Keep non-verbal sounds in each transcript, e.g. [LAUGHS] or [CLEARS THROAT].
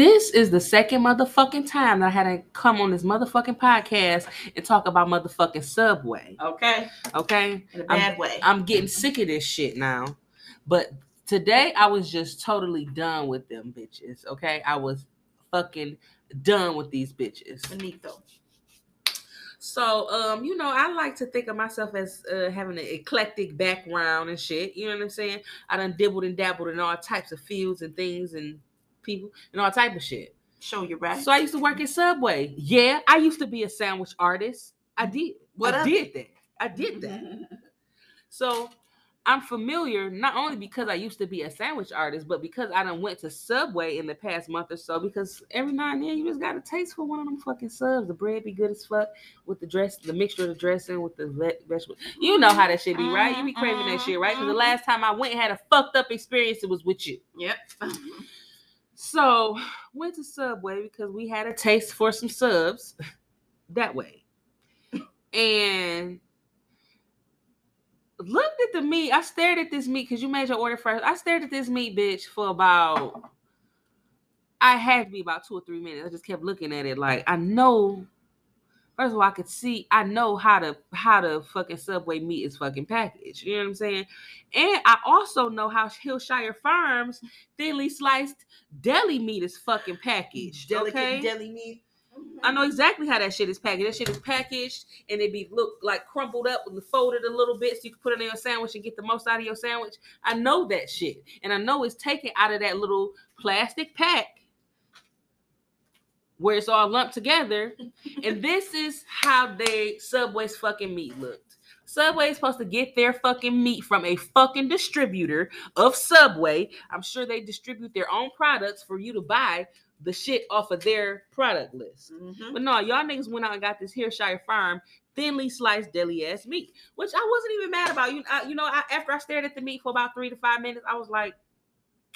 This is the second motherfucking time that I had to come on this motherfucking podcast and talk about motherfucking Subway. Okay. Okay. In a bad way. I'm getting sick of this shit now. But today I was just totally done with them bitches. Okay. I was fucking done with these bitches. Benito. So, um, you know, I like to think of myself as uh, having an eclectic background and shit. You know what I'm saying? I done dibbled and dabbled in all types of fields and things and people and all type of shit. Show you right. So I used to work at Subway. Yeah, I used to be a sandwich artist. I did. What I did that. I did that. [LAUGHS] So I'm familiar not only because I used to be a sandwich artist, but because I done went to Subway in the past month or so. Because every now and then you just got a taste for one of them fucking subs. The bread be good as fuck with the dress, the mixture of the dressing with the ve- vegetable. You know how that shit be, right? You be craving that uh-huh. shit, right? Because the uh-huh. last time I went and had a fucked up experience, it was with you. Yep. [LAUGHS] So [SIGHS] went to Subway because we had a taste for some subs [LAUGHS] that way. And looked at the meat. I stared at this meat because you made your order first. I stared at this meat bitch for about I had to be about two or three minutes. I just kept looking at it like I know First of all, I could see, I know how to how to fucking Subway meat is fucking packaged. You know what I'm saying? And I also know how Hillshire Farms thinly sliced deli meat is fucking packaged. Delicate okay? deli meat. I know exactly how that shit is packaged. That shit is packaged and it be look like crumpled up and folded a little bit so you can put it in your sandwich and get the most out of your sandwich. I know that shit. And I know it's taken out of that little plastic pack where it's all lumped together. and [LAUGHS] this is how they Subway's fucking meat looked. Subway's supposed to get their fucking meat from a fucking distributor of Subway. I'm sure they distribute their own products for you to buy the shit off of their product list. Mhm. But no, y'all niggas went out and got this Hillshire Farm thinly sliced deli ass meat, which I wasn't even mad about. You, I, you know, I, after I stared at the meat for about three to five minutes, I was like,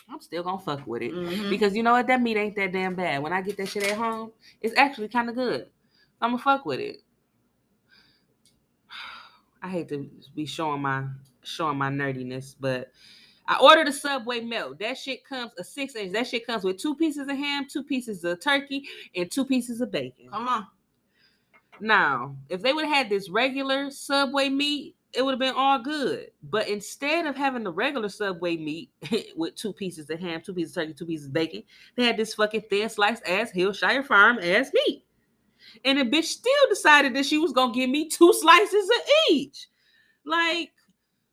I'm still gonna fuck with it Mhm. because you know what, that meat ain't that damn bad. When I get that shit at home, it's actually kind of good. I'm gonna fuck with it. [SIGHS] I hate to be showing my showing my nerdiness, but I ordered a Subway melt. That shit comes a six inch. That shit comes with two pieces of ham, two pieces of turkey, and two pieces of bacon. Come on. Now, if they would have had this regular Subway meat, it would have been all good. But instead of having the regular Subway meat [LAUGHS] with two pieces of ham, two pieces of turkey, two pieces of bacon, they had this fucking thin sliced ass Hillshire Farm ass meat. And the bitch still decided that she was gonna give me two slices of each. Like,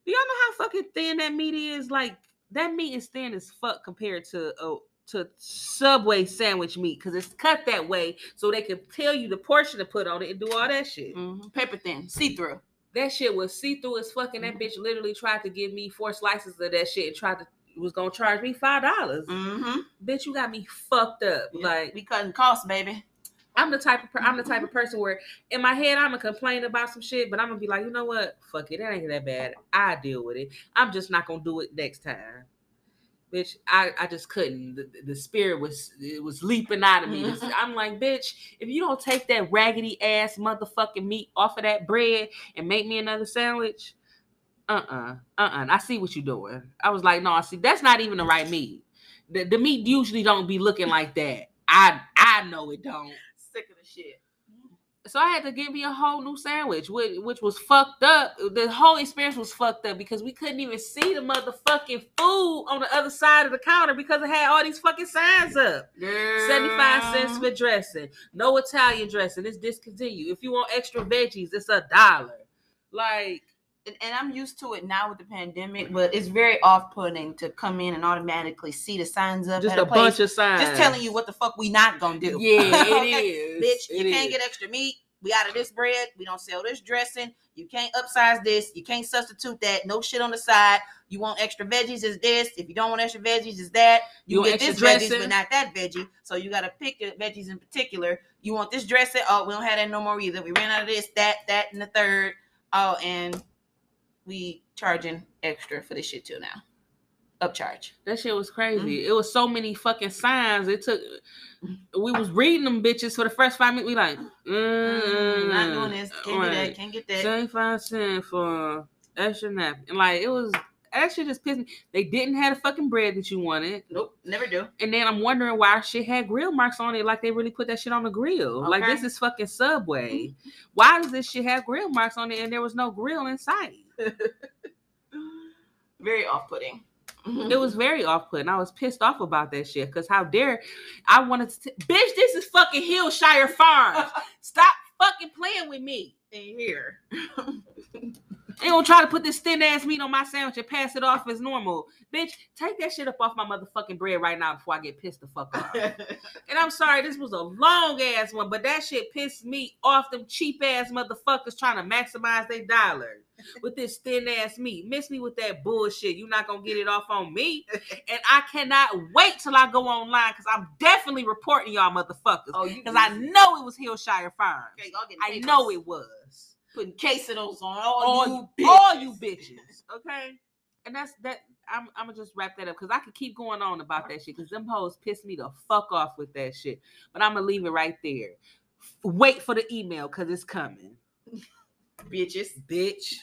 do y'all know how fucking thin that meat is? Like, that meat is thin as fuck compared to uh, to Subway sandwich meat because it's cut that way so they can tell you the portion to put on it and do all that shit. Mhm. Paper thin, see through. That shit was see through as fucking. That bitch literally tried to give me four slices of that shit and tried to was gonna charge me five dollars. Mm-hmm. Bitch, you got me fucked up. Like we cutting costs, baby. I'm the type of per- I'm the type of person where in my head I'm gonna complain about some shit, but I'm gonna be like, you know what? Fuck it, that ain't that bad. I deal with it. I'm just not gonna do it next time. Bitch, I, I just couldn't. The, the spirit was it was leaping out of me. This- mm-hmm. I'm like, bitch, if you don't take that raggedy ass motherfucking meat off of that bread and make me another sandwich, uh-uh, uh-uh. I see what you're doing. I was like, no, I see that's not even the right meat. The, the meat usually don't be looking like that. I I know it don't. Sick of the shit. So I had to give me a whole new sandwich, which, which was fucked up. The whole experience was fucked up because we couldn't even see the motherfucking food on the other side of the counter because it had all these fucking signs up. 75 cents for dressing. No Italian dressing. It's discontinued. If you want extra veggies, it's a dollar. Like, and, and I'm used to it now with the pandemic, but it's very off-putting to come in and automatically see the signs up. just at a place, bunch of signs. just telling you what the fuck we not gonna do. Yeah, it [LAUGHS] Okay? is. Bitch, you It can't get extra meat. We out of this bread. We don't sell this dressing. You can't upsize this. You can't substitute that. No shit on the side. You want extra veggies is this. If you don't want extra veggies is that. You You, get this extra veggies, dressing? but not that veggie. So you gotta pick the veggies in particular. You want this dressing? Oh, we don't have that no more either. We ran out of this, that, that, and the third. Oh, and we charging extra for this shit too now. Upcharge. That shit was crazy. Mm-hmm. It was so many fucking signs. It took. We was reading them bitches for the first five minutes. We like, mm, not doing this. Can't right. that. Can't get that. Seventy-five cent for extra nap. And Like it was. that shit just pissed me. They didn't have the fucking bread that you wanted. Nope, never do. And then I'm wondering why shit had grill marks on it, like they really put that shit on the grill. Like this is fucking Subway. Why does this shit have grill marks on it and there was no grill in sight? [LAUGHS] Very off-putting. Mm-hmm. It was very off-putting. I was pissed off about that shit because how dare I wanted to, t- bitch. This is fucking Hillshire Farms. [LAUGHS] Stop fucking playing with me. in here. [LAUGHS] They gonna try to put this thin ass meat on my sandwich and pass it off as normal. Bitch, take that shit up off my motherfucking bread right now before I get pissed the fuck off. [LAUGHS] and I'm sorry, this was a long ass one, but that shit pissed me off. Them cheap ass motherfuckers trying to maximize their dollar with this thin ass meat. Miss me with that bullshit. You're not gonna get it off on me. [LAUGHS] And I cannot wait till I go online because I'm definitely reporting y'all motherfuckers. oh, Because I know it was Hillshire Farms. Okay, I know it was. Putting quesadillas on all, all you bitches. all you bitches. Okay, and that's that. I'm, I'm gonna just wrap that up because I could keep going on about that shit because them hoes pissed me the fuck off with that shit. But I'm gonna leave it right there. Wait for the email because it's coming, bitches. bitch.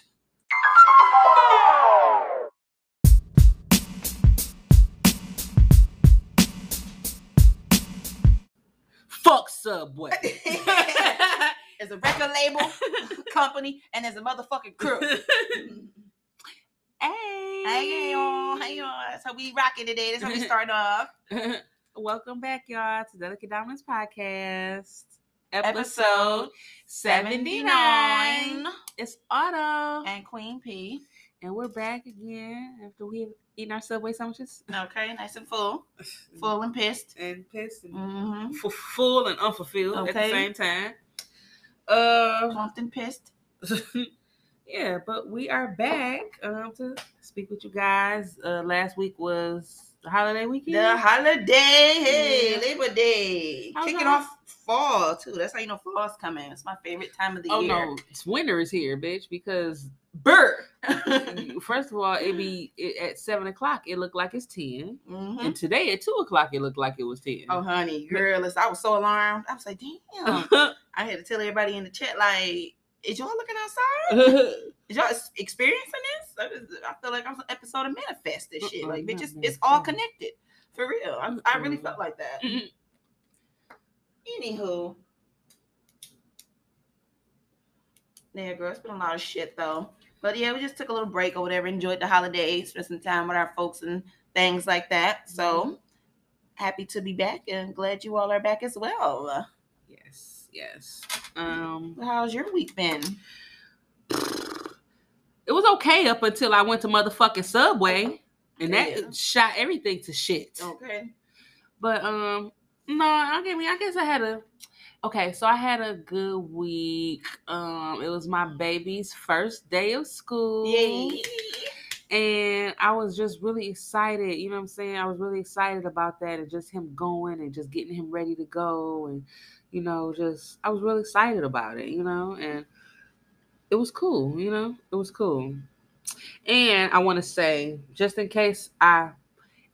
Fuck Subway. [LAUGHS] There's a record label [LAUGHS] company and there's a motherfucking crew. hey, hey y'all, hey y'all. That's how we rocking today. That's how we [LAUGHS] start off. [LAUGHS] Welcome back, y'all, to Delicate Dominance Podcast, episode, Episode 79. It's Auto, and Queen P. and we're back again after we've eaten our Subway sandwiches. Okay, nice and full, full and pissed. And pissed and Mm-hmm. full and unfulfilled at the same time. Uh, Plumped and pissed. [LAUGHS] yeah, but we are back um, to speak with you guys. Uh, last week was the holiday weekend. The holiday, Yeah. Labor Day, How's kicking off fall too. That's how you know fall's coming. It's my favorite time of the oh year. no, it's winter is here, bitch. Because Burr. [LAUGHS] first of all, it be it, at seven o'clock. It looked like it's 10 Mhm. and today at two o'clock it looked like it was ten. Oh, honey, girl, I was so alarmed. I was like, damn. [LAUGHS] I had to tell everybody in the chat, like, is y'all looking [LAUGHS] outside? Is y'all experiencing this? I, I feel like I'm an episode of Manifest this shit. Like, bitch, it's, it's all connected. For real. I, I really felt like that. Anywho. Yeah, girl, it's been a lot of shit though. But yeah, we just took a little break or whatever, enjoyed the holidays, spent some time with our folks and things like that. So happy to be back and glad you all are back as well. yes, yes. Um, How's your week been? it was okay up until I went to motherfucking Subway, and that Yeah. shot everything to shit. Okay. But um, no, I mean, I guess I had a okay. So I had a good week. Um, it was my baby's first day of school. Yay. And I was just really excited. You know what I'm saying? I was really excited about that and just him going and just getting him ready to go. And, you know, just, I was really excited about it, you know? And it was cool, you know? It was cool. And I want to say, just in case I,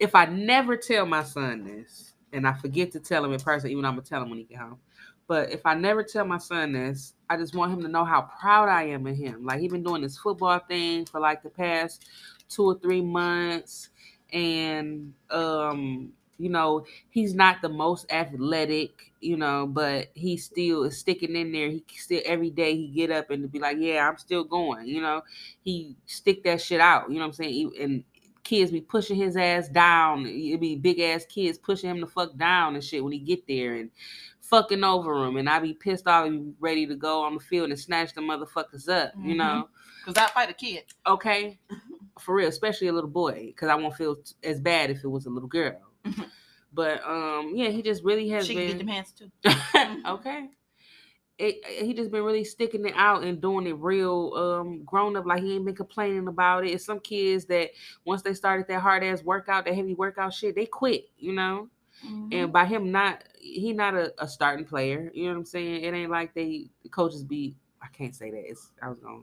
if I never tell my son this, and I forget to tell him in person, even though I'm going to tell him when he get home. But if I never tell my son this, I just want him to know how proud I am of him. Like he's been doing this football thing for like the past two or three months, and um, you know he's not the most athletic, you know, but he still is sticking in there. He still every day he get up and to be like, yeah, I'm still going. You know, he stick that shit out. You know what I'm saying? And kids be pushing his ass down. It be big ass kids pushing him the fuck down and shit when he get there and fucking over him. And I be pissed off and ready to go on the field and snatch the motherfuckers up. You Mhm. know, Because I fight a kid. okay, [LAUGHS] for real, especially a little boy, because I won't feel t- as bad if it was a little girl. Mhm. But um, yeah, he just really has She can get been them hands too. [LAUGHS] okay. It, he just been really sticking it out and doing it real um grown up like he ain't been complaining about it. It's some kids that once they started that hard ass workout, that heavy workout shit, they quit, you know. Mm-hmm. And by him not he not a, a starting player, you know what I'm saying? It ain't like they the coaches be I can't say that. It's I was gonna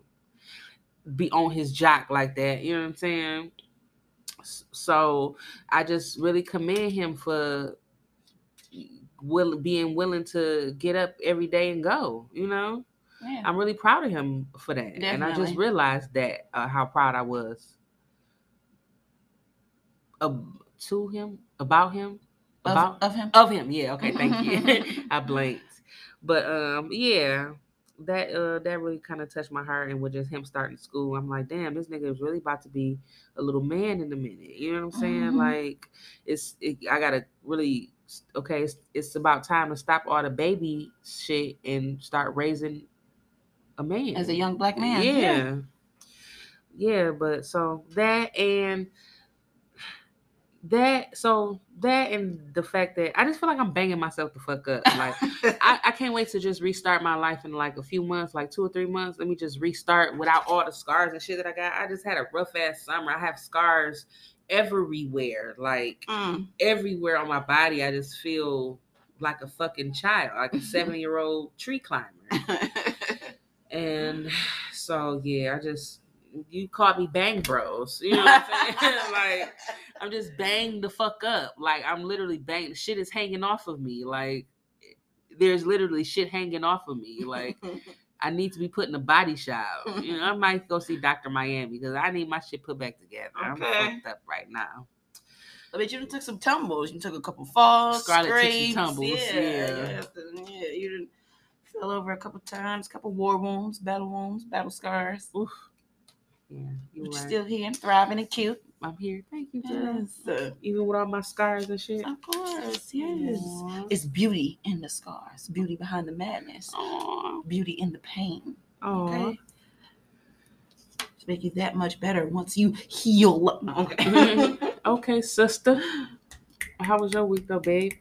be on his jock like that, you know what I'm saying? So I just really commend him for will being willing to get up every day and go, you know? yeah. I'm really proud of him for that. And I just realized that uh, how proud I was to him, about him, about of him. of him. Yeah, okay, thank you. [LAUGHS] [LAUGHS] I blanked. But um, yeah, that uh that really kind of touched my heart. And with just him starting school, I'm like, damn, this nigga is really about to be a little man in a minute. You know what I'm saying? Mhm. Like, it's it, I gotta really okay. It's, it's about time to stop all the baby shit and start raising a man As a young black man. yeah. yeah. but so that and that so that and the fact that I just feel like I'm banging myself the fuck up. Like I, [LAUGHS] I can't wait to just restart my life in like a few months, like two or three months. Let me just restart without all the scars and shit that I got. I just had a rough ass summer. I have scars everywhere, like Mm. everywhere on my body. I just feel like a fucking child, like a [LAUGHS] seven year old tree climber. [LAUGHS] And so yeah, I just you caught me bang bros. You know what I'm saying? [LAUGHS] like I'm just banged the fuck up. Like I'm literally banged. Shit is hanging off of me. Like there's literally shit hanging off of me. Like I need to be put in a body shop. You know, I might go see Dr. Miami because I need my shit put back together. I'm fucked up right now. I bet you done took some tumbles. You took a couple falls, took some scrapes. tumbles, Yeah, yeah. yeah, yeah. You done fell over a couple times, A couple war wounds, battle wounds, battle scars. Oof. Yeah, you're But you're right. still here and thriving and cute. I'm here. Thank you. Yes, uh, Even with all my scars and shit. of course. Yes. Aw. It's beauty in the scars, beauty behind the madness, Aw. beauty in the pain. Aw. Okay. To make you that much better once you heal. Okay. [LAUGHS] Okay, sister. How was your week though, babe?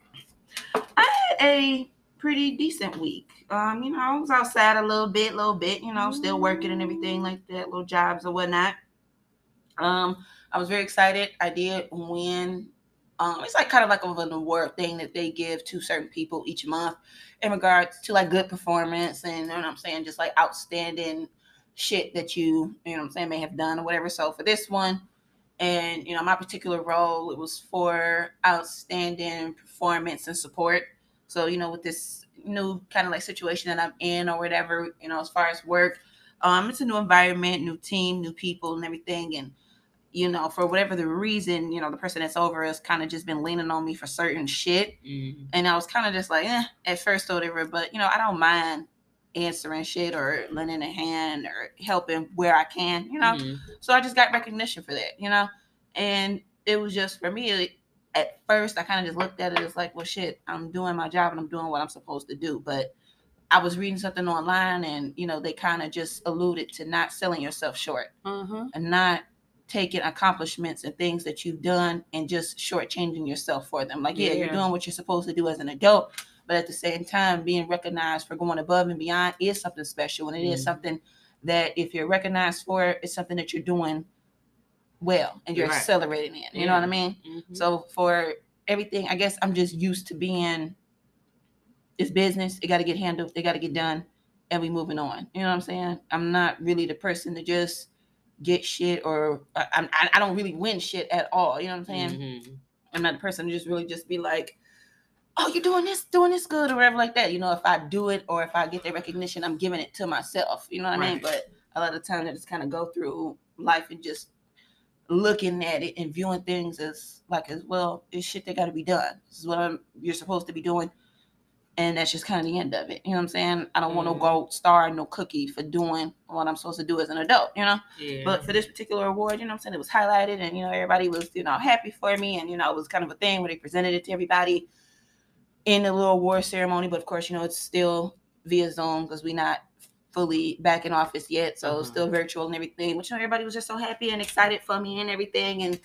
I had a pretty decent week. Um, you know, I was outside a little bit, little bit, you know, still working and everything like that, little jobs or whatnot. Um, I was very excited. I did win. Um, it's like kind of like of an award thing that they give to certain people each month in regards to like good performance and you know what I'm saying, just like outstanding shit that you, you know what I'm saying, may have done or whatever. So for this one, and you know, my particular role, it was for outstanding performance and support. So, you know, with this new kind of like situation that I'm in or whatever, you know, as far as work, um, it's a new environment, new team, new people and everything. And, you know, for whatever the reason, you know, the person that's over has kind of just been leaning on me for certain shit. Mm. And I was kind of just like, eh, at first or whatever, but you know, I don't mind answering shit or lending a hand or helping where I can, you know. Mhm. So I just got recognition for that, you know? And it was just for me, at first, I kind of just looked at it as like, well, shit, I'm doing my job and I'm doing what I'm supposed to do. But I was reading something online and, you know, they kind of just alluded to not selling yourself short Uh-huh. and not taking accomplishments and things that you've done and just shortchanging yourself for them. Like, yeah, you're doing what you're supposed to do as an adult, but at the same time, being recognized for going above and beyond is something special. And it is Mhm. something that if you're recognized for, it, it's something that you're doing well and you're Right. accelerating in. You know what I mean? Mhm. So for everything, I guess I'm just used to being it's business. It got to get handled. It got to get done, and we moving on. You know what I'm saying? I'm not really the person to just get shit, or I, I'm- I, I don't really win shit at all. You know what I'm saying? Mhm. I'm not the person to just really just be like, oh, you're doing this, doing this good, or whatever like that. You know, if I do it or if I get the recognition, I'm giving it to myself. You know what I mean? But a lot of times I just kind of go through life and just looking at it and viewing things as like as well, it's shit that gotta be done. This is what I'm you're supposed to be doing. And that's just kind of the end of it. You know what I'm saying? I don't want no Mhm. gold star, no cookie for doing what I'm supposed to do as an adult, you know? Yeah. But for this particular award, you know what I'm saying? It was highlighted and, you know, everybody was, you know, happy for me. And, you know, it was kind of a thing where they presented it to everybody in the little award ceremony. But of course, you know, it's still via Zoom because we're not fully back in office yet. So Mhm. still virtual and everything. But, you know, everybody was just so happy and excited for me and everything. And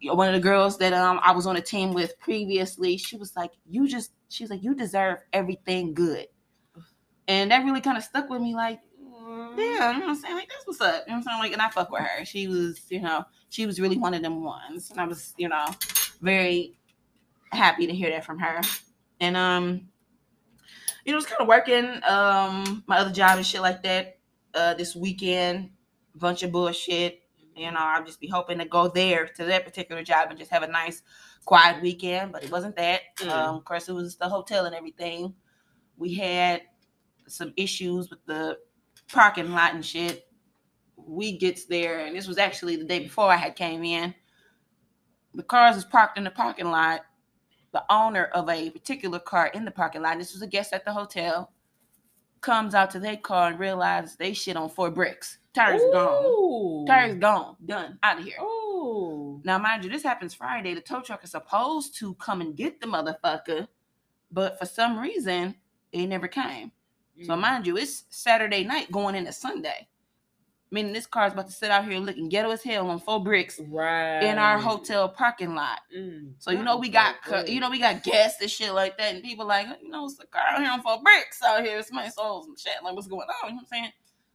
you know, one of the girls that um I was on a team with previously, she was like, you just, she's like, you deserve everything good. And that really kind of stuck with me. Like, yeah, you know what I'm saying? Like, that's what's up. You know what I'm saying? Like, and I fuck with her. She was, you know, she was really one of them ones. And I was, you know, very happy to hear that from her. And, um, you know, was kind of working um my other job and shit like that uh this weekend. Bunch of bullshit. You know, I'll just be hoping to go there to that particular job and just have a nice, quiet weekend. But it wasn't that. Mm. Um, of course, it was the hotel and everything. We had some issues with the parking lot and shit. We gets there, and this was actually the day before I had came in. the cars is parked in the parking lot. The owner of a particular car in the parking lot, this was a guest at the hotel, comes out to their car and realizes they shit on four bricks. Tires gone. Ooh. Tires gone. Done. Out of here. Ooh. Now, mind you, this happens Friday. The tow truck is supposed to come and get the motherfucker, but for some reason, it never came. So, Mm. mind you, it's Saturday night going into Sunday. Meaning this car's about to sit out here looking ghetto as hell on four bricks right in our hotel parking lot. Mm. So you know we got good. you know we got guests and shit like that, and people like you know it's a car out here on four bricks out here. Somebody sold some shit. Like what's going on? You know what I'm saying?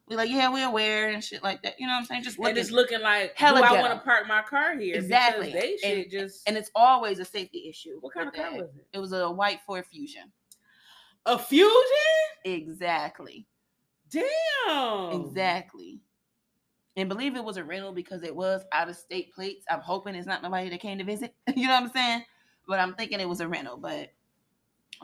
We like yeah we're aware and shit like that. You know what I'm saying? Just and it's looking like hella do I want to park my car here? Exactly. Because They should And- just. and it's always a safety issue. what kind of car that. was it? It was a white Ford Fusion. A Fusion. Exactly. Damn. Exactly. And believe it was a rental because it was out of state plates. I'm hoping it's not nobody that came to visit. [LAUGHS] you know what I'm saying? But I'm thinking it was a rental. But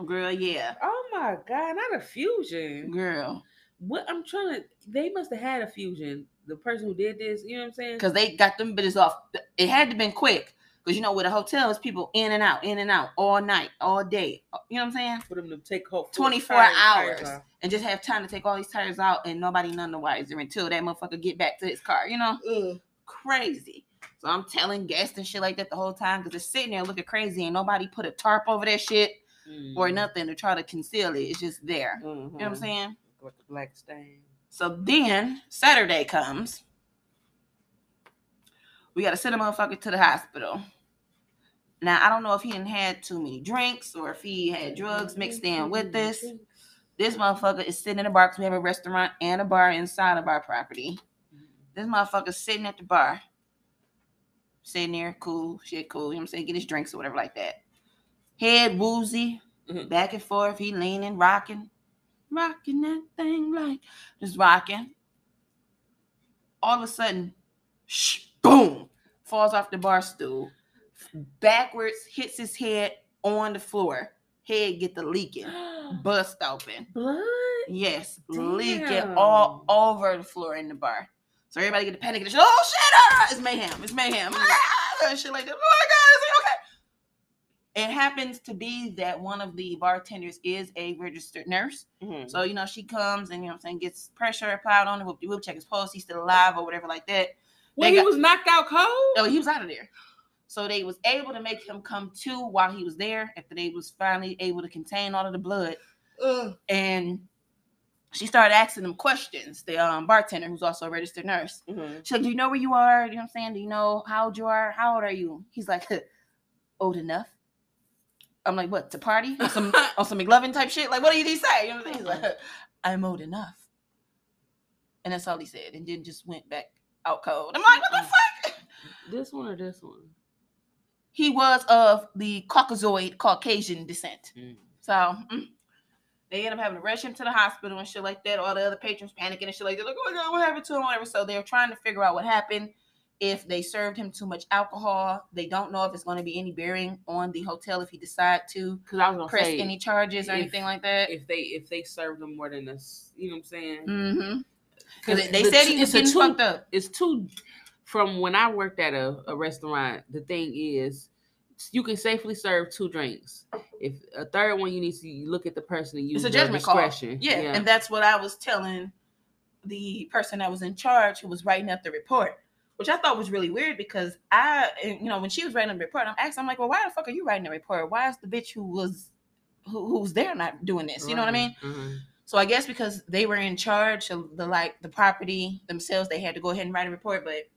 girl, yeah. Oh my god, not a Fusion. Girl. What I'm trying to. They must have had a Fusion. The person who did this, you know what I'm saying? Because they got them bitches off. It had to been quick. Because you know, with a hotel, it's people in and out, in and out, all night, all day. You know what I'm saying? for them to take whole 24 tires- tires hours. off. And just have time to take all these tires out and nobody none the wiser until that motherfucker get back to his car. You know? Crazy. So I'm telling guests and shit like that the whole time because it's sitting there looking crazy and nobody put a tarp over that shit or Mhm. nothing to try to conceal it. It's just there. Mhm. You know what I'm saying? With the black stain. So then Saturday comes. We gotta send a motherfucker to the hospital. Now I don't know if he didn't had too many drinks or if he had drugs mixed in mm-hmm. with this. Mm-hmm. This motherfucker is sitting in a bar because we have a restaurant and a bar inside of our property. Mm-hmm. This motherfucker's sitting at the bar. Sitting there, cool, shit, cool. You know what I'm saying? Get his drinks or whatever like that. Head woozy, Mhm. back and forth. He leaning, rocking, rocking that thing like just rocking. All of a sudden, shh, boom, falls off the bar stool, backwards, hits his head on the floor. Head get the leaking, [GASPS] bust open. Blood. Yes, leaking all over the floor in the bar. So everybody get the panic and. Oh shit! ah, It's mayhem. It's mayhem. Ah, and shit like that. Oh my god! Is it okay? It happens to be that one of the bartenders is a registered nurse. Mhm. So, you know, she comes and, you know what I'm saying, gets pressure applied on him. We'll, we'll check his pulse. He's still alive or whatever like that. Well, they he got- was knocked out cold. Oh, he was out of there. So they was able to make him come to while he was there after they was finally able to contain all of the blood. And she started asking him questions. The um, bartender, who's also a registered nurse, Mhm. she's like, "Do you know where you are? You know what I'm saying? Do you know how old you are? How old are you?" He's like, [LAUGHS] "Old enough." I'm like, "What? To party on some [LAUGHS] on some McLovin type shit? Like, what did he say?" You know what I'm saying? He's like, "I'm old enough," and that's all he said, and then just went back out cold. I'm like, "What the fuck?" This one or this one? He was of the Caucasoid Caucasian descent. Mm. So mm, they end up having to rush him to the hospital and shit like that. All the other patrons panicking and shit like that. Like, oh my god, what happened to him? Whatever. So they're trying to figure out what happened. If they served him too much alcohol, they don't know if it's going to be any bearing on the hotel if he decide to Because I was gonna press say any charges or if- anything like that. if they if they served them more than us, you know what I'm saying? Mm-hmm. Because they the said he was getting two- fucked up. It's too. From when I worked at a, a restaurant, the thing is, you can safely serve two drinks. If a third one, you need to look at the person and use It's a judgment call. discretion. Yeah, and that's what I was telling the person that was in charge who was writing up the report, which I thought was really weird because I, you know, when she was writing the report, I'm asking, I'm like, well, why the fuck are you writing the report? Why is the bitch who was who, who was there not doing this? You know what I mean? Mhm. So I guess because they were in charge of the like the property themselves, they had to go ahead and write a report. But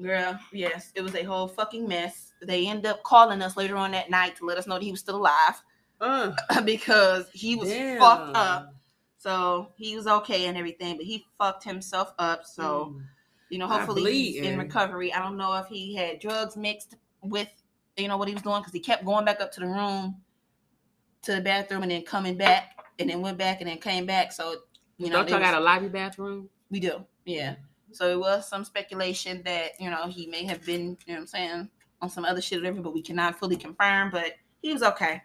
girl, yes, it was a whole fucking mess. They end up calling us later on that night to let us know that he was still alive Uh, [CLEARS THROAT] because he was damn. fucked up. So he was okay and everything, but he fucked himself up. So Mm. you know, hopefully he's in recovery. I don't know if he had drugs mixed with you know what he was doing because he kept going back up to the room to the bathroom and then coming back and then went back and then came back. So you know, don't y'all got a lobby bathroom? we do, yeah. So it was some speculation that you know he may have been, you know, what I'm saying on some other shit or whatever, but we cannot fully confirm. But he was okay.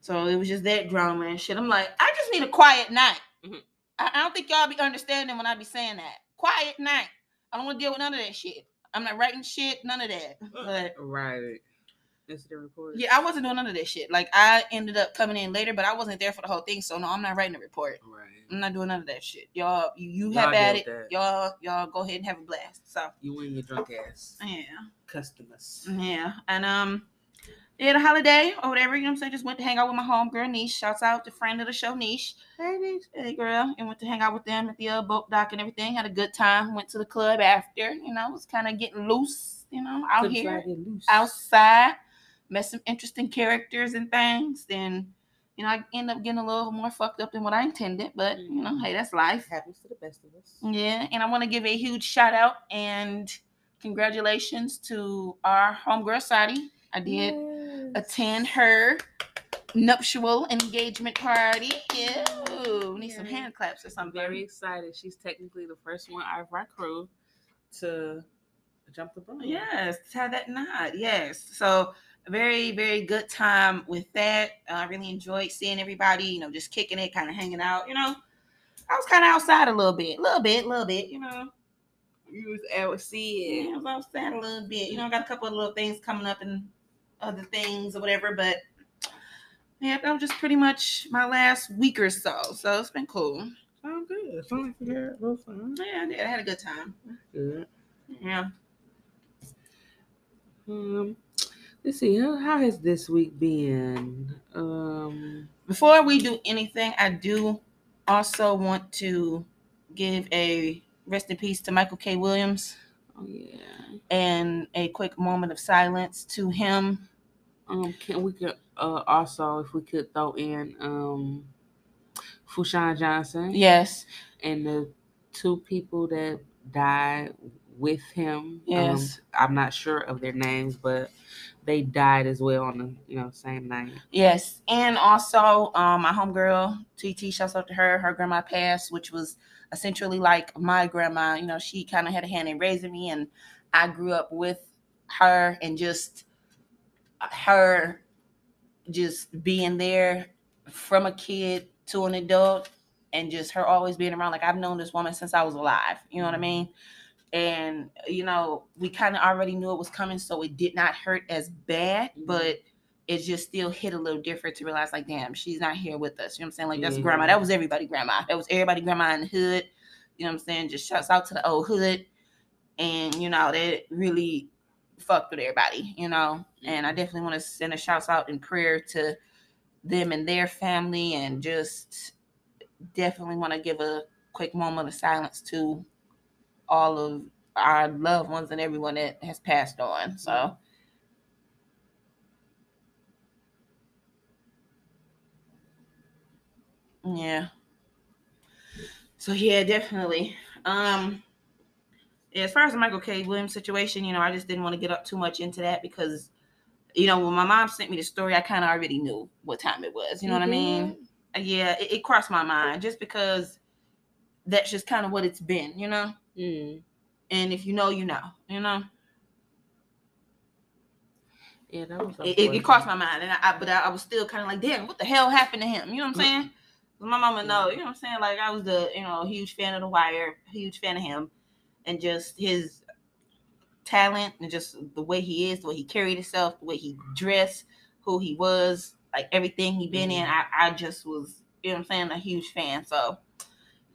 So it was just that drama and shit. I'm like, I just need a quiet night. Mhm. I, I don't think y'all be understanding when I be saying that. Quiet night. I don't want to deal with none of that shit. I'm not writing shit, none of that. But right. Incident report. yeah, I wasn't doing none of that shit. Like I ended up coming in later, but I wasn't there for the whole thing. So no, I'm not writing a report. Right. I'm not doing none of that shit. Y'all, you, you Y'all have at it. that. Y'all, y'all go ahead and have a blast. So You and your drunk ass yeah, customers. yeah, and um, yeah, the holiday or whatever. You know what I'm saying? Just went to hang out with my homegirl Niche. Shouts out to friend of the show Niche. Hey, bitch. Hey girl, and went to hang out with them at the uh, boat dock and everything. Had a good time. Went to the club after. You know, was kind of getting loose. You know, out Couldn't here try to get loose. outside. Met some interesting characters and things. Then, you know, I end up getting a little more fucked up than what I intended. But you know, hey, that's life. happens to the best of us. Yeah, and I want to give a huge shout out and congratulations to our homegirl Sadi. I did attend her nuptial engagement party. Yeah, Ooh, need some hand claps or I'm something. very excited. She's technically the first one out of our crew to jump the broom. Yes, tie that knot. Yes. So a very, very good time with that. Uh, I really enjoyed seeing everybody, you know, just kicking it, kind of hanging out. You know, I was kind of outside a little bit, a little bit, a little bit, you know. You was able to see Yeah, I was outside a little bit. You know, I got a couple of little things coming up and other things or whatever, but yeah, that was just pretty much my last week or so. So it's been cool. Sound good. Sound like you had fun. Yeah, I did. I had a good time. Good. Yeah. Um, let's see. How, how has this week been? Um, Before we do anything, I do also want to give a rest in peace to Michael K. Williams oh yeah. and a quick moment of silence to him. Um, can we could uh also if we could throw in um Fuquan Johnson Yes. and the two people that died with him. Yes. Um, I'm not sure of their names, but they died as well on the you know same night. Yes, and also um, my homegirl TT, shouts out to her. Her grandma passed, which was essentially like my grandma. You know, she kind of had a hand in raising me, and I grew up with her, and just her just being there from a kid to an adult, and just her always being around. Like I've known this woman since I was alive. You know what I mean? And you know, we kind of already knew it was coming, so it did not hurt as bad, Mhm. but it just still hit a little different to realize like damn she's not here with us. You know what i'm saying? Like that's Yeah. grandma. That was everybody grandma. That was everybody grandma in the hood. You know what i'm saying? Just shouts out to the old hood. And you know that really fucked with everybody you know? And i definitely want to send a shouts out in prayer to them and their family and just definitely want to give a quick moment of silence to all of our loved ones and everyone that has passed on so Yeah. So yeah, definitely. Um yeah, as far as the Michael K. Williams situation, you know, I just didn't want to get up too much into that because, you know, when my mom sent me the story, I kind of already knew what time it was. You know what I mean? Uh, Yeah, it, it crossed my mind just because that's just kind of what it's been, you know. Mm. And if you know, you know, you know. Yeah, that was. It, it, it crossed my mind, and I, I but I, I was still kind of like, damn, what the hell happened to him? You know what I'm saying? 'Cause My mama know, you know what I'm saying? Like I was the, you know, huge fan of The Wire, huge fan of him, and just his talent and just the way he is, the way he carried himself, the way he dressed, who he was, like everything he been in. I, I just was, you know what I'm saying, a huge fan. So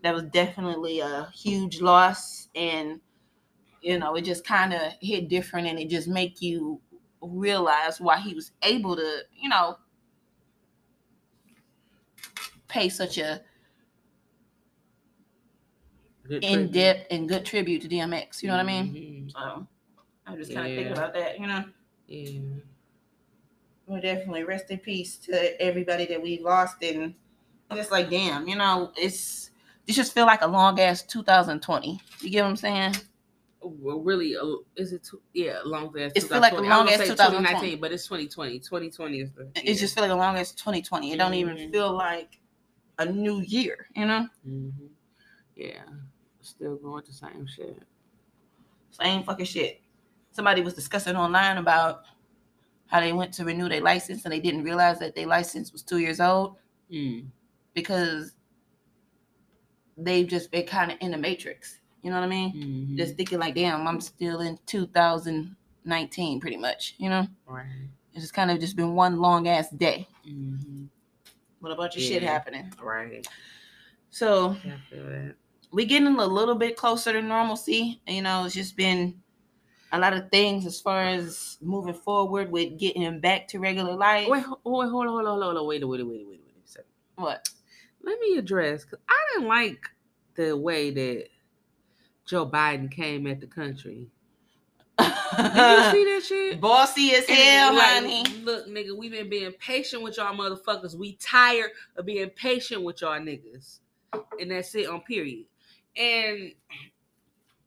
that was definitely a huge loss, and you know, it just kind of hit different, and it just make you realize why he was able to, you know, pay such a Good in depth and good tribute to DMX. You know what I mean? Mhm. So I just kind of think about that. You know, Yeah. well, definitely rest in peace to everybody that we lost, and just like, damn, you know, it's this just feel like a long ass 2020. You get what I'm saying? Well, really, uh, is it? Too, yeah, long ass. It feel like a long was as gonna say 2020. 2019, but it's 2020. 2020 is the. It just feel like a long ass 2020. It don't even Mhm. feel like a new year. You know, hmm Yeah, still going to the same shit. same fucking shit. Somebody was discussing online about how they went to renew their license and they didn't realize that their license was two years old. Mm. because they've just been kind of in the matrix. You know what I mean? Mhm. Just thinking like, damn, I'm still in 2019, pretty much. You know, right. it's just kind of just been one long ass day Mhm. with a bunch of shit happening. Right. So Yeah, I feel that. we getting a little bit closer to normalcy. You know, it's just been a lot of things as far as moving forward with getting back to regular life. Wait, wait, hold on, hold on, hold on, hold on. Wait, wait, wait, wait, wait, wait a second. What? Let me address because I didn't like the way that Joe Biden came at the country. Did you see that shit? [LAUGHS] Bossy as hell, like, honey. Look, nigga, we been being patient with y'all motherfuckers. We tired of being patient with y'all niggas. And that's it on period. And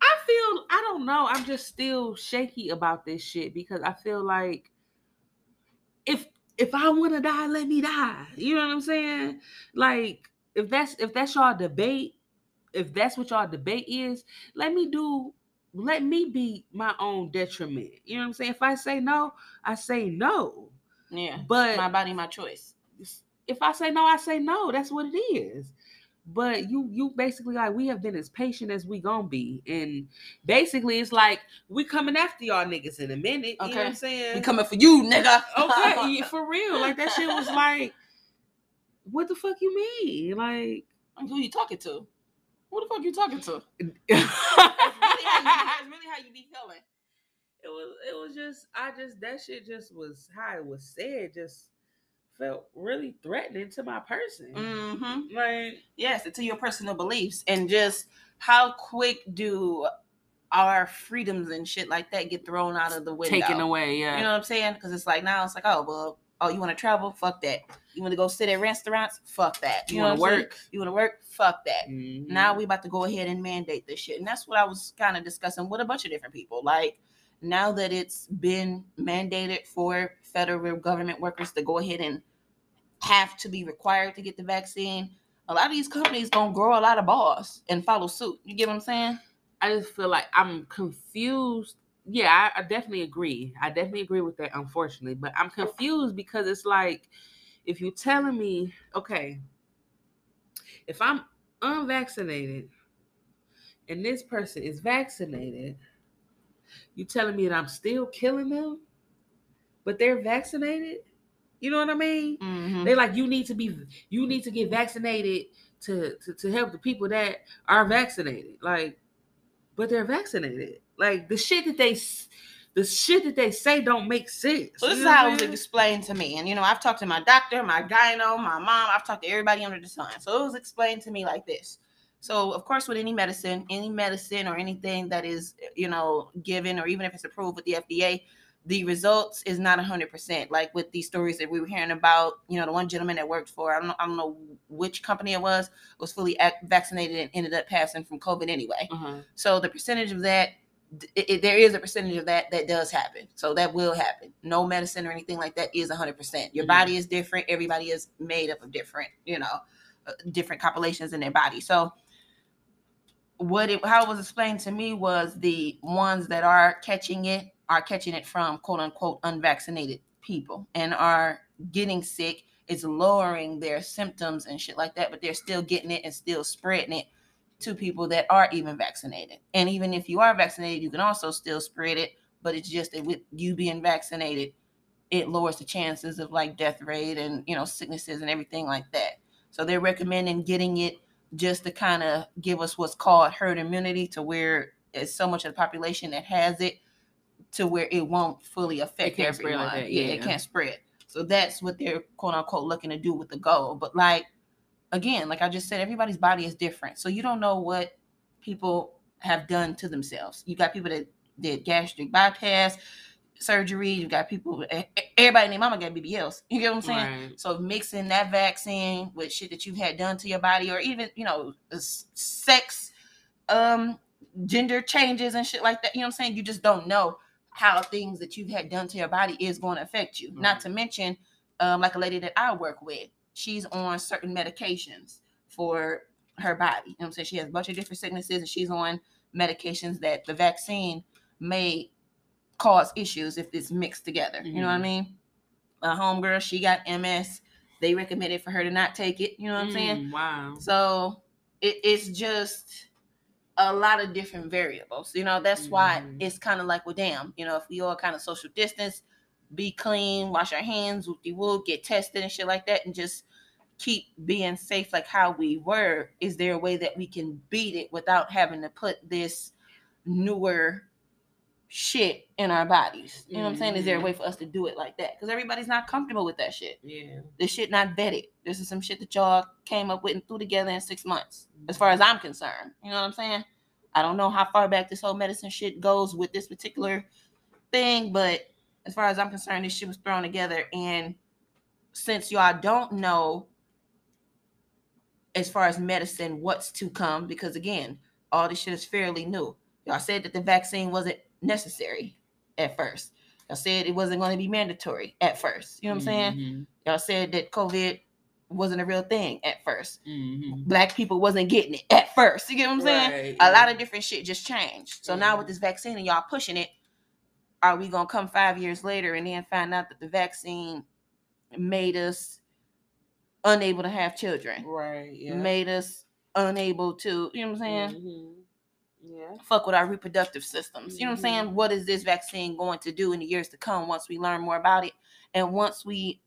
I feel I don't know. I'm just still shaky about this shit because I feel like if if I want to die, let me die. You know what I'm saying? Like if that's if that's y'all debate, if that's what y'all debate is, let me do let me be my own detriment. You know what I'm saying? If I say no, I say no. Yeah. But My body, my choice. if I say no, I say no. That's what it is. But you you basically like we have been as patient as we gonna be. And basically it's like we coming after y'all niggas in a minute. You know what Okay. I'm saying? We coming for you, nigga. okay, [LAUGHS] for real. Like that shit was like, what the fuck you mean? Like Who you talking to? Who the fuck you talking to? [LAUGHS] That's really you, that's really how you be feeling. it was it was just I just that shit just was how it was said, just felt really threatening to my person. Mm-hmm. Like Yes, to your personal beliefs and just how quick do our freedoms and shit like that get thrown out of the window? taken away, yeah. You know what I'm saying? Because it's like now it's like, oh well, oh you want to travel? Fuck that. You want to go sit at restaurants? Fuck that. You know wanna what I'm saying? work? You want to work? Fuck that. Mhm. Now we about to go ahead and mandate this shit, and that's what I was kind of discussing with a bunch of different people. Like now that it's been mandated for federal government workers to go ahead and have to be required to get the vaccine, a lot of these companies gonna grow a lot of balls and follow suit. You get what I'm saying? I just feel like I'm confused. Yeah, I, I definitely agree. I definitely agree with that, unfortunately. But I'm confused because it's like if you're telling me, okay, if I'm unvaccinated and this person is vaccinated, you telling me that I'm still killing them, but they're vaccinated? You know what I mean? Mm-hmm. They like you need to be you need to get vaccinated to, to to help the people that are vaccinated. Like, but they're vaccinated. Like the shit that they the shit that they say don't make sense. So this You is how it was explained to me. And you know, I've talked to my doctor, my gyno, my mom, I've talked to everybody under the sun. So it was explained to me like this. So of course, with any medicine, any medicine or anything that is, you know, given or even if it's approved with the FDA, the results is not hundred percent. Like with these stories that we were hearing about, you know, the one gentleman that worked for, I don't know, I don't know which company it was, was fully ac- vaccinated and ended up passing from COVID anyway. Uh-huh. So the percentage of that, it, it- there is a percentage of that that does happen. So that will happen. No medicine or anything like that is 100%. Your Mhm. body is different. Everybody is made up of different, you know, uh, different compilations in their body. So what it how it was explained to me was the ones that are catching it are catching it from quote unquote unvaccinated people and are getting sick it's lowering their symptoms and shit like that but they're still getting it and still spreading it to people that are even vaccinated. And even if you are vaccinated you can also still spread it but it's just that with you being vaccinated it lowers the chances of like death rate and you know sicknesses and everything like that. So they're recommending getting it just to kind of give us what's called herd immunity to where it's so much of the population that has it to where it won't fully affect everyone. like that, yeah, it can't spread. So that's what they're quote unquote looking to do with the goal. But like again, like I just said, everybody's body is different. So you don't know what people have done to themselves. You got people that did gastric bypass surgery. You got people. Everybody named mama got BBLs. You get what I'm saying? Right. So mixing that vaccine with shit that you've had done to your body, or even you know, sex, um, gender changes and shit like that. You know what I'm saying? You just don't know how things that you've had done to your body is going to affect you. Not to mention, um, like a lady that I work with, she's on certain medications for her body. You know what I'm saying? She has a bunch of different sicknesses, and she's on medications that the vaccine may cause issues if it's mixed together. You know what I Mhm. mean? A homegirl, she got MS. They recommended for her to not take it. You know what I'm saying? Mm, Wow. So it, it's just a lot of different variables. You know, that's why Mhm. it's kind of like, well, damn, you know, if we all kind of social distance, be clean, wash our hands, we will get tested and shit like that, and just keep being safe like how we were. Is there a way that we can beat it without having to put this newer shit in our bodies? You know what I'm saying? Is there a Mhm. way for us to do it like that? Because everybody's not comfortable with that shit. Yeah. This shit not vetted. This is some shit that y'all came up with and threw together in six months, as far as I'm concerned. You know what I'm saying? I don't know how far back this whole medicine shit goes with this particular thing, but as far as I'm concerned, this shit was thrown together. And since y'all don't know, as far as medicine, what's to come, because again, all this shit is fairly new. Y'all said that the vaccine wasn't necessary at first. Y'all said it wasn't going to be mandatory at first. You know what I'm saying? Mhm. Y'all said that COVID wasn't a real thing at first. Mhm. Black people wasn't getting it at first. You get what I'm saying? Right, A lot of different shit just changed. So now with Mhm. this vaccine and y'all pushing it, are we gonna come five years later and then find out that the vaccine made us unable to have children? Right. Yeah. Made us unable to, you know what I'm saying? Mhm. Yeah. Fuck with our reproductive systems. You know what I'm saying? Mhm. What is this vaccine going to do in the years to come once we learn more about it? And once we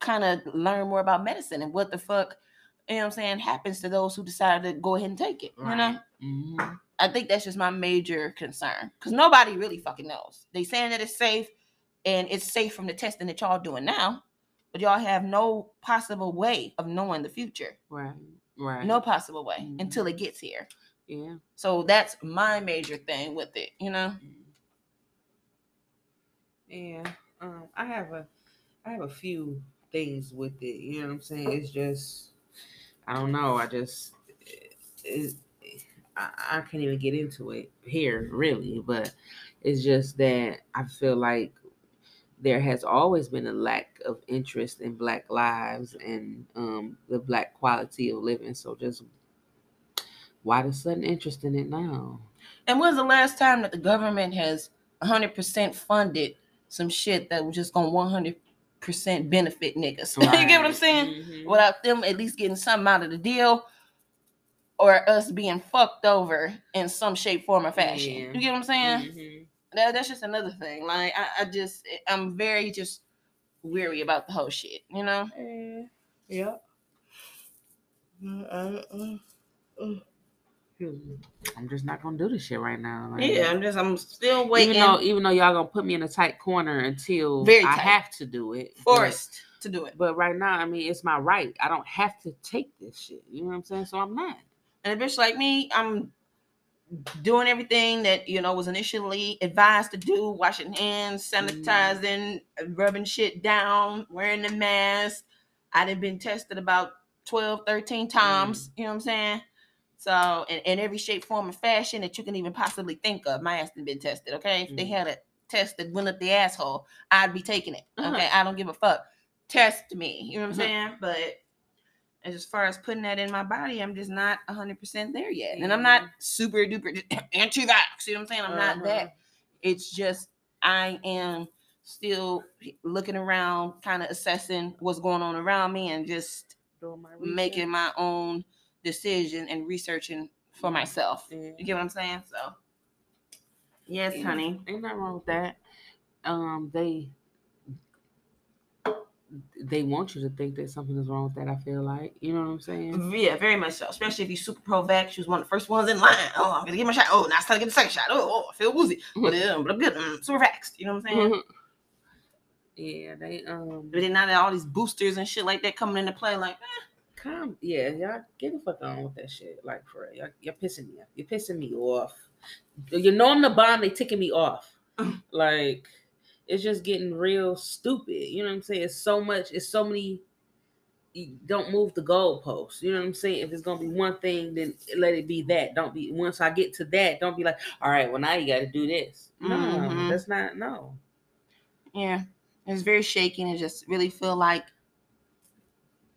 kind of learn more about medicine and what the fuck, you know what I'm saying, happens to those who decide to go ahead and take it. You know? Mhm. I think that's just my major concern. Because nobody really fucking knows. They saying that it's safe and it's safe from the testing that y'all doing now, but y'all have no possible way of knowing the future. Right. Right. No possible way Mhm. until it gets here. Yeah. So that's my major thing with it, you know? Yeah. Um, I have a I have a few things with it. You know what I'm saying? It's just I don't know. I just it, I, I can't even get into it here really, but it's just that I feel like there has always been a lack of interest in black lives and um, the black quality of living. So just why the sudden interest in it now? And when's the last time that the government has 100% funded some shit that was just going to 100% benefit niggas? [LAUGHS] you get what I'm Right. saying? Mhm. Without them at least getting something out of the deal or us being fucked over in some shape, form, or fashion. Yeah. You get what I'm saying? Mhm. That, that's just another thing. Like, I, I just, I'm very just weary about the whole shit, you know? Yeah. I'm just not gonna do this shit right now. like- Yeah, I'm just, I'm still waiting. Even though, even though y'all gonna put me in a tight corner until Very I have to do it, but- forced to do it. But, right now, I mean, it's my right. I don't have to take this shit. You know what I'm saying? So I'm not. And a bitch like me, I'm doing everything that you know was initially advised to do: washing hands, sanitizing, rubbing shit down, wearing the mask. I'd have been tested about 12, 13 times. Mm. You know what I'm saying? So, in, in every shape, form, and fashion that you can even possibly think of, my ass has been tested. Okay, if they Mhm. had a test that went up the asshole, I'd be taking it. Uh-huh. Okay, I don't give a fuck. Test me. You know what I'm Uh-huh. saying? But as far as putting that in my body, I'm just not 100% there yet. And I'm not super duper [CLEARS THROAT] anti-vax. You know what I'm saying? I'm not Uh-huh. that. It's just I am still looking around, kind of assessing what's going on around me and just my making my own decision and researching for myself. Yeah. You get what I'm saying? So Yes, Yeah. honey. Ain't nothing wrong with that. Um, they they want you to think that something is wrong with that. I feel like you know what I'm saying. Yeah, very much so. Especially if you super pro vax, you was one of the first ones in line. Oh, I'm gonna get my shot. Oh, now it's time to get the second shot. Oh, oh I feel woozy. [LAUGHS] But, uh, but I'm good. Mm, super vaxxed. You know what I'm saying? Mhm. [LAUGHS] yeah, they um But then now that all these boosters and shit like that coming into play, like, eh, come yeah, y'all get the fuck on with that shit. Like for real. Y'all, you're pissing me off. You're pissing me off. You know I'm the bomb, they ticking me off. [LAUGHS] like it's just getting real stupid. You know what I'm saying? It's so much, it's so many you don't move the goalposts. You know what I'm saying? If it's gonna be one thing, then let it be that. Don't be once I get to that, don't be like, all right, well now you gotta do this. No, Mhm. that's not no. yeah, it's very shaky and it just really feel like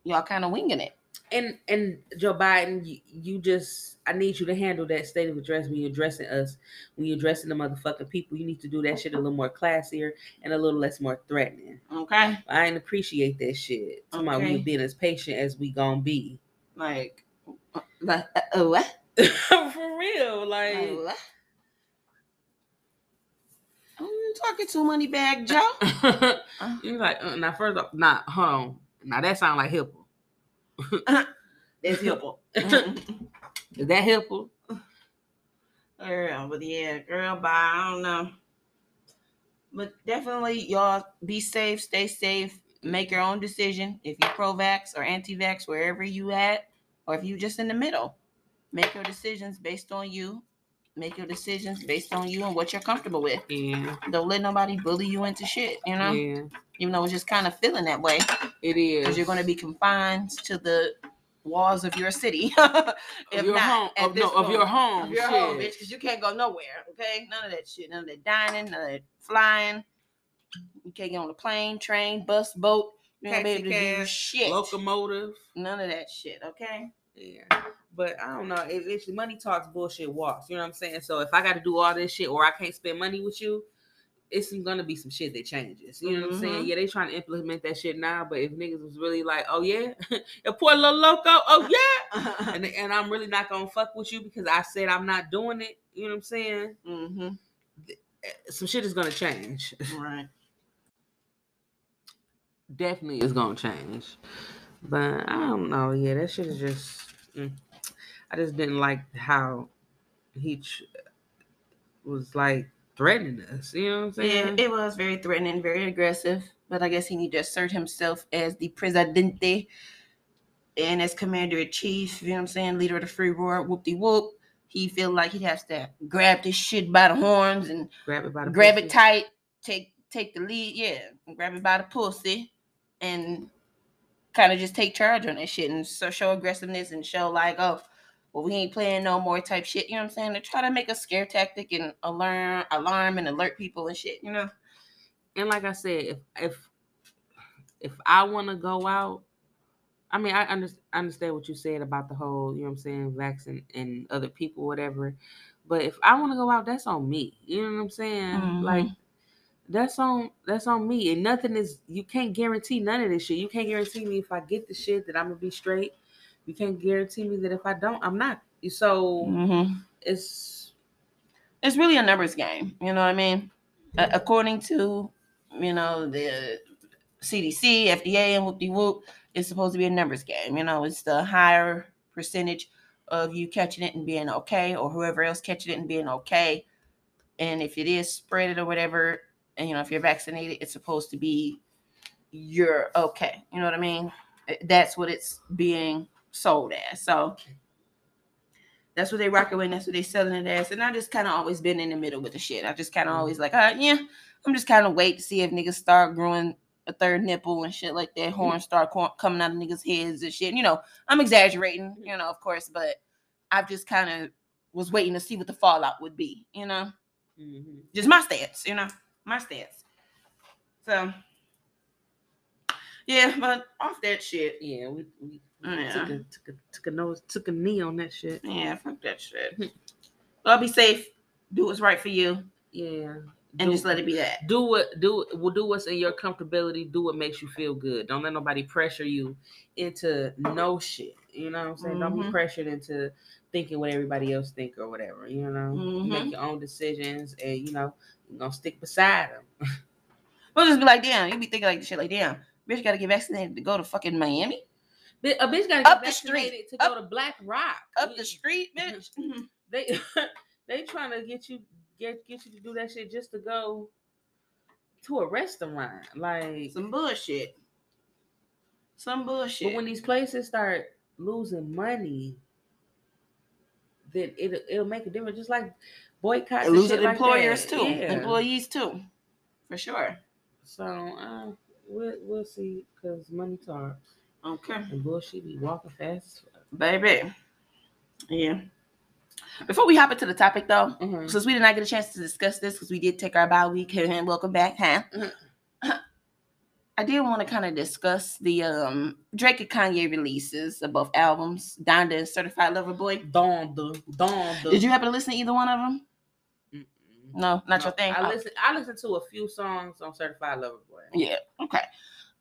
y'all kind of winging it. And and Joe Biden, you, you just I need you to handle that state of address when you're addressing us, when you're addressing the motherfucking people. You need to do that shit a little more classier and a little less more threatening. Okay, I ain't appreciate that shit. Talking about Okay. you being as patient as we gonna be. like, uh, like, uh, uh, what? [LAUGHS] For real, like. Like, what? You talking to money bag Joe? [LAUGHS] You're like, uh, now first off, nah, hold on. Now that sound like hipple. [LAUGHS] That's helpful. [LAUGHS] Is that helpful? Girl, but yeah, girl, bye. I don't know. But definitely, y'all be safe, stay safe, make your own decision. If you're pro vax or anti vax, wherever you at, or if you just in the middle, make your decisions based on you. Make your decisions based on you and what you're comfortable with. Yeah, Don't let nobody bully you into shit, you know? yeah, Even though it's just kind of feeling that way. it is. Because you're going to be confined to the walls of your city. [LAUGHS] of if your not, home, at of, this no, of your home, of your home, bitch, because you can't go nowhere. Okay, none of that shit, none of that dining, none of that flying. You can't get on a plane, train, bus, boat. You ain't be able to do shit. locomotive. None of that shit. Okay. Yeah. But I don't know. It, it's money talks, bullshit walks. You know what I'm saying? So if I got to do all this shit or I can't spend money with you, it's gonna be some shit that changes. You know what I'm saying? Mhm. Yeah, they trying to implement that shit now. But if niggas was really like, oh yeah, [LAUGHS] a poor little loco, oh yeah, [LAUGHS] and and I'm really not gonna fuck with you because I said I'm not doing it. You know what I'm saying? mm-hmm. Some shit is gonna change. [LAUGHS] Right. Definitely is gonna change. But I don't know. Yeah, that shit is just. mm. I just didn't like how he tr- was like threatening us. You know what I'm saying? Yeah, it was very threatening, very aggressive. But I guess he need to assert himself as the presidente and as commander in chief. You know what I'm saying? Leader of the free world. Whoop de whoop. He feel like he has to grab this shit by the horns and grab it by the grab pussy. it tight, take take the lead, yeah, grab it by the pussy, and kind of just take charge on that shit and so show aggressiveness and show like, oh, well, we ain't playing no more type shit. You know what I'm saying? To try to make a scare tactic and alarm, alarm and alert people and shit. You know? And like I said, if if if I want to go out, I mean, I under, understand what you said about the whole, you know what I'm saying, vaccine and other people, whatever. But if I want to go out, that's on me. You know what I'm saying? Mhm. Like that's on that's on me. And nothing is you can't guarantee none of this shit. You can't guarantee me if I get the shit that I'm gonna be straight. You can't guarantee me that if I don't, I'm not. So Mhm. it's It's really a numbers game. You know what I mean? A- according to you know the CDC, FDA, and whoop de whoop, it's supposed to be a numbers game. You know, it's the higher percentage of you catching it and being okay, or whoever else catching it and being okay. And if it is spread it or whatever, and you know, if you're vaccinated, it's supposed to be you're okay. You know what I mean? That's what it's being sold as. So that's what they rocking with. That's what they selling it as. And I just kind of always been in the middle with the shit. I just kind of always like, uh, yeah, I'm just kind of wait to see if niggas start growing a third nipple and shit like that. Horns start co- coming out of niggas' heads and shit. You know, I'm exaggerating, you know, of course, but I've just kind of was waiting to see what the fallout would be. You know, mhm. just my stance. You know, my stance. So. Yeah, but off that shit. yeah, we, we Yeah. took a took a took a nose took a knee on that shit. Yeah, fuck that shit. Well, be safe. Do what's right for you, Yeah. and Do- just let it be that. do what do will do what's in your comfortability. Do what makes you feel good. Don't let nobody pressure you into no shit. You know what I'm saying? Don't be Mhm. pressured into thinking what everybody else think or whatever. You know, Mhm. make your own decisions, and you know, you're gonna stick beside them. [LAUGHS] We'll just be like, damn. You be thinking like shit, like, damn, bitch, got to get vaccinated to go to fucking Miami, A bitch gotta get Up street. vaccinated to go to Black Rock. up the street, bitch. [LAUGHS] They [LAUGHS] they trying to get you get get you to do that shit just to go to a restaurant. Like Some bullshit. Some bullshit. But when these places start losing money, then it'll it'll make a difference. Just like boycotts, losing like employers that. too, Yeah. employees too, for sure. So uh, we'll we'll see because money talks Okay, and bullshit be walking fast. baby. Yeah. Before we hop into the topic, though, Mhm. since we did not get a chance to discuss this because we did take our bye week and welcome back, huh? Mhm. [CLEARS THROAT] I did want to kind of discuss the um Drake and Kanye releases of both albums, Donda and Certified Lover Boy. Donda, Donda. Did you happen to listen to either one of them? No, not your thing. I Oh, listen. I listened to a few songs on Certified Lover Boy. Yeah. Okay.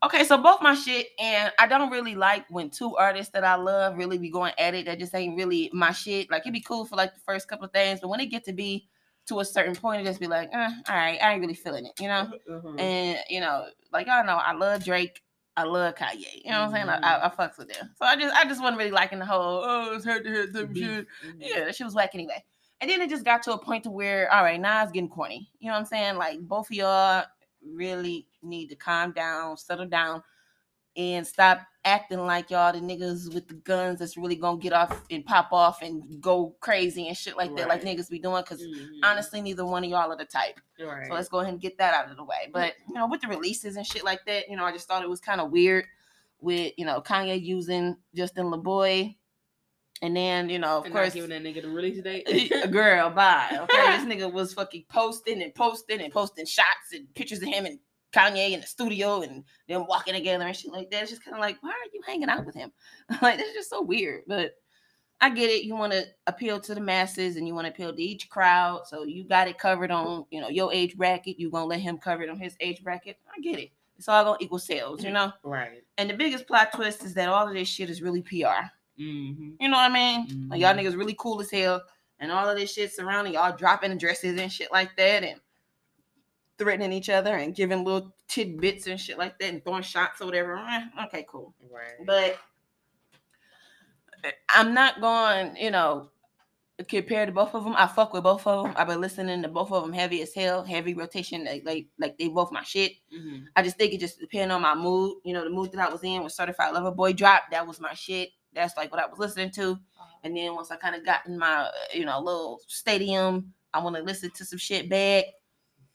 Okay, so both my shit, and I don't really like when two artists that I love really be going at it. That just ain't really my shit. Like it'd be cool for like the first couple of things, but when it get to be to a certain point, it just be like, eh, all right, I ain't really feeling it, you know. [LAUGHS] Mhm. And you know, like y'all know, I love Drake. I love Kanye. You know what I'm saying? Like, I, I fucks with them. So I just, I just wasn't really liking the whole oh it's head to of Beef. shit. Mhm. Yeah, that shit was whack anyway. And then it just got to a point to where, all right, now it's getting corny. You know what I'm saying? Like both of y'all really need to calm down, settle down, and stop acting like y'all the niggas with the guns that's really gonna get off and pop off and go crazy and shit like that, like Right. niggas be doing. Cause Mhm. honestly, neither one of y'all are the type. right. So let's go ahead and get that out of the way. But you know, with the releases and shit like that, you know, I just thought it was kind of weird with you know Kanye using Justin LaBoy, and then you know, of And course, giving that nigga the release date. [LAUGHS] girl, bye. [LAUGHS] Okay, this nigga was fucking posting and posting and posting shots and pictures of him and Kanye in the studio and them walking together and shit like that. It's just kind of like, why are you hanging out with him? [LAUGHS] like, that's just so weird. But I get it. You want to appeal to the masses and you want to appeal to each crowd. So you got it covered on, you know, your age bracket. You gonna let him cover it on his age bracket. I get it. It's all gonna equal sales, you know. right. And the biggest plot twist is that all of this shit is really PR. Mm-hmm. You know what I mean? Like y'all Mhm. niggas really cool as hell, and all of this shit surrounding y'all dropping addresses and shit like that, and threatening each other and giving little tidbits and shit like that, and throwing shots or whatever. Eh, okay, cool. Right. But I'm not going, you know, compare to both of them. I fuck with both of them. I've been listening to both of them heavy as hell, heavy rotation, like like, like they both my shit. Mhm. I just think it just depends on my mood. You know, the mood that I was in when Certified Lover Boy dropped, that was my shit. That's like what I was listening to. And then once I kind of got in my, uh, you know, little stadium, I want to listen to some shit back.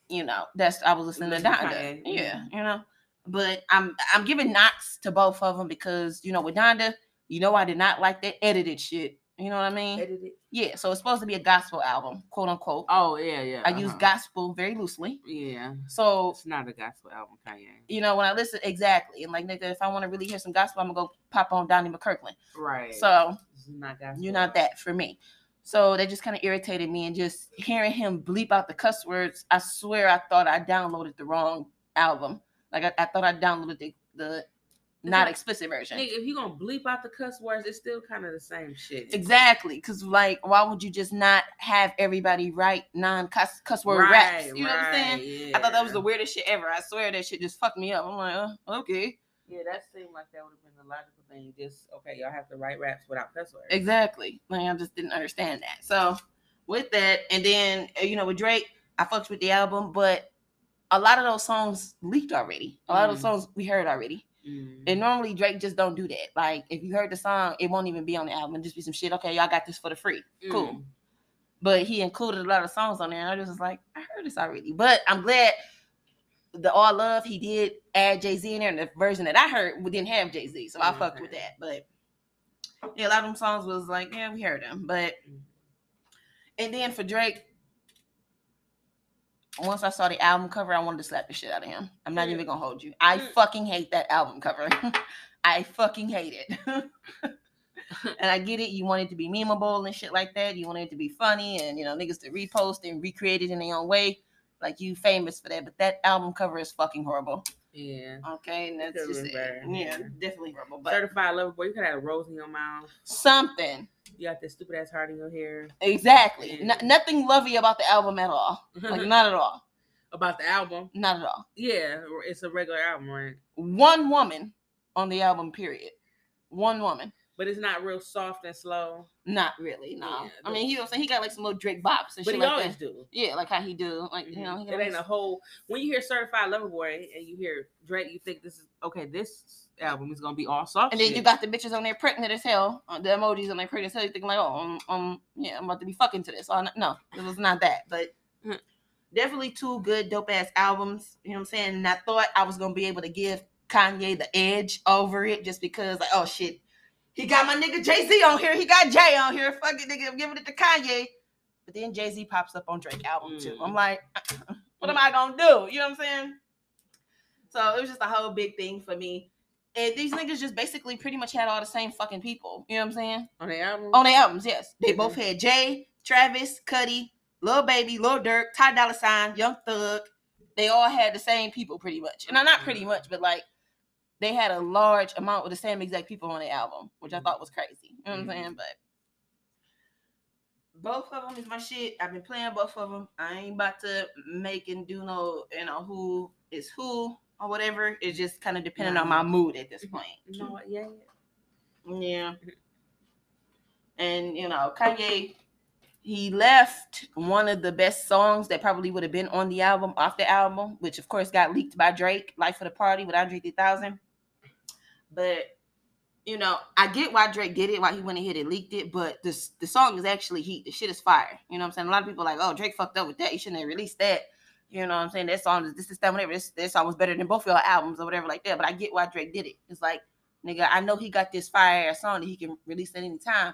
You know, that's I was listening to Donda. Yeah, you know. But I'm I'm giving knocks to both of them because you know with Donda, you know I did not like that edited shit. You know what I mean? Edited. Yeah. So it's supposed to be a gospel album, quote unquote. Oh yeah, yeah. I use uh-huh. gospel very loosely. Yeah. So It's not a gospel album, Kanye. you know, when I listen exactly, and like nigga, if I want to really hear some gospel, I'm gonna go pop on Donnie McClurkin. Right. So not gospel. you're not that for me. So that just kind of irritated me, and just hearing him bleep out the cuss words, I swear I thought I downloaded the wrong album. Like I, I thought I downloaded the the not like- explicit version. Nigga, if you gonna bleep out the cuss words, it's still kind of the same shit. Exactly, because like, why would you just not have everybody write non cuss cuss word raps? You know what I'm saying? I thought that was the weirdest shit ever. I swear that shit just fucked me up. I'm like, oh, okay. Yeah, that seemed like that would have been the logical thing. Just okay, y'all have to write raps without cuss words. Exactly. Like I just didn't understand that. So with that, and then uh, you know with Drake, I fucked with the album, but a lot of those songs leaked already. A lot of those Mm. songs we heard already. Mhm. And normally Drake just don't do that. Like if you heard the song, it won't even be on the album. It'll just be some shit. Okay, y'all got this for the free. Cool. Mm. But he included a lot of songs on there, and I just was like, I heard this already. But I'm glad the All Love he did add Jay Z in there, and the version that I heard we didn't have Jay Z, so I fucked with that. But yeah, a lot of them songs was like, yeah, we heard them. But Mhm. and then for Drake, once I saw the album cover, I wanted to slap the shit out of him. I'm not Mm. even gonna hold you. I Mm. fucking hate that album cover. [LAUGHS] I fucking hate it. [LAUGHS] and I get it. You want it to be memeable and shit like that. You want it to be funny and you know niggas to repost and recreate it in their own way. Like you famous for that, but that album cover is fucking horrible. Yeah. Okay, and that's just it. Yeah, definitely. But Certified lover boy, you could have a rose in your mouth. something You got this stupid ass heart in your hair. exactly. Yeah. N- nothing lovey about the album at all. Like [LAUGHS] not at all. About the album. Not at all. Yeah, it's a regular album, right? One woman on the album. Period. One woman. But it's not real soft and slow. Not really. No. Yeah, I mean, he was saying he got like some little Drake bops and But shit he like always that. do. Yeah, like how he do. Like you know, he it ain't a whole. When you hear Certified Lover Boy and you hear Drake, you think this is okay. This album is gonna be all soft. And then shit. you got the bitches on there pregnant as hell. uh, The emojis on there pregnant as hell. You thinking like, oh, um, um, yeah, I'm about to be fucking to this. Oh, no, no, it was not that. But Mm. definitely two good dope ass albums. You know what I'm saying? And I thought I was gonna be able to give Kanye the edge over it just because, like, oh shit, he got my nigga Jay Z on here. He got Jay on here. Fuck it, nigga, I'm giving it to Kanye. But then Jay Z pops up on Drake album too. Mm. I'm like, uh-uh. what am mm. I gonna do? You know what I'm saying? So it was just a whole big thing for me. And these niggas just basically pretty much had all the same fucking people. You know what I'm saying? on the album. On their albums, yes. They both mm-hmm. had Jay, Travis, Cudi, Lil Baby, Lil Durk, Ty Dolla Sign, Young Thug. They all had the same people pretty much. And not pretty mm. much, but like they had a large amount of the same exact people on the album, which I Mhm. thought was crazy. You know what. I'm saying? But both of them is my shit. I've been playing both of them. I ain't about to make and do no, you know, who is who or whatever. It's just kind of depending on my mood at this Mhm. point. No, yeah, Yeah. And you know, Kanye, he left one of the best songs that probably would have been on the album off the album, which of course got leaked by Drake, Life of the Party with Andre 3000. But you know, I get why Drake did it, why he went ahead and leaked it, but this the song is actually heat. The shit is fire. You know what I'm saying? A lot of people are like, oh, Drake fucked up with that. You shouldn't have released that. You know what I'm saying? That song is this is that whatever. This, this song was better than both of your albums or whatever like that. But I get why Drake did it. It's like, nigga, I know he got this fire ass song that he can release at any time.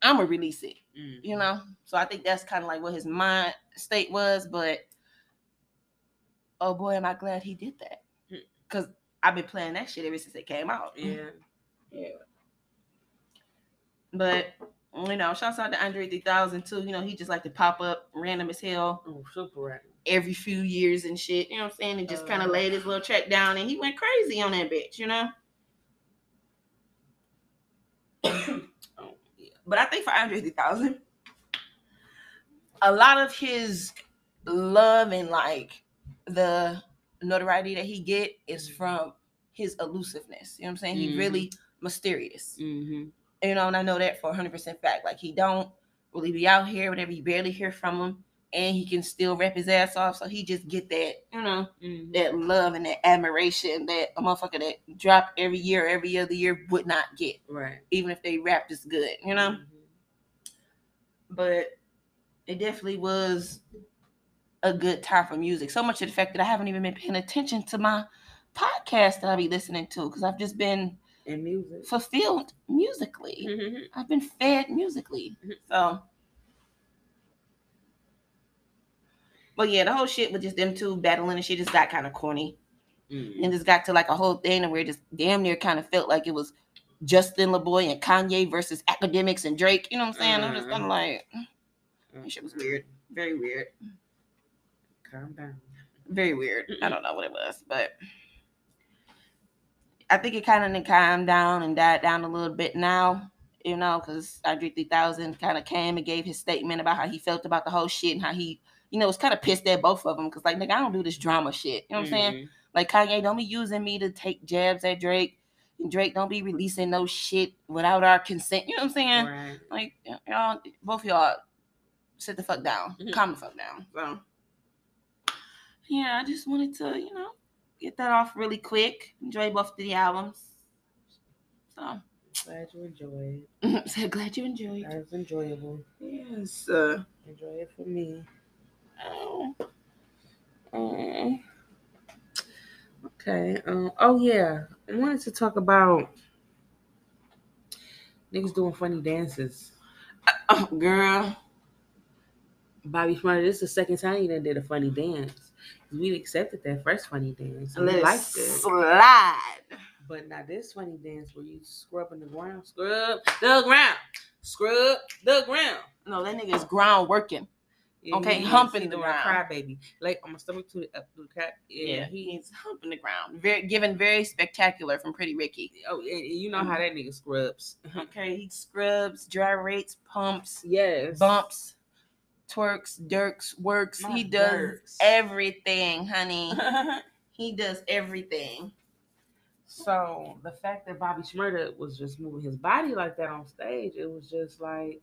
I'ma release it. Mhm. You know? So I think that's kind of like what his mind state was, but oh boy, am I glad he did that. Mm. Cause I've been playing that shit ever since it came out. Yeah. Yeah. But you know, shouts out to Andre 3000 too. You know, he just like to pop up random as hell Oh, super right. every few years and shit. You know what I'm saying? And just kind of Uh. laid his little track down and he went crazy on that bitch, you know? Oh, [COUGHS] yeah. But I think for Andre 3000, a lot of his love and like the notoriety that he get is from his elusiveness. You know what I'm saying? He Mhm. really mysterious. Mm-hmm. you know, and I know that for 100% fact. Like he don't really be out here, whatever. You barely hear from him, and he can still rap his ass off. So he just get that, you know, Mm-hmm. that love and that admiration that a motherfucker that drop every year, every other year would not get, Right. even if they rap as good, you know. Mhm. But it definitely was a good time for music. So much to the fact that I haven't even been paying attention to my podcast that I be listening to because I've just been And music. fulfilled musically. Mhm. I've been fed musically. Mhm. So, but yeah, the whole shit with just them two battling and shit just got kind of corny, Mhm. and just got to like a whole thing where it just damn near kind of felt like it was Justin LaBoy and Kanye versus Akademiks and Drake. You know what I'm saying? I'm just kind of like, that shit was weird, very weird, Calm down. very weird. I don't know what it was, but. I think it kind of calmed down and died down a little bit now, you know, because Andre 3000 kind of came and gave his statement about how he felt about the whole shit and how he, you know, was kind of pissed at both of them because, like, nigga, I don't do this drama shit. You know what I'm saying? Mhm. Like, Kanye, don't be using me to take jabs at Drake. And Drake, don't be releasing no shit without our consent. You know what I'm saying? Right. Like, y'all, both y'all sit the fuck down, Mhm. calm the fuck down. So, yeah, I just wanted to, you know, get that off really quick. Enjoy both of the albums. So, Glad you enjoyed. [LAUGHS] so glad you enjoyed. That was enjoyable. Yes. Uh, Enjoy it for me. oh, Oh. Okay. Um. Oh yeah. I wanted to talk about niggas doing funny dances. oh, girl. Bobby Shmurda, this is the second time you done did a funny dance. We accepted that first funny dance. and Let liked it. slide. But now this funny dance where you scrubbing the ground, scrub the ground, scrub the ground. No, that nigga is ground working. Yeah, Okay, humping the ground. Cry baby, like on my stomach to the up to the cat. Yeah, Yeah, he. he's humping the ground. Very given very spectacular from Pretty Ricky. Oh, and you know how mm-hmm. that nigga scrubs. [LAUGHS] Okay, he scrubs, gyrates, pumps, Yes. bumps, twerks, dirks, works. My he does dirks. everything, honey. [LAUGHS] he does everything. So the fact that Bobby Shmurda was just moving his body like that on stage, it was just like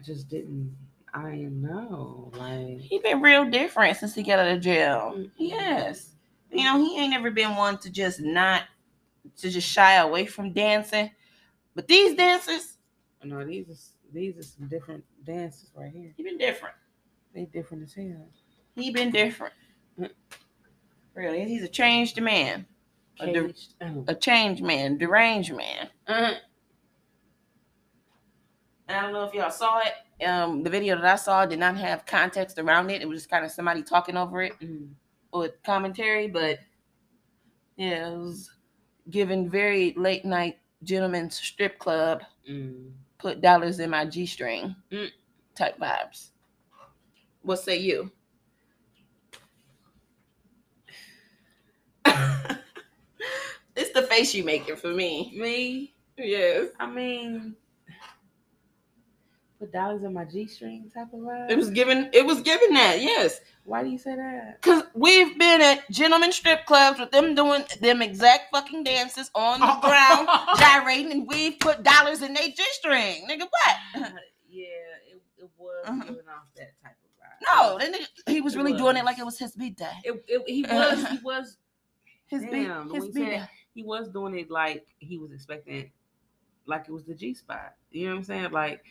I just didn't. I didn't know. Like He been real different since he got out of jail. Yes. You know, he ain't never been one to just not to just shy away from dancing. But these dancers, no, these are these are some different dances right here. he been different. They different as hell. He been different. Really, he's a changed man. A, de- Oh. a changed man, deranged man. Uh, And I don't know if y'all saw it. Um, the video that I saw did not have context around it. It was just kind of somebody talking over it mm. with commentary, but yeah, it was given very late night gentleman's strip club, Mm. Put dollars in my G string Mm. type vibes. What say you? [LAUGHS] [LAUGHS] It's the face you making for me? Me, Yes. I mean, put dollars in my G string type of vibe. It was given. It was given that. Yes. Why do you say that? Cause we've been at gentlemen strip clubs with them doing them exact fucking dances on the [LAUGHS] ground, gyrating, and we've put dollars in their G string. Nigga, what? [LAUGHS] yeah, it, it was Uh-huh. giving off that type of vibe. No, that nigga, he was It really doing it like it was his birthday. it, it, he was he [LAUGHS] was His Damn, beat, his he beat. said- he was doing it like he was expecting, like it was the G spot. You know what I'm saying? Like,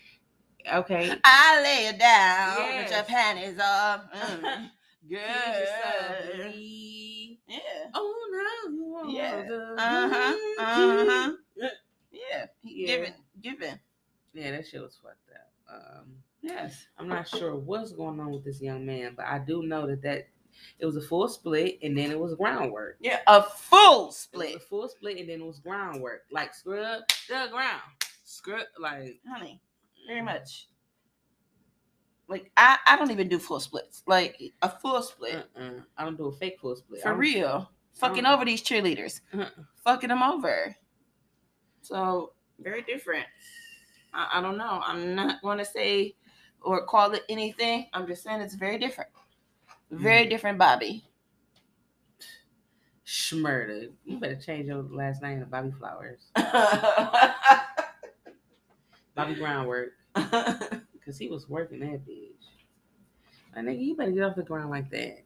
okay, I lay it down Yes. your panties off. Mm. Yeah. Oh no, Yeah. Uh-huh. Uh-huh. Yeah. He Yeah. Giving. Giving. Yeah, that shit was fucked up. Um, Yes. I'm not sure what's going on with this young man, but I do know that that it was a full split and then it was groundwork. Yeah. A full split. a full split and then it was groundwork, like scrub the ground, scrub like Honey. Very much. Like I, I don't even do full splits. Like a full split. Uh-uh. I don't do a fake full split. For real. Fucking over these cheerleaders. Uh-uh. Fucking them over. So very different. I, I don't know. I'm not going to say or call it anything. I'm just saying it's very different. Very Mm. different, Bobby. Shmurda. You better change your last name to Bobby Flowers. [LAUGHS] Bobby Groundwork. [LAUGHS] Cause he was working that bitch. Like nigga, you better get off the ground like that.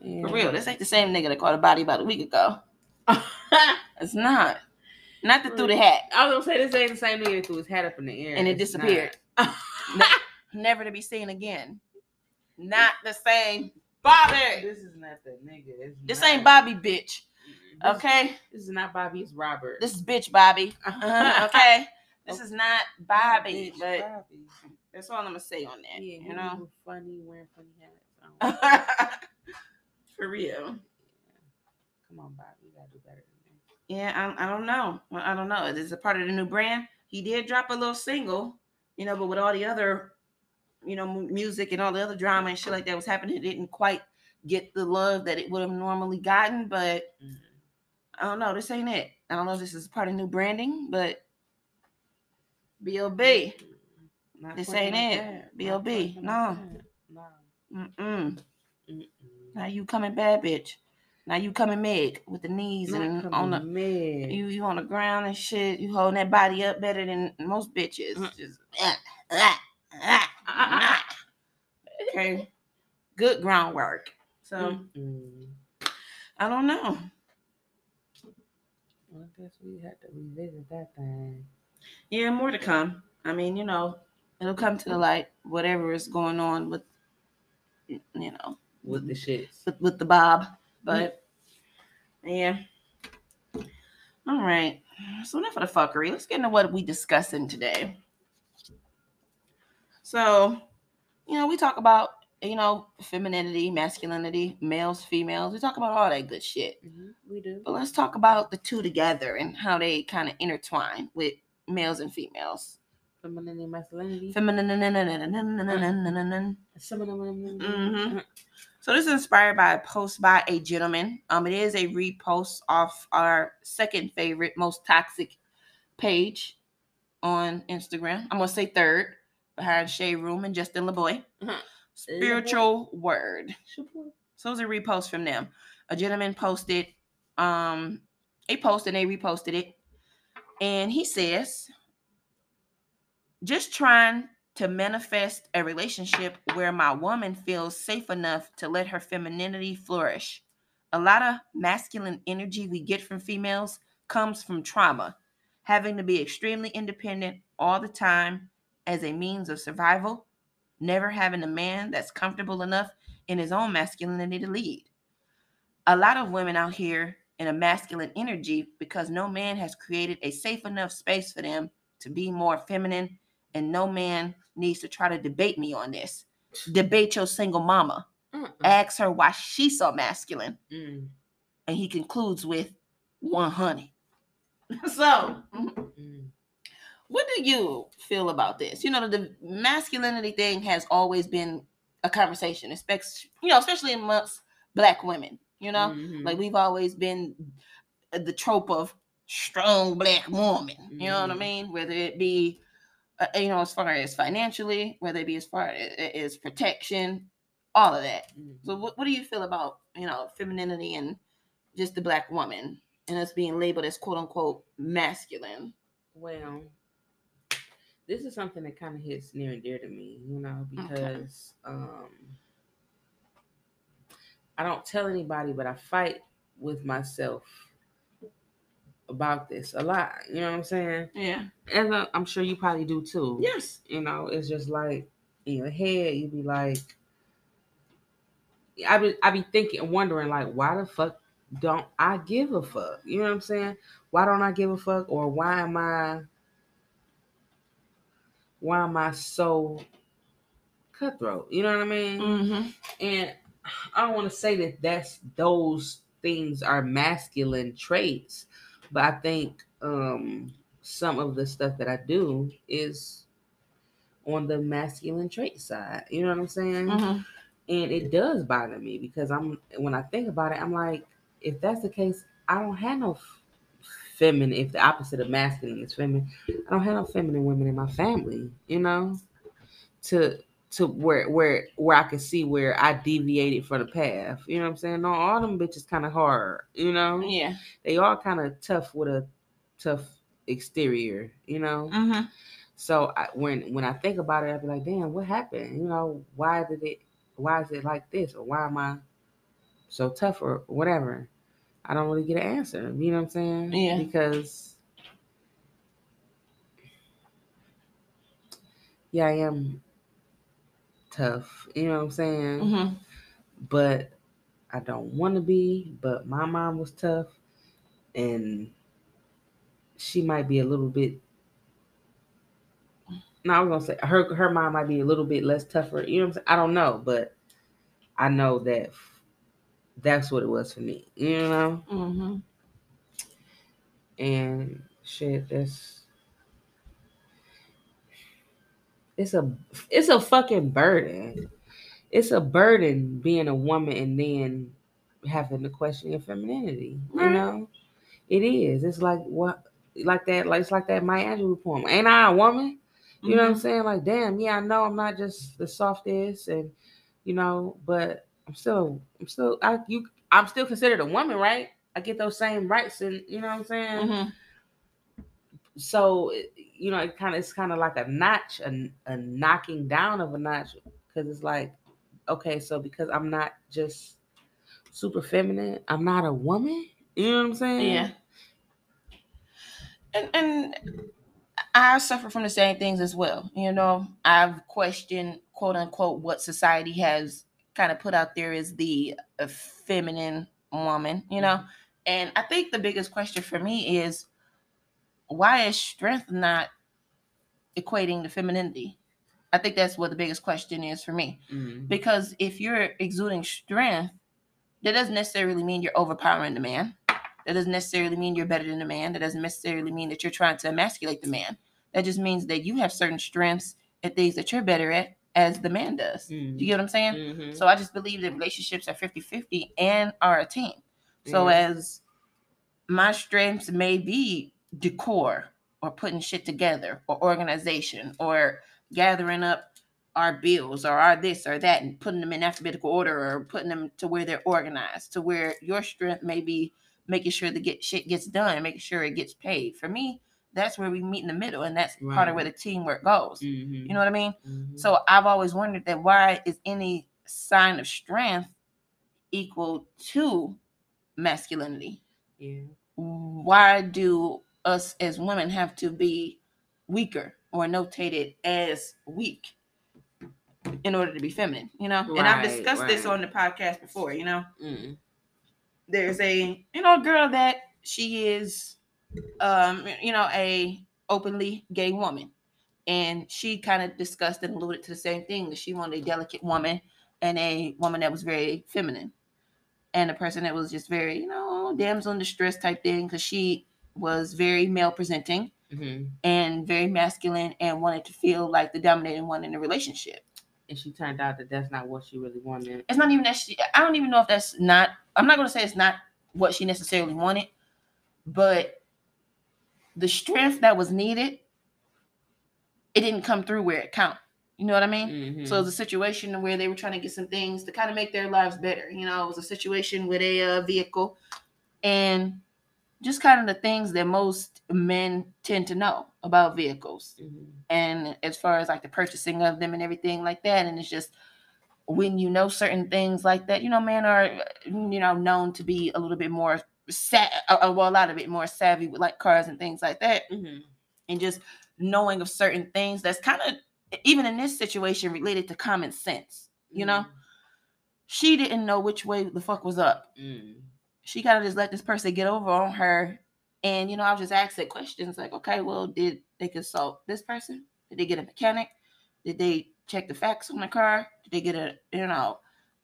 For real, this ain't the same nigga that caught a body about a week ago. [LAUGHS] It's not. Not the threw the hat I was gonna say this ain't the same nigga that threw his hat up in the air and it It's disappeared. not. [LAUGHS] Never to be seen again. Not the same Bobby. this is not the nigga. It's This not. ain't Bobby, bitch. This- Okay, This is not Bobby. It's Robert. this is bitch Bobby. Uh-huh, okay, this is not Bobby, Bitch, but Bobby. that's all I'm gonna say on that. Yeah, you know, funny wearing funny hats. [LAUGHS] For real. Come on, Bobby, you gotta do better than Yeah, I, I don't know. I don't know. This Is this a part of the new brand? He did drop a little single, you know, but with all the other, you know, mu- music and all the other drama and shit like that was happening, it didn't quite get the love that it would have normally gotten. But. Mhm. I don't know. This ain't it. I don't know if this is part of new branding, but B.O.B. This ain't it. B.O.B. No. fucking like that. No. Mm-mm. Mm-mm. Now you coming bad, bitch. Now you coming Meg with the knees Not and on the mad. you you on the ground and shit. You holding that body up better than most bitches. Mm. Just ah, ah, ah. okay, good groundwork. So Mm-mm. I don't know. Well, I guess we had to revisit that thing. Yeah, more to come. I mean, you know, it'll come to the light. Whatever is going on with, you know, With the shit, with, with the Bob. But yeah. All right. So enough of the fuckery. Let's get into what we discussing today. So, you know, we talk about, you know, femininity, masculinity, males, females. We talk about all that good shit. Mhm, We do. But let's talk about the two together and how they kind of intertwine with males and females. Femininity, masculinity. Feminine. Femininity. Mhm. So this is inspired by a post by a gentleman. Um, it is a repost off our second favorite, most toxic page on Instagram. I'm gonna say third, behind Shade Room and Justin LaBoy. Mhm. Spiritual word. So it was a repost from them. A gentleman posted um a post and they reposted it. And he says, just trying to manifest a relationship where my woman feels safe enough to let her femininity flourish. A lot of masculine energy we get from females comes from trauma, having to be extremely independent all the time as a means of survival, never having a man that's comfortable enough in his own masculinity to lead. A lot of women out here in a masculine energy because no man has created a safe enough space for them to be more feminine, and no man needs to try to debate me on this. Debate your single mama. Mm-mm. Ask her why she's so masculine. Mm, And he concludes with one honey. [LAUGHS] so, mm. what do you feel about this? You know, the masculinity thing has always been a conversation, especially you know, especially amongst black women. You know, Mhm. like we've always been the trope of strong black woman. You know what I Mhm. mean? Whether it be, uh, you know, as far as financially, whether it be as far as, as protection, all of that. So, what, what do you feel about you know femininity and just the black woman and us being labeled as quote unquote masculine? Well, this is something that kind of hits near and dear to me, you know, Okay. because um I don't tell anybody, but I fight with myself about this a lot. You know what I'm saying? Yeah. And uh, I'm sure you probably do too. Yes. You know, it's just like in your head, you'd be like, I be I be thinking, wondering like, why the fuck don't I give a fuck? You know what I'm saying? Why don't I give a fuck? Or why am I why am I so cutthroat? You know what I mean? Mm-hmm. And I don't want to say that that's those things are masculine traits, but I think um some of the stuff that I do is on the masculine trait side. You know what I'm saying? Mm-hmm. And it does bother me because I'm when I think about it, I'm like, if that's the case, I don't have no f- feminine. If the opposite of masculine is feminine, I don't have no feminine women in my family. You know, to to where where where I can see where I deviated from the path. You know what I'm saying? No, all them bitches kind of hard. You know, Yeah. they all kind of tough with a tough exterior. You know, Mm-hmm. so I, when when I think about it, I'd be like, damn, what happened? You know, why did it? Why is it like this? Or why am I so tough or whatever? I don't really get an answer. You know what I'm saying? Yeah. Because yeah, I am tough. You know what I'm saying? Mm-hmm. But I don't want to be. But my mom was tough, and she might be a little bit no, I was gonna say her her mom might be a little bit less tougher. You know what I'm saying? I don't know, but I know that that's what it was for me. You know, Mm-hmm. and shit, that's it's a it's a fucking burden. It's a burden being a woman and then having to question your femininity. You know, it is. It's like what like that. Like it's like that Maya Angelou poem. Ain't I a woman? You know what I'm saying? Like, damn, yeah, I know I'm not just the softest, and you know, but I'm still, I'm still, I you, I'm still considered a woman, right? I get those same rights, and you know what I'm saying. Mm-hmm. So, you know, it kind of, it's kind of like a notch, a, a knocking down of a notch, because it's like, okay, so because I'm not just super feminine, I'm not a woman. You know what I'm saying? Yeah. And and I suffer from the same things as well. You know, I've questioned quote unquote what society has kind of put out there as the feminine woman, you know. Mm-hmm. And I think the biggest question for me is why is strength not equating to femininity? I think that's what the biggest question is for me. Mhm. Because if you're exuding strength, that doesn't necessarily mean you're overpowering the man. That doesn't necessarily mean you're better than the man. That doesn't necessarily mean that you're trying to emasculate the man. That just means that you have certain strengths and things that you're better at as the man does. Do you get what I'm saying? Mhm. So I just believe that relationships are 50 50 and are a team. So as my strengths may be decor or putting shit together or organization or gathering up our bills or our this or that and putting them in alphabetical order or putting them to where they're organized to where your strength may be making sure the get shit gets done making sure it gets paid for me that's where we meet in the middle and that's part of where the teamwork goes Mhm. you know what i mean Mhm. so I've always wondered that why is any sign of strength equal to masculinity? yeah. Why do us as women have to be weaker or notated as weak in order to be feminine? You know, and I've Right, discussed this on the podcast before. You know, Mm. there's a you know girl that she is um you know a openly gay woman and she kind of discussed and alluded to the same thing that she wanted a delicate woman and a woman that was very feminine and a person that was just very you know damsel in distress type thing because she was very male presenting Mhm. and very masculine and wanted to feel like the dominating one in a relationship And she turned out that that's not what she really wanted. it's not even that she i don't even know if that's not i'm not going to say it's not what she necessarily wanted but the strength that was needed, it didn't come through where it count. You know what I mean? Mhm. So it was a situation where they were trying to get some things to kind of make their lives better. You know, it was a situation with a uh, vehicle and just kind of the things that most men tend to know about vehicles. Mhm. And as far as like the purchasing of them and everything like that. And it's just when you know certain things like that, you know, men are, you know, known to be a little bit more, sa- uh, well, a lot of it more savvy with like cars and things like that Mhm. and just knowing of certain things that's kind of even in this situation related to common sense you know she didn't know which way the fuck was up Mhm. She kind of just let this person get over on her and you know i was just asking questions like okay well did they consult this person did they get a mechanic did they check the facts on the car did they get a you know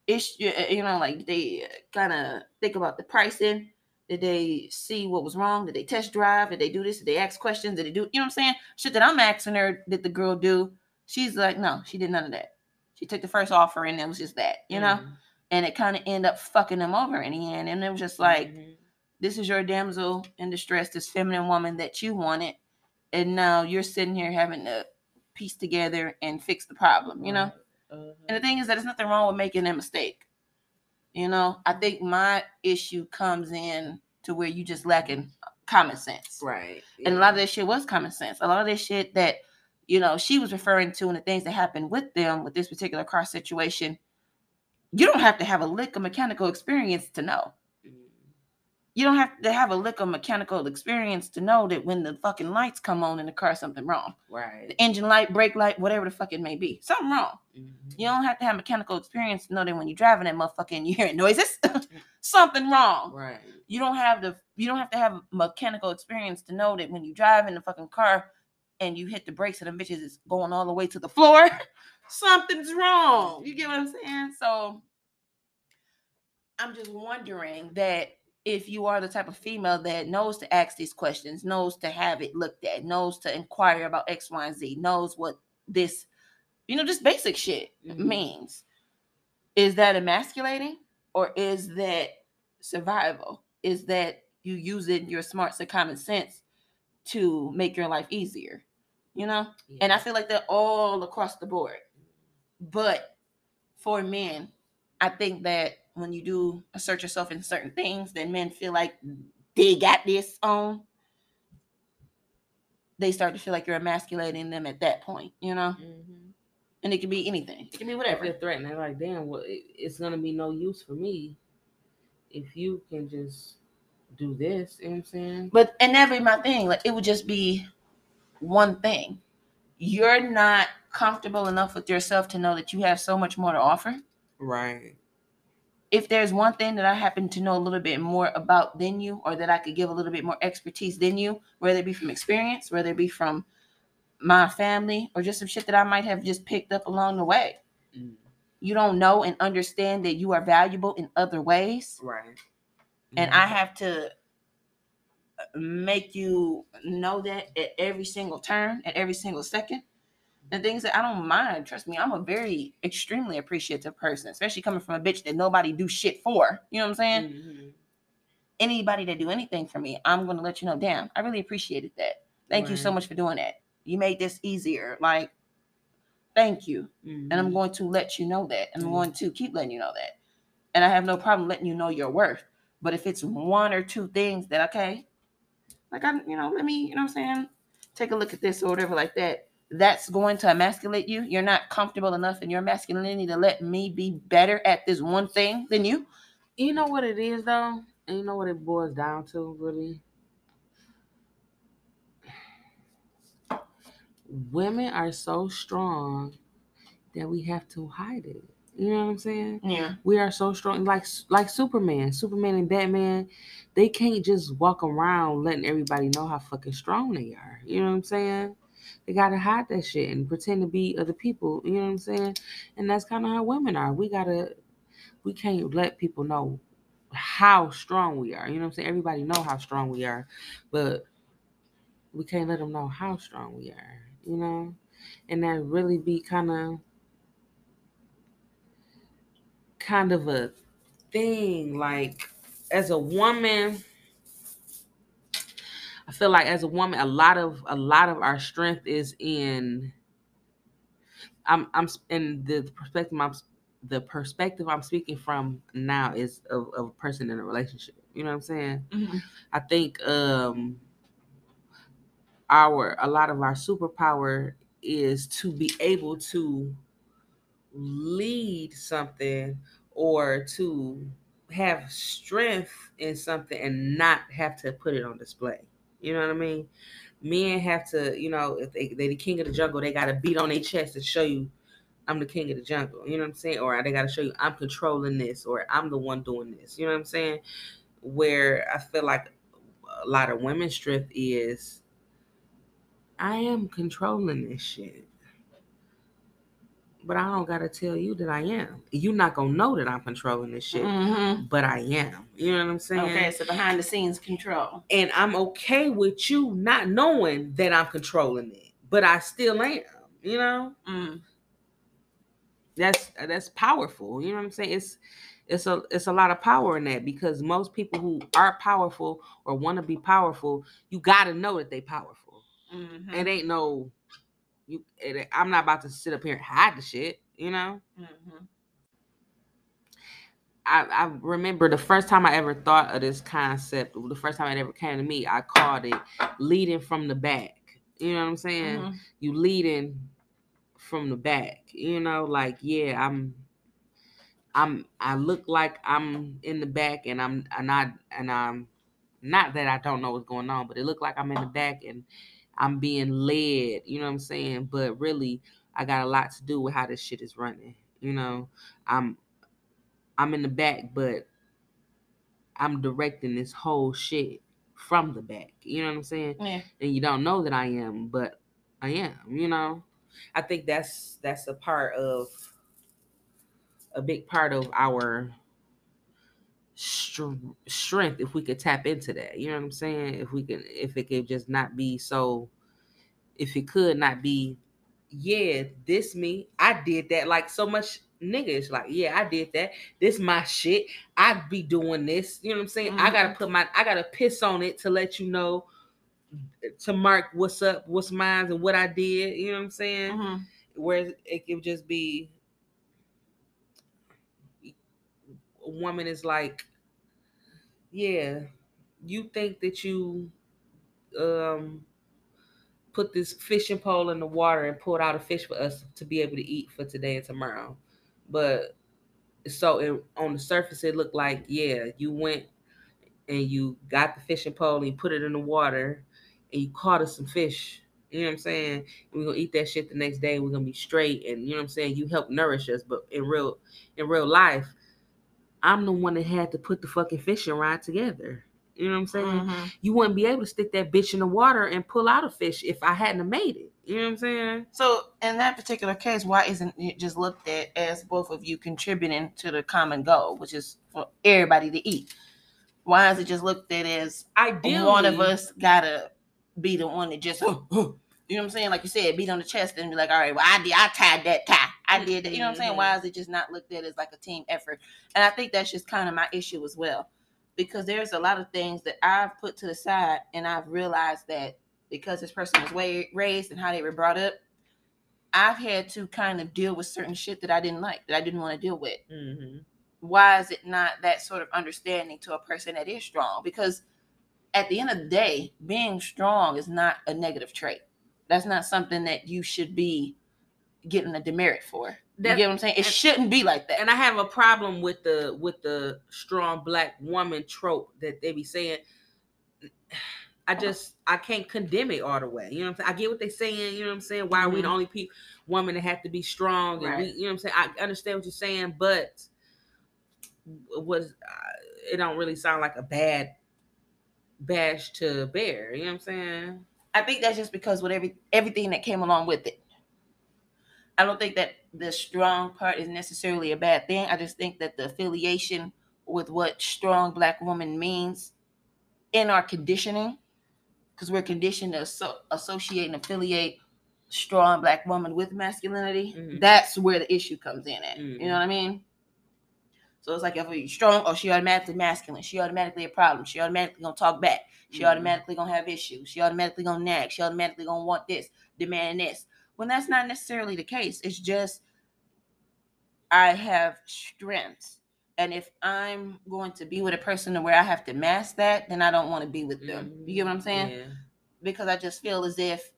issue you know like did they kind of think about the pricing did they see what was wrong? Did they test drive? Did they do this? Did they ask questions? Did they do, you know what I'm saying? Shit that I'm asking her, did the girl do? She's like, no, she did none of that. She took the first offer and it was just that, you know? Mhm. And it kind of ended up fucking them over in the end. And it was just like, Mhm. this is your damsel in distress, this feminine woman that you wanted. And now you're sitting here having to piece together and fix the problem, you know? Uh-huh. And the thing is that there's nothing wrong with making a mistake. You know, I think my issue comes in to where you just lacking common sense. right. And a lot of this shit was common sense. A lot of this shit that, you know, she was referring to and the things that happened with them with this particular car situation, you don't have to have a lick of mechanical experience to know. You don't have to have a lick of mechanical experience to know that when the fucking lights come on in the car, something wrong. Right. The engine light, brake light, whatever the fuck it may be, something wrong. Mhm. You don't have to have mechanical experience to know that when you're driving that motherfucker and you're hearing noises, [LAUGHS] something wrong. Right. You don't have the you don't have to have mechanical experience to know that when you drive in the fucking car and you hit the brakes and the bitches is going all the way to the floor, [LAUGHS] something's wrong. You get what I'm saying? So I'm just wondering that if you are the type of female that knows to ask these questions, knows to have it looked at, knows to inquire about X, Y, and Z, knows what this, you know, just basic shit Mhm. means. Is that emasculating or is that survival? Is that you using your smarts and common sense to make your life easier? You know? And I feel like they're all across the board. But for men, I think that when you do assert yourself in certain things, then men feel like they got this on. They start to feel like you're emasculating them at that point, you know? Mhm. And it can be anything. It can be whatever. They're like, damn, well, it, it's gonna be no use for me if you can just do this. You know what I'm saying? But and that be my thing. Like it would just be one thing. You're not comfortable enough with yourself to know that you have so much more to offer. Right. If there's one thing that I happen to know a little bit more about than you, or that I could give a little bit more expertise than you, whether it be from experience, whether it be from my family, or just some shit that I might have just picked up along the way. Mm. You don't know and understand that you are valuable in other ways. Right. and Mhm. I have to make you know that at every single turn, at every single second. And things that I don't mind. Trust me, I'm a very extremely appreciative person, especially coming from a bitch that nobody do shit for. You know what I'm saying? Mhm. Anybody that do anything for me, I'm gonna let you know. Damn, I really appreciated that. Thank you so much for doing that. You made this easier. Like, thank you. And I'm Mhm. going to let you know that. And I'm Mhm. going to keep letting you know that. And I have no problem letting you know your worth. But if it's one or two things that okay, like I, you know, let me, you know what I'm saying, take a look at this or whatever like that. That's going to emasculate you. You're not comfortable enough in your masculinity to let me be better at this one thing than you. You know what it is though, and you know what it boils down to, really. Women are so strong that we have to hide it. You know what I'm saying? Yeah. We are so strong, like like Superman, Superman and Batman. They can't just walk around letting everybody know how fucking strong they are. You know what I'm saying? They gotta hide that shit and pretend to be other people. You know what I'm saying? And that's kind of how women are. We gotta, we can't let people know how strong we are. You know what I'm saying? Everybody know how strong we are, but we can't let them know how strong we are. You know, and that really be kind of kind of a thing like as a woman I feel like as a woman, a lot of a lot of our strength is in. I'm I'm in the perspective I'm the perspective I'm speaking from now is of, of a person in a relationship. You know what I'm saying? Mhm. I think um our a lot of our superpower is to be able to lead something or to have strength in something and not have to put it on display. You know what I mean? Men have to, you know, if they they the king of the jungle, they gotta beat on their chest to show you I'm the king of the jungle. You know what I'm saying? Or they gotta show you I'm controlling this or I'm the one doing this. You know what I'm saying? Where I feel like a lot of women's strength is I am controlling this shit. But I don't gotta tell you that I am. You're not gonna know that I'm controlling this shit, Mhm. but I am. You know what I'm saying? Okay, so behind the scenes control. And I'm okay with you not knowing that I'm controlling it, but I still am. You know? Mm. that's that's powerful. You know what I'm saying? It's it's a it's a lot of power in that because most people who are powerful or want to be powerful, you got to know that they powerful. Mhm. It ain't no you. It, I'm not about to sit up here and hide the shit. You know. Mhm. I, I remember the first time I ever thought of this concept. The first time it ever came to me, I called it leading from the back. You know what I'm saying? Mhm. you leading from the back you know like yeah i'm i'm i look like i'm in the back and i'm and i and i'm not that i don't know what's going on but it looked like i'm in the back and i'm being led you know what i'm saying but really i got a lot to do with how this shit is running you know i'm i'm in the back but i'm directing this whole shit from the back you know what i'm saying Yeah. and you don't know that I am, but I am, you know. I think that's that's a part of a big part of our strength if we could tap into that. You know what I'm saying? If we can if it could just not be so if it could not be yeah, this me. I did that like so much niggas like, yeah, I did that. This my shit. I'd be doing this. You know what I'm saying? I gotta put my I gotta piss on it to let you know to mark what's up, what's mine, and what I did. You know what I'm saying? Mhm. Whereas it could just be a woman is like, yeah, you think that you um put this fishing pole in the water and pulled out a fish for us to be able to eat for today and tomorrow. But so it, on the surface it looked like, yeah, you went and you got the fishing pole and you put it in the water and you caught us some fish. You know what I'm saying? We're gonna eat that shit the next day. We're gonna be straight, and you know what I'm saying. You help nourish us, but in real, in real life, I'm the one that had to put the fucking fishing rod together. You know what I'm saying? Mhm. You wouldn't be able to stick that bitch in the water and pull out a fish if I hadn't made it. You know what I'm saying? So in that particular case, why isn't it just looked at as both of you contributing to the common goal, which is for everybody to eat? Why is it just looked at as Ideally, one of us gotta be the one that just [GASPS] you know what I'm saying? Like you said, beat on the chest and be like, all right, well, I did I tied that tie. I did that. You know what I'm saying? Why is it just not looked at as like a team effort? And I think that's just kind of my issue as well. Because there's a lot of things that I've put to the side and I've realized that because this person was way raised and how they were brought up, I've had to kind of deal with certain shit that I didn't like, that I didn't want to deal with Mhm. why is it not that sort of understanding to a person that is strong? Because at the end of the day, being strong is not a negative trait. That's not something that you should be getting a demerit for. You That- get what I'm saying? It and- shouldn't be like that. and I have a problem with the with the strong black woman trope that they be saying. I just I can't condemn it all the way. You know what I'm saying? I get what they're saying. You know what I'm saying? Why are we the Mhm. only people woman that have to be strong? And we, you know what I'm saying? I understand what you're saying, but was uh, it don't really sound like a bad bash to bear. You know what I'm saying? I think that's just because with every everything that came along with it. I don't think that the strong part is necessarily a bad thing. I just think that the affiliation with what strong black woman means in our conditioning, because we're conditioned to asso- associate and affiliate strong black woman with masculinity. Mhm. That's where the issue comes in at. You Mhm. know what I mean? So it's like if you're strong, oh, she automatically masculine. She automatically a problem. She automatically gonna talk back. She Mhm. automatically gonna have issues. She automatically gonna nag. She automatically gonna want this, demand this. When that's not necessarily the case. It's just I have strengths. And if I'm going to be with a person where I have to mask that, then I don't want to be with them. You get what I'm saying? Mm-hmm. Yeah. Because I just feel as if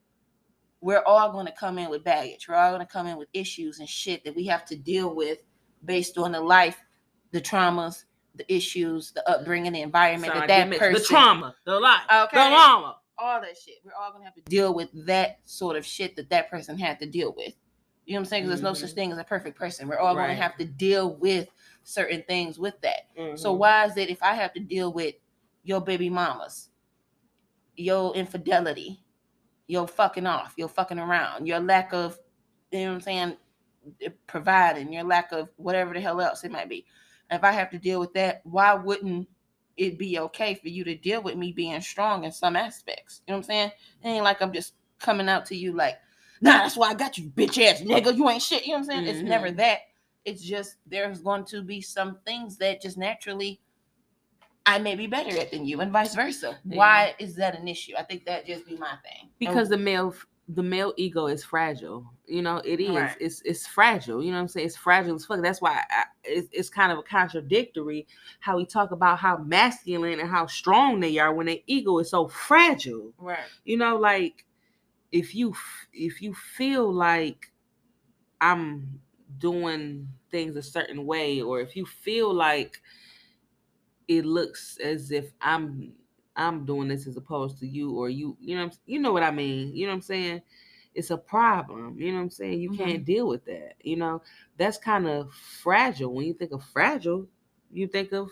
we're all going to come in with baggage. We're all going to come in with issues and shit that we have to deal with based on the life, the traumas, the issues, the upbringing, the environment Sound that that person, the trauma, the life, Okay. the llama. All that shit. We're all going to have to deal with that sort of shit that that person had to deal with. You know what I'm saying? 'Cause there's no such Mhm. thing as a perfect person. We're all gonna have to deal with certain things with that. So Mhm. why is it if I have to deal with your baby mamas, your infidelity, your fucking off, your fucking around, your lack of, you know what I'm saying, eh, providing, your lack of whatever the hell else it might be. If I have to deal with that, why wouldn't it be okay for you to deal with me being strong in some aspects? You know what I'm saying? It ain't like I'm just coming out to you like, nah, that's why I got you, bitch ass nigga. You ain't shit. You know what I'm saying? It's never Mhm. that. It's just there's going to be some things that just naturally I may be better at than you, and vice versa. Yeah. Why is that an issue? I think that just be my thing. because the male the male ego is fragile you know it is Right. it's it's fragile you know what i'm saying? It's fragile as fuck. That's why I, it's, it's kind of a contradictory how we talk about how masculine and how strong they are when their ego is so fragile. Right, you know like if you if you feel like i'm doing things a certain way or if you feel like it looks as if i'm i'm doing this as opposed to you or you you know you know what i mean? You know what i'm saying? It's a problem you know what i'm saying? You Mhm. can't deal with that you know? That's kind of fragile. When you think of fragile you think of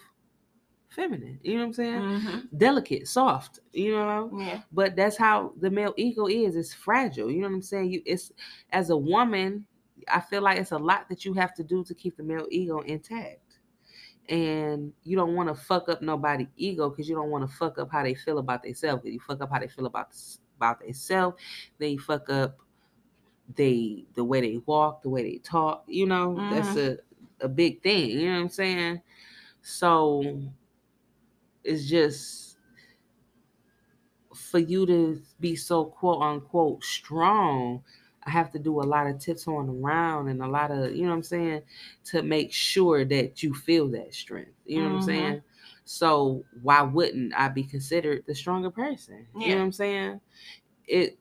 feminine you know what i'm saying? Mhm. delicate soft you know? Yeah, but that's how the male ego is it's fragile you know what i'm saying? You it's as a woman i feel like it's a lot that you have to do to keep the male ego intact and you don't want to fuck up nobody's ego because you don't want to fuck up how they feel about themselves If you fuck up how they feel about about themselves they you fuck up they the way they walk the way they talk you know? That's mm-hmm. a a big thing you know what i'm saying? So it's just for you to be so quote unquote strong, I have to do a lot of tips on around and a lot of, you know what I'm saying, to make sure that you feel that strength. You know what I'm Mhm. saying? So why wouldn't I be considered the stronger person? You know what I'm saying? It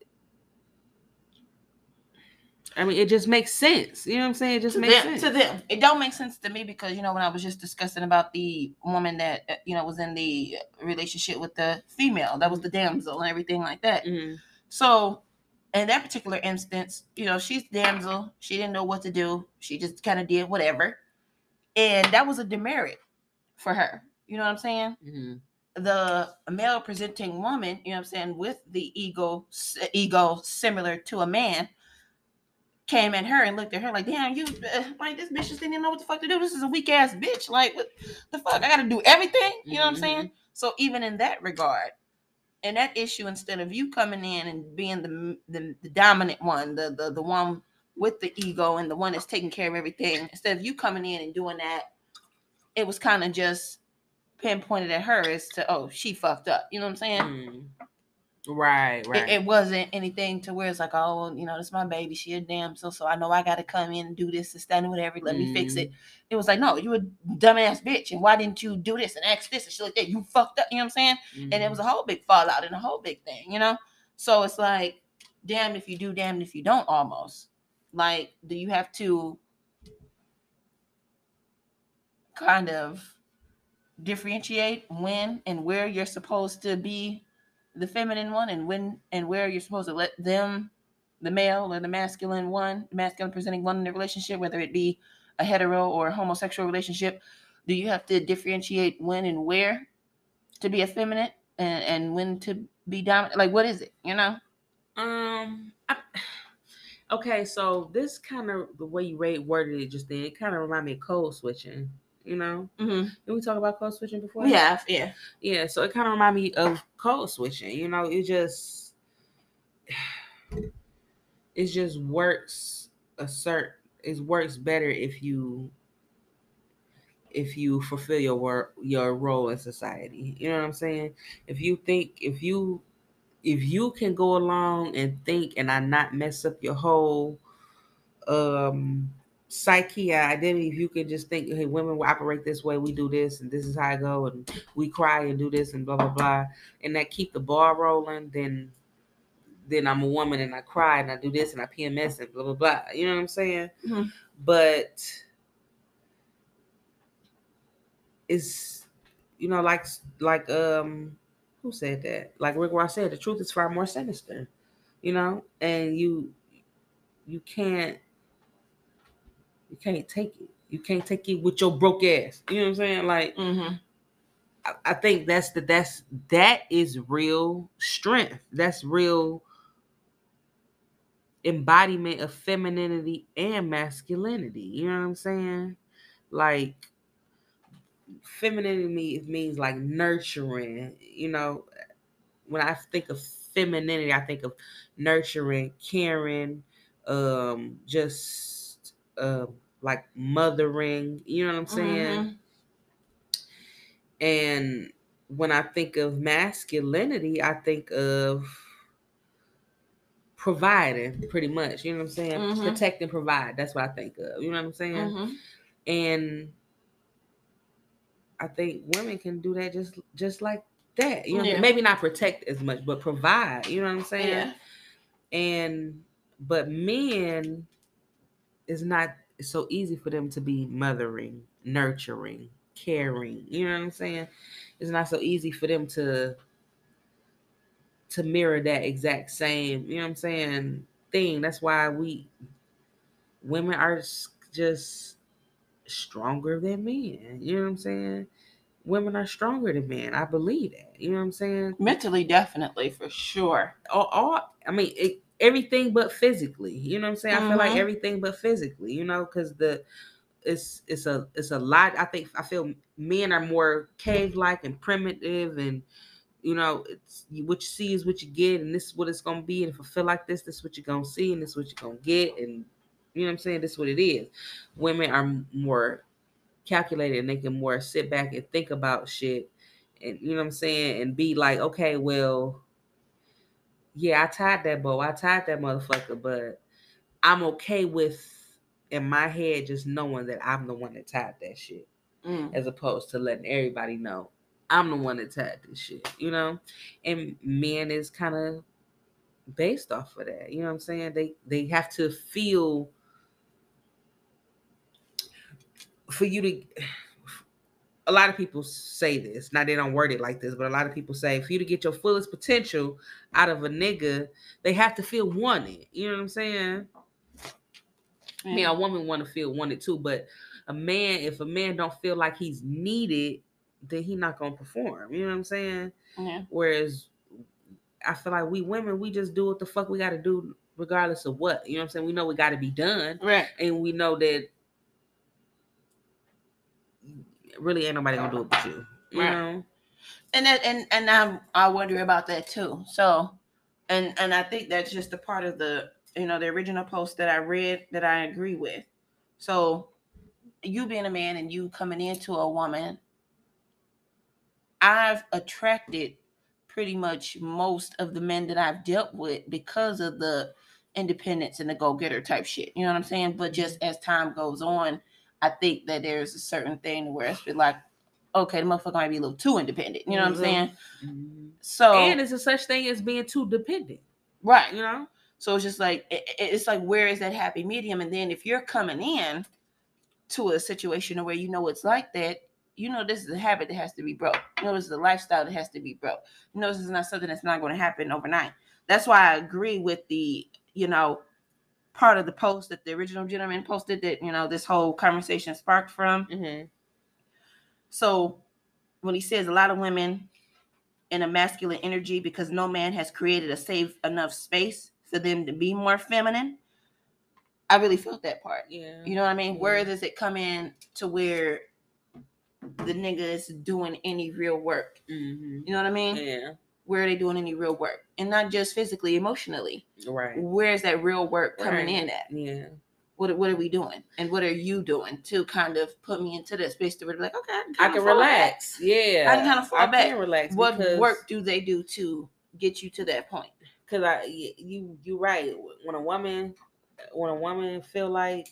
I mean, it just makes sense. You know what I'm saying? It just to makes them, sense. to them, it don't make sense to me because you know when I was just discussing about the woman that uh, you know was in the relationship with the female, that was the damsel and everything like that. Mhm. So, in that particular instance, you know, she's damsel. She didn't know what to do. She just kind of did whatever, and that was a demerit for her. You know what I'm saying? Mhm. The male presenting woman, you know what I'm saying, with the ego, ego similar to a man, came at her and looked at her like, "Damn, you uh, like this bitch just didn't know what the fuck to do. This is a weak ass bitch. Like, what the fuck? I got to do everything. You know what I'm saying? So even in that regard, in that issue, instead of you coming in and being the the, the dominant one, the, the the one with the ego and the one that's taking care of everything, instead of you coming in and doing that, it was kind of just pinpointed at her as to, oh, she fucked up. You know what I'm saying? Mhm. Right, right. It, it wasn't anything to where it's like, oh, you know, this is my baby. She a damsel, so I know I got to come in and do this and stand whatever. Let me fix it. It was like, no, you a dumbass bitch, and why didn't you do this and ask this and shit like that? You fucked up. You know what I'm saying? Mhm. and it was a whole big fallout and a whole big thing, you know. So it's like, damned if you do, damned if you don't. Almost like, do you have to kind of differentiate when and where you're supposed to be the feminine one, and when and where you're supposed to let them, the male or the masculine one, the masculine presenting one in the relationship, whether it be a hetero or a homosexual relationship, do you have to differentiate when and where to be effeminate and, and when to be dominant? Like, what is it? You know? Um. I, [SIGHS] okay, so this kind of the way you worded it just then, it kind of remind me of code switching. You know, Mm-hmm. did we talk about code switching before? Yeah, yeah. yeah. So it kind of remind me of code switching. You know, it just [SIGHS] it just works a cert. It works better if you if you fulfill your work your role in society. You know what I'm saying? If you think if you if you can go along and think and I not mess up your whole um psyche identity, if you can just think, hey, women will operate this way, we do this, and this is how I go, and we cry and do this and blah blah blah, and that keep the ball rolling, then then I'm a woman and I cry and I do this and I PMS and blah blah blah. You know what I'm saying? Mhm. But it's you know like like um who said that? Like Rick Ross said, the truth is far more sinister. You know, and you you can't you can't take it. You can't take it with your broke ass. You know what I'm saying? Like Mm-hmm. I, I think that's the that's that is real strength. That's real embodiment of femininity and masculinity. You know what I'm saying? Like femininity means like nurturing. You know, when I think of femininity, I think of nurturing, caring, um, just um like mothering. You know what I'm saying? Mhm. And when I think of masculinity, I think of providing pretty much. You know what I'm saying? Mhm. Protect and provide. That's what I think of. You know what I'm saying? Mhm. And I think women can do that just just like that. You know, Yeah. maybe not protect as much, but provide. You know what I'm saying? Yeah. And but men is not so easy for them to be mothering, nurturing, caring. You know what I'm saying? It's not so easy for them to to mirror that exact same, you know what I'm saying, thing. That's why we women are just stronger than men. You know what I'm saying? Women are stronger than men. I believe that. You know what I'm saying? Mentally, definitely, for sure. all, all I mean, it, everything but physically. You know what I'm saying? I feel like Mhm. everything but physically. You know, because the it's it's a it's a lot. I think I feel men are more cave like and primitive, and you know, it's what you see is what you get, and this is what it's gonna be. And if I feel like this, this is what you're gonna see, and this is what you're gonna get, and you know what I'm saying? This is what it is. Women are more calculated, and they can more sit back and think about shit, and you know what I'm saying, and be like, okay, well yeah, I tied that bow. I tied that motherfucker, but I'm okay with in my head just knowing that I'm the one that tied that shit, Mm. as opposed to letting everybody know I'm the one that tied this shit, you know? And men is kind of based off of that. You know what I'm saying? They they have to feel for you to a lot of people say this. Now they don't word it like this, but a lot of people say for you to get your fullest potential out of a nigga, they have to feel wanted. You know what I'm saying? I mean, a woman want to feel wanted too, but a man, if a man don't feel like he's needed, then he not gonna perform. You know what I'm saying? Yeah. Whereas I feel like we women, we just do what the fuck we gotta do regardless of what. You know what I'm saying? We know we gotta be done. Right. And we know that really ain't nobody gonna do it but you. You Right. know? and that and and I I wonder about that too. So, and and I think that's just a part of the you know the original post that I read that I agree with. So, you being a man and you coming into a woman, I've attracted pretty much most of the men that I've dealt with because of the independence and the go getter type shit. You know what I'm saying? But just mm-hmm. as time goes on, I think that there's a certain thing where it's been like, okay, the motherfucker might be a little too independent. You know what I'm Mhm. saying? Mhm. So And it's a such thing as being too dependent. right. You know? So it's just like it- it's like where is that happy medium? And then if you're coming in to a situation where you know it's like that, you know this is a habit that has to be broke. You know this is a lifestyle that has to be broke. You know this is not something that's not going to happen overnight. That's why I agree with the you know part of the post that the original gentleman posted that you know this whole conversation sparked from. Mm-hmm. So when he says a lot of women in a masculine energy because no man has created a safe enough space for them to be more feminine, I really felt that part. Yeah. You know what I mean? Where does it come in to where the nigga is doing any real work? Mm-hmm. You know what I mean? Yeah. Where are they doing any real work? And not just physically, emotionally. Right. Where's that real work coming Right. in at? Yeah. what what are we doing and what are you doing to kind of put me into this space to be like okay I can, I can fall back. relax. Yeah, I can kinda fall I back. Can relax. what because- work do they do to get you to that point Cause I you you right. When a woman when a woman feel like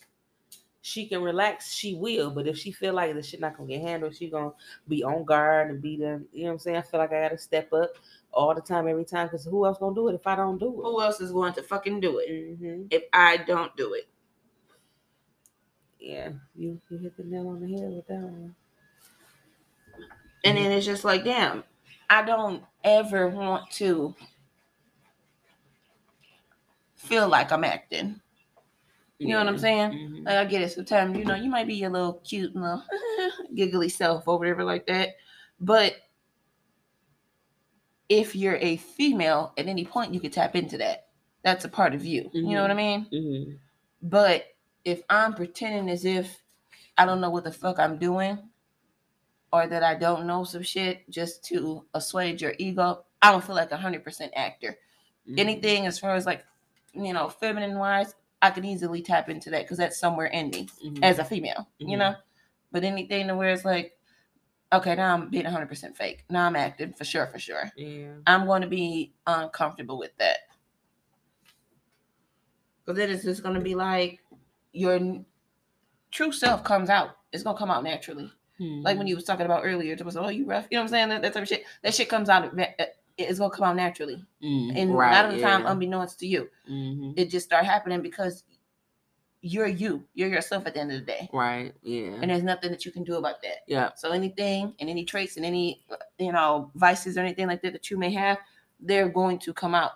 she can relax, she will. But if she feel like the shit not gonna get handled, she gonna be on guard and be the you know what I'm saying. I feel like I gotta step up all the time, every time. Cause who else gonna do it if I don't do it? who else is going to fucking do it hmm if i don't do it Yeah, you you hit the nail on the head with that one. and then it's just like damn i don't ever want to feel like i'm acting you know what i'm saying Mhm. Like I get it sometimes, you know, you might be your little cute and little [LAUGHS] giggly self or whatever like that. But if you're a female at any point, you could tap into that. That's a part of you. You know what I mean? Mhm. But if I'm pretending as if I don't know what the fuck I'm doing or that I don't know some shit just to assuage your ego, I don't feel like a hundred percent actor. Mhm. Anything as far as like, you know, feminine wise, I can easily tap into that because that's somewhere in me Mhm. as a female, you Mhm. know. But anything to where it's like, okay, now I'm being 100% fake. Now I'm acting for sure, for sure. yeah. I'm going to be uncomfortable with that. Because then it's just going to be like your true self comes out. It's going to come out naturally. Like when you was talking about earlier, it was, oh, you rough. You know what I'm saying? That, that type of shit. That shit comes out. uh, It's going to come out naturally. Mhm. And a lot of the time, unbeknownst to you, Mhm. it just start happening because you're you. You're yourself at the end of the day. right, yeah, And there's nothing that you can do about that. yeah. So anything and any traits and any you know vices or anything like that that you may have, they're going to come out.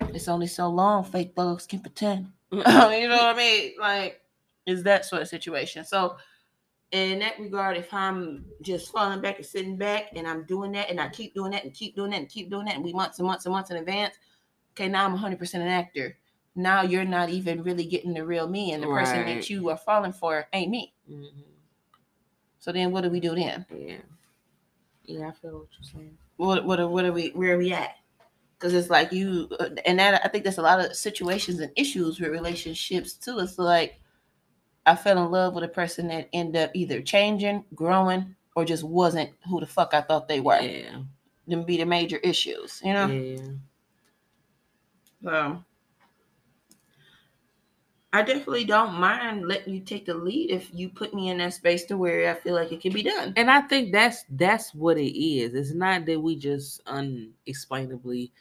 It's only so long fake thugs can pretend. [LAUGHS] you know what I mean? Like, is that sort of situation. So in that regard, if I'm just falling back and sitting back and I'm doing that and I keep doing that and keep doing that and keep doing that and we months and months and months in advance, okay, now I'm 100% an actor. Now you're not even really getting the real me, and the person that you are falling for ain't me. Mhm. So then, what do we do then? Yeah. Yeah, I feel what you're saying. what what are, what are we where are we at because it's like you uh, and that i think there's a lot of situations and issues with relationships too it's like i fell in love with a person that ended up either changing growing or just wasn't who the fuck i thought they were Yeah. them be the major issues you know Yeah. so i definitely don't mind letting you take the lead if you put me in that space to where i feel like it can be done And I think that's that's what it is. It's not that we just unexplainably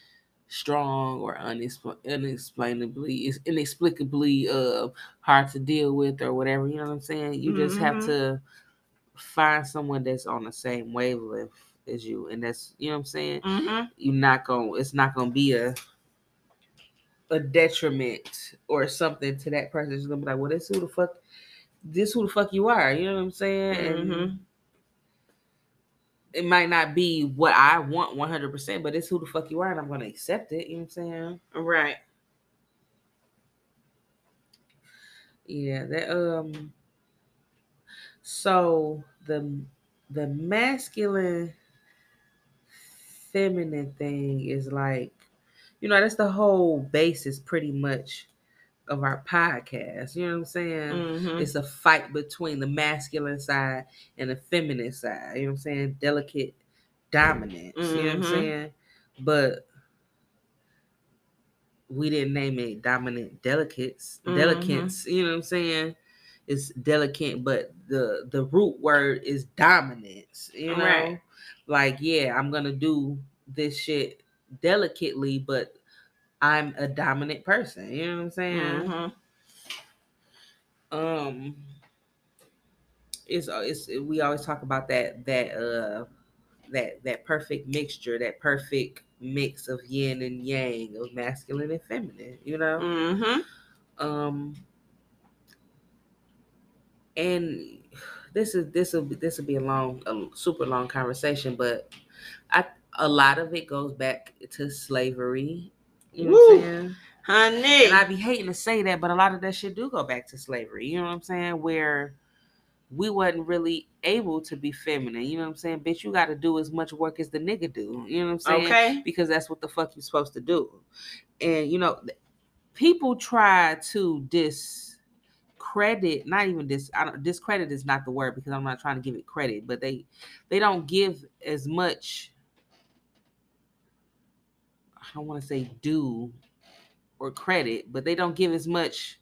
strong or unexpl- unexplainably it's inexplicably uh hard to deal with or whatever. You know what I'm saying? You just have Mhm. to find someone that's on the same wavelength as you, and that's you know what I'm saying. mm-hmm. You're not gonna. It's not gonna be a a detriment or something to that person. It's gonna be like, well, this who the fuck, this who the fuck you are. You know what I'm saying? And Mhm. it might not be what I want 100, percent but it's who the fuck you are, and I'm gonna accept it. You know what I'm saying? right Yeah. That um. So the the masculine feminine thing is like, you know, that's the whole basis pretty much of our podcast. You know what I'm saying? Mhm. It's a fight between the masculine side and the feminine side. You know what I'm saying? Delicate dominance. You know what I'm Mhm. saying? But we didn't name it dominant delicates. Mhm. Delicates. You know what I'm saying? It's delicate, but the the root word is dominance. You know, Right. like yeah, I'm gonna do this shit delicately, but I'm a dominant person. You know what I'm saying? Mhm. um it's it's we always talk about that that uh that that perfect mixture that perfect mix of yin and yang of masculine and feminine you know Mhm. um and this is this will be this will be a long a super long conversation but i a lot of it goes back to slavery you know what i'm saying honey and I be hating to say that, but a lot of that shit do go back to slavery. You know what I'm saying? Where we wasn't really able to be feminine. You know what I'm saying? Bitch, you got to do as much work as the nigga do. You know what I'm saying? okay Because that's what the fuck you're supposed to do. And you know, people try to dis discredit not even this I don't discredit is not the word because I'm not trying to give it credit, but they they don't give as much I don't want to say due or credit, but they don't give as much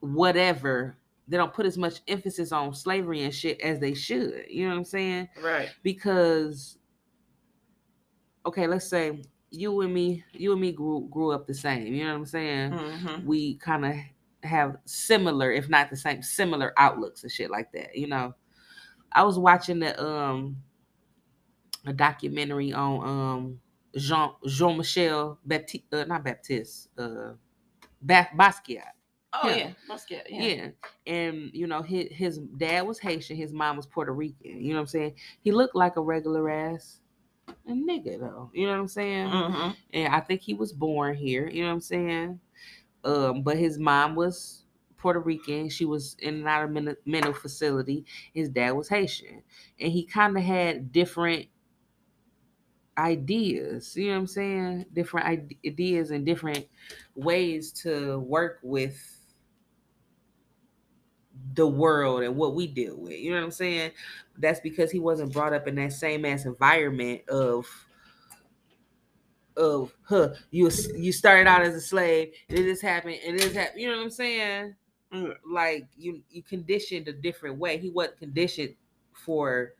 whatever. They don't put as much emphasis on slavery and shit as they should. You know what I'm saying? Right. Because okay, let's say you and me, you and me grew grew up the same. You know what I'm saying? Mhm. we kind of have similar, if not the same, similar outlooks and shit like that. You know, I was watching the um a documentary on um Jean Jean Michel Baptiste, uh, not Baptiste, uh, ba- Basquiat. Oh Yeah. yeah. Basquiat, Yeah. yeah. and you know his his dad was Haitian, his mom was Puerto Rican. You know what I'm saying? He looked like a regular ass a nigga though. You know what I'm saying? Mhm. and I think he was born here. You know what I'm saying? Um, but his mom was Puerto Rican. She was in and out of mental facility. His dad was Haitian, and he kind of had different ideas. You know what I'm saying? Different ideas and different ways to work with the world and what we deal with. You know what I'm saying? That's because he wasn't brought up in that same ass environment of of huh you you started out as a slave and this happened and this happened. You know what I'm saying? Mm. Like you you conditioned a different way. He wasn't conditioned for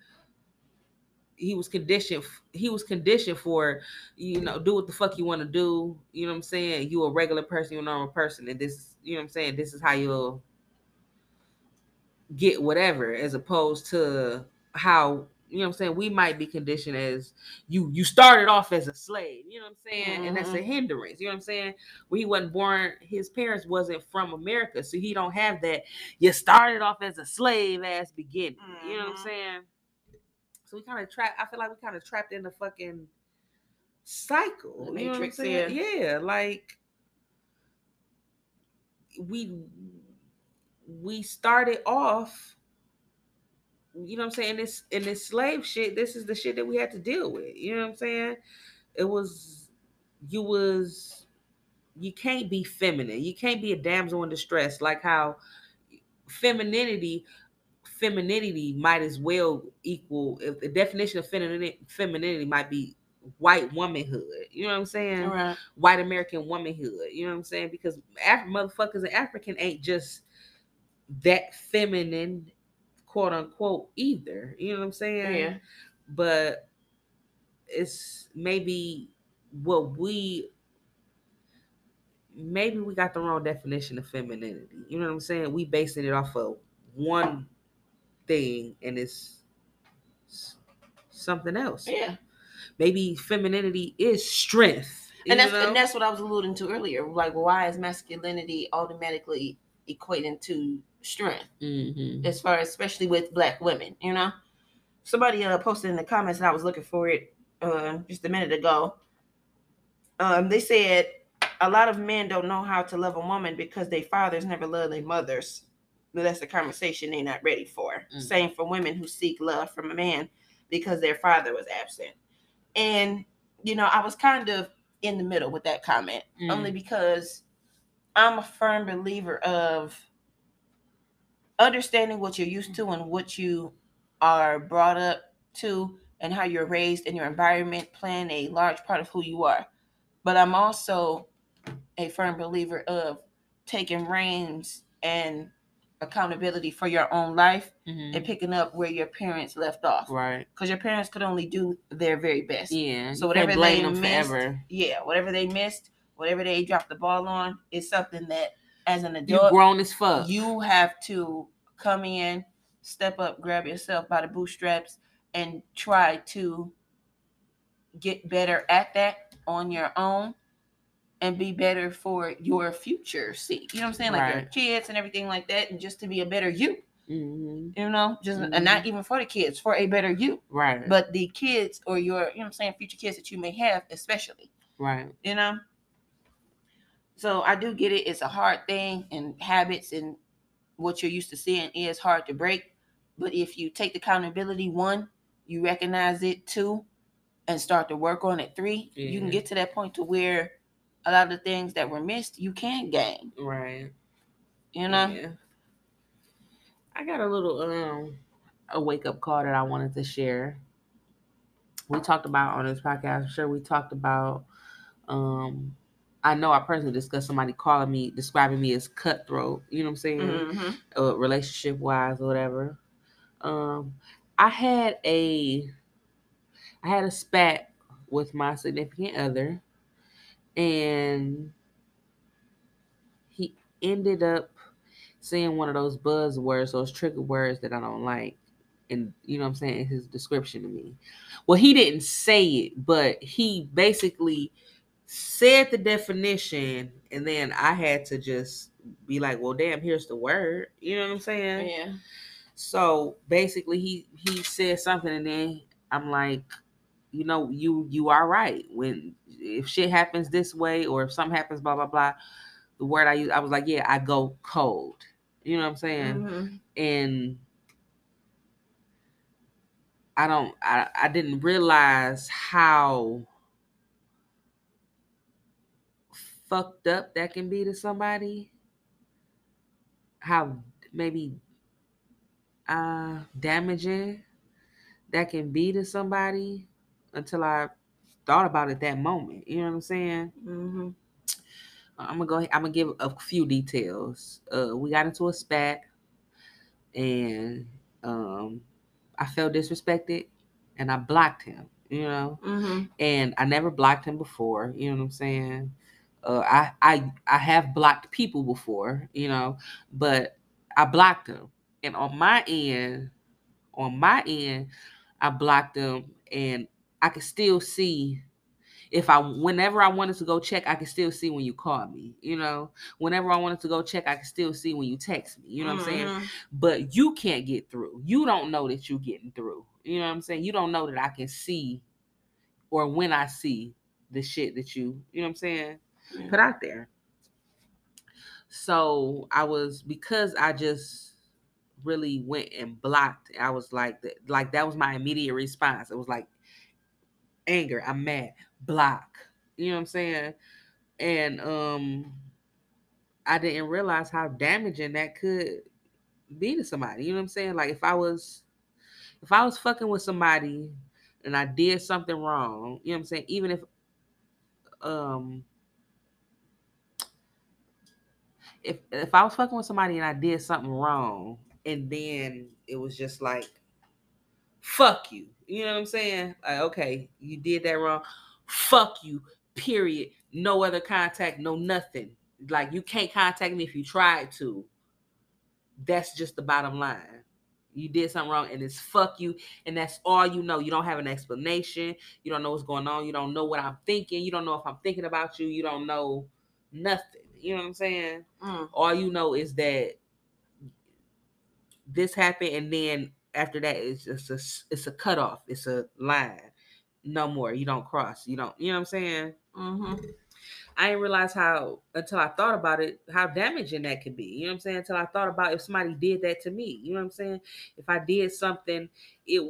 he was conditioned he was conditioned for you know do what the fuck you want to do you know what i'm saying? You a regular person you a normal person and this you know what i'm saying? This is how you'll get whatever as opposed to how you know what i'm saying? We might be conditioned as you you started off as a slave you know what i'm saying? And that's a Mhm. hindrance you know what i'm saying? Where he wasn't born his parents wasn't from america so he don't have that you started off as a slave ass beginning you know what i'm Mhm. saying so we kind of trap i feel like we kind of trapped in the fucking cycle The you know what I'm matrix, saying? yeah like we we started off you know what I'm saying this in this slave shit this is the shit that we had to deal with you know what I'm saying it was you was you can't be feminine you can't be a damsel in distress like how femininity femininity might as well equal if the definition of femininity femininity might be white womanhood you know what I'm saying right. white American womanhood. You know what I'm saying? Because Af- motherfuckers in African ain't just that feminine, quote unquote, either. You know what I'm saying? Yeah. But it's maybe what we maybe we got the wrong definition of femininity. You know what I'm saying? We basing it off of one thing and it's something else. Yeah. Maybe femininity is strength. And that's know? and that's what I was alluding to earlier. Like, why is masculinity automatically equating to strength? Mhm. as far as especially with black women, you know. Somebody uh posted in the comments and I was looking for it uh, just a minute ago. Um, they said a lot of men don't know how to love a woman because their fathers never loved their mothers. That's the conversation they're not ready for. Mm. Same for women who seek love from a man because their father was absent. And you know, I was kind of in the middle with that comment Mm. only because I'm a firm believer of understanding what you're used to and what you are brought up to and how you're raised and your environment playing a large part of who you are. But I'm also a firm believer of taking reins and accountability for your own life Mhm. and picking up where your parents left off. Right. Because your parents could only do their very best. Yeah. So whatever they missed, forever. Yeah, whatever they missed, whatever they dropped the ball on, is something that as an You adult grown as fuck. you have to come in, step up, grab yourself by the bootstraps, and try to get better at that on your own and be better for your future See, You know what I'm saying? Like your kids and everything like that, and just to be a better you. Mhm. You know, just and not even for the kids, for a better you. Right. But the kids or your, you know what I'm saying, future kids that you may have, especially right. you know so i do get it it's a hard thing and habits and what you're used to seeing is hard to break but if you take the accountability one you recognize it two and start to work on it three you can get to that point to where a lot of the things that were missed you can't gain Right. You know. Yeah. I got a little um a wake up call that I wanted to share. We talked about on this podcast. I'm sure we talked about um I know I personally discussed somebody calling me describing me as cutthroat, you know what I'm saying? Mhm. Uh, relationship wise or whatever. Um I had a I had a spat with my significant other and he ended up saying one of those buzzwords, those trigger words that I don't like. And you know what I'm saying, his description to me. Well, he didn't say it, but he basically said the definition, and then I had to just be like, well, damn, here's the word. You know what I'm saying? Yeah. So basically he he said something and then I'm like, you know, you you are right. When if shit happens this way or if something happens, blah blah blah, the word I use, I was like, yeah, I go cold. You know what I'm saying? Mhm. And I don't I, I didn't realize how fucked up that can be to somebody. How maybe uh damaging that can be to somebody until I thought about it that moment. You know what I'm saying? Mhm. I'm gonna go. I'm gonna give a few details. Uh, we got into a spat, and um, I felt disrespected, and I blocked him. You know, Mhm. and I never blocked him before. You know what I'm saying? Uh, I I I have blocked people before. You know, but I blocked him, and on my end, on my end, I blocked him, and I could still see if I whenever I wanted to go check, I could still see when you called me. You know, whenever I wanted to go check, I could still see when you text me. You know what I'm saying? Mhm. But you can't get through. You don't know that you're getting through. You know what I'm saying? You don't know that I can see or when I see the shit that you, you know what I'm saying, Yeah. put out there. So I was because I just really went and blocked. I was like that like that was my immediate response. It was like anger, I'm mad, block. You know what I'm saying? And um I didn't realize how damaging that could be to somebody. You know what I'm saying? Like if I was if I was fucking with somebody and I did something wrong, you know what I'm saying? Even if um if if I was fucking with somebody and I did something wrong and then it was just like fuck you. You know what I'm saying? Like okay, you did that wrong. Fuck you. Period. No other contact, no nothing. Like you can't contact me if you tried to. That's just the bottom line. You did something wrong and it's fuck you. And that's all you know. You don't have an explanation. You don't know what's going on. You don't know what I'm thinking. You don't know if I'm thinking about you. You don't know nothing. You know what I'm saying? Mm. All you know is that this happened and then after that it's just a it's a cutoff. It's a line. No more. You don't cross. You don't, you know what I'm saying? Mhm. I didn't realize how until I thought about it, how damaging that could be. You know what I'm saying? Until I thought about if somebody did that to me. You know what I'm saying? If I did something, it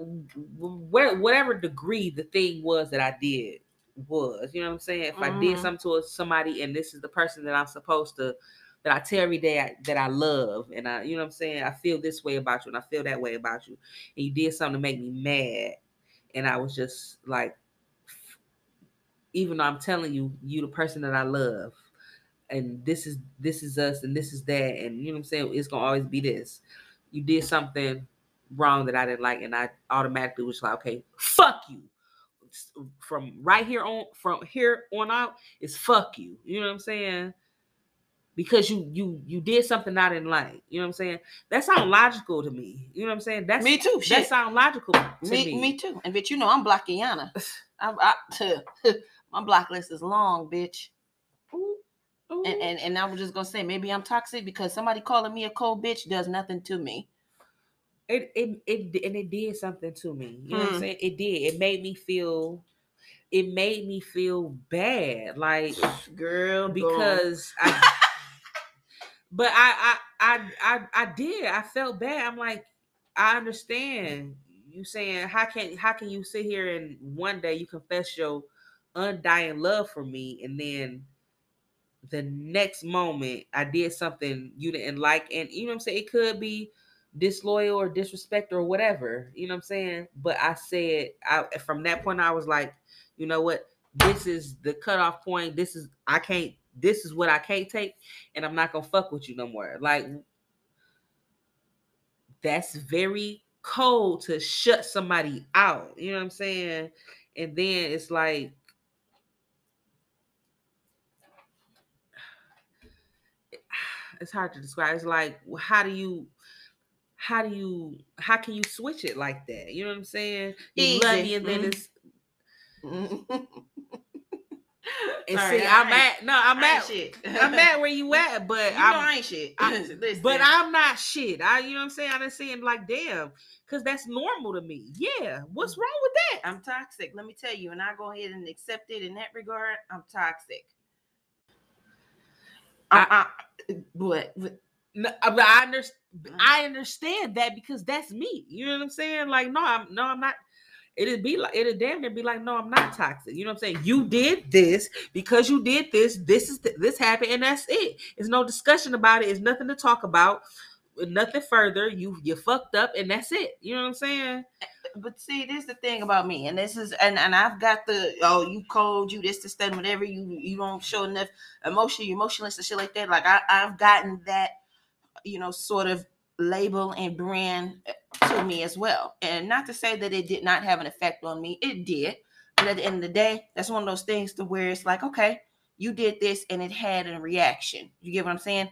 whatever degree the thing was that I did was. You know what I'm saying? If I did Mhm. something to somebody and this is the person that I'm supposed to that I tell every day I, that I love and I, you know what I'm saying? I feel this way about you and I feel that way about you. And you did something to make me mad. And I was just like, even though I'm telling you, you the person that I love, and this is this is us, and this is that, and you know what I'm saying. It's gonna always be this. You did something wrong that I didn't like, and I automatically was like, okay, fuck you. From right here on, from here on out, is fuck you. You know what I'm saying? Because you you you did something I didn't like. You know what I'm saying? That sounds logical to me. You know what I'm saying? That's Me too. that Shit. sounds logical to me, me. me too. And bitch, you know I'm blockiana. [SIGHS] I'm I, [LAUGHS] my block list is long, bitch. Ooh, ooh. And, and and I was just gonna say maybe I'm toxic because somebody calling me a cold bitch does nothing to me. it it it and it did something to me. You know what I'm Hmm. saying? It did. It made me feel it made me feel bad. Like Girl, because I [LAUGHS] but I, I I I I did. I felt bad. I'm like, I understand you saying how can how can you sit here and one day you confess your undying love for me and then the next moment I did something you didn't like, and you know what I'm saying? It could be disloyal or disrespect or whatever, you know what I'm saying? But I said I from that point I was like, you know what? This is the cutoff point. This is I can't this is what I can't take, and I'm not gonna fuck with you no more. Like that's very cold to shut somebody out. You know what I'm saying? And then it's like [SIGHS] it's hard to describe. It's like how do you how do you how can you switch it like that? You know what I'm saying? You Easy. love me and then Mhm. it's [LAUGHS] [LAUGHS] and Sorry, see I I'm at no I'm at shit. I'm at where you at, [LAUGHS] but you know I'm I ain't shit. I- [LAUGHS] Listen, but I'm not shit. I you know what I'm saying? I didn't done saying like damn, cause that's normal to me. Yeah. What's Mm. wrong with that? I'm toxic. Let me tell you, and I go ahead and accept it in that regard. I'm toxic. I, I, what? what- No, uh, but I understand. I understand that because that's me. You know what I'm saying? Like, no, I'm no, I'm not. It'd be like it'd damn near be like, no, I'm not toxic. You know what I'm saying? You did this because you did this. This is this happened, and that's it. There's no discussion about it. It's nothing to talk about. Nothing further. You you fucked up, and that's it. You know what I'm saying? But see, this is the thing about me, and this is, and, and I've got the oh, you cold, you this, this, that, whatever. You you don't show enough emotion, you emotionless and shit like that. Like I, I've gotten that, you know, sort of label and brand uh, to me as well. And not to say that it did not have an effect on me, it did. But at the end of the day, that's one of those things to where it's like, okay, you did this and it had a reaction. You get what I'm saying?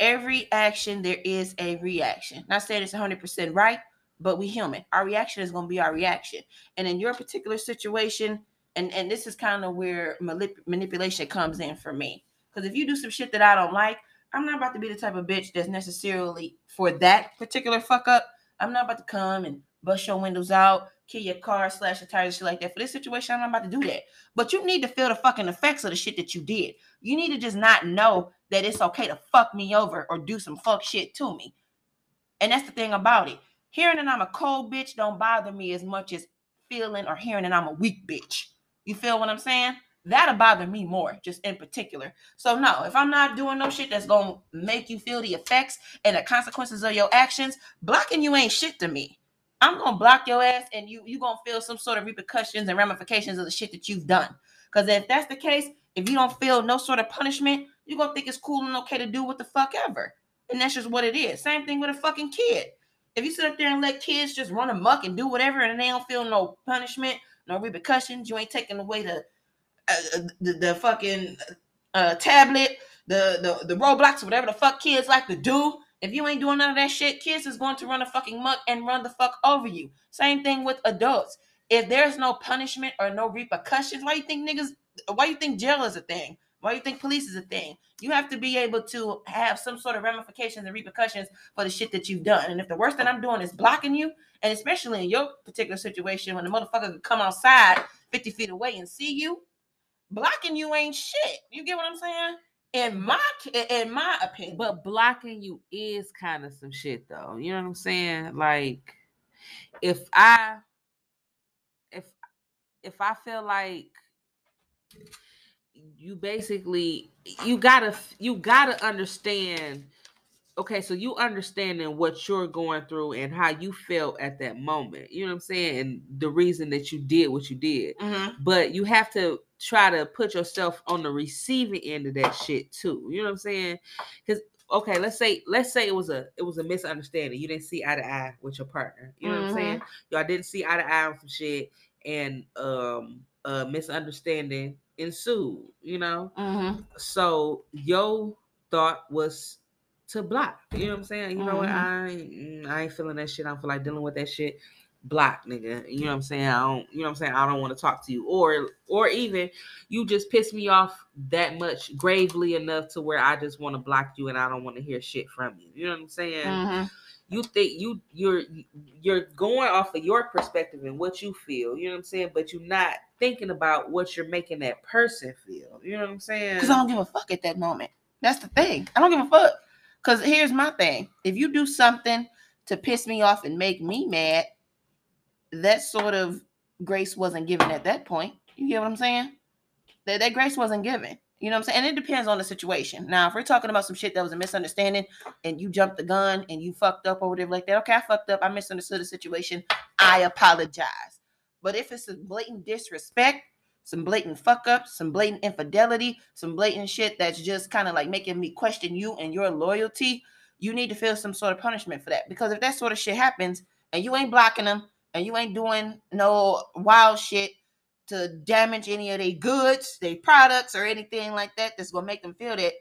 Every action there is a reaction. Not saying it's 100% right, but we human. Our reaction is going to be our reaction. And in your particular situation, and and this is kind of where manip- manipulation comes in for me. Because if you do some shit that I don't like, I'm not about to be the type of bitch that's necessarily for that particular fuck up. I'm not about to come and bust your windows out, kill your car, slash your tires, shit like that. For this situation, I'm not about to do that. But you need to feel the fucking effects of the shit that you did. You need to just not know that it's okay to fuck me over or do some fuck shit to me. And that's the thing about it. Hearing that I'm a cold bitch don't bother me as much as feeling or hearing that I'm a weak bitch. You feel what I'm saying? That'll bother me more, just in particular. So no, if I'm not doing no shit that's gonna make you feel the effects and the consequences of your actions, blocking you ain't shit to me. I'm gonna block your ass, and you you gonna feel some sort of repercussions and ramifications of the shit that you've done. Because if that's the case, if you don't feel no sort of punishment, you're gonna think it's cool and okay to do what the fuck ever. And that's just what it is. Same thing with a fucking kid. If you sit up there and let kids just run amok and do whatever, and they don't feel no punishment, no repercussions, you ain't taking away the uh, the, the fucking uh, tablet, the, the the Roblox, whatever the fuck kids like to do. If you ain't doing none of that shit, kids is going to run a fucking muck and run the fuck over you. Same thing with adults. If there's no punishment or no repercussions, why you think niggas? Why you think jail is a thing? Why you think police is a thing? You have to be able to have some sort of ramifications and repercussions for the shit that you've done. And if the worst that I'm doing is blocking you, and especially in your particular situation, when the motherfucker could come outside 50 feet away and see you, blocking you ain't shit. You get what I'm saying? In my in my opinion. But blocking you is kind of some shit though. You know what I'm saying? Like if I if if I feel like you basically you gotta you gotta understand okay so you understanding what you're going through and how you felt at that moment you know what i'm saying and the reason that you did what you did Mhm. but you have to try to put yourself on the receiving end of that shit too. You know what I'm saying? Because okay, let's say let's say it was a it was a misunderstanding. You didn't see eye to eye with your partner. You know what I'm saying? Y'all didn't see eye to eye on some shit, and um a misunderstanding ensued. You know, Mhm. so your thought was to block. You know what I'm saying? You know what? Mhm. I mm, I ain't feeling that shit. I don't feel like dealing with that shit. Block, nigga. You know what I'm saying? I don't. You know what I'm saying? I don't want to talk to you, or or even you just piss me off that much gravely enough to where I just want to block you and I don't want to hear shit from you. You know what I'm saying? Mhm. You think you you're you're going off of your perspective and what you feel. You know what I'm saying? But you're not thinking about what you're making that person feel. You know what I'm saying? Because I don't give a fuck at that moment. That's the thing. I don't give a fuck. Because here's my thing. If you do something to piss me off and make me mad, that sort of grace wasn't given at that point. You get what I'm saying? That, that grace wasn't given. You know what I'm saying? And it depends on the situation. Now, if we're talking about some shit that was a misunderstanding and you jumped the gun and you fucked up or whatever like that, okay, I fucked up. I misunderstood the situation. I apologize. But if it's a blatant disrespect, some blatant fuck up, some blatant infidelity, some blatant shit that's just kind of like making me question you and your loyalty, you need to feel some sort of punishment for that. Because if that sort of shit happens and you ain't blocking them and you ain't doing no wild shit to damage any of their goods, their products, or anything like that that's gonna make them feel that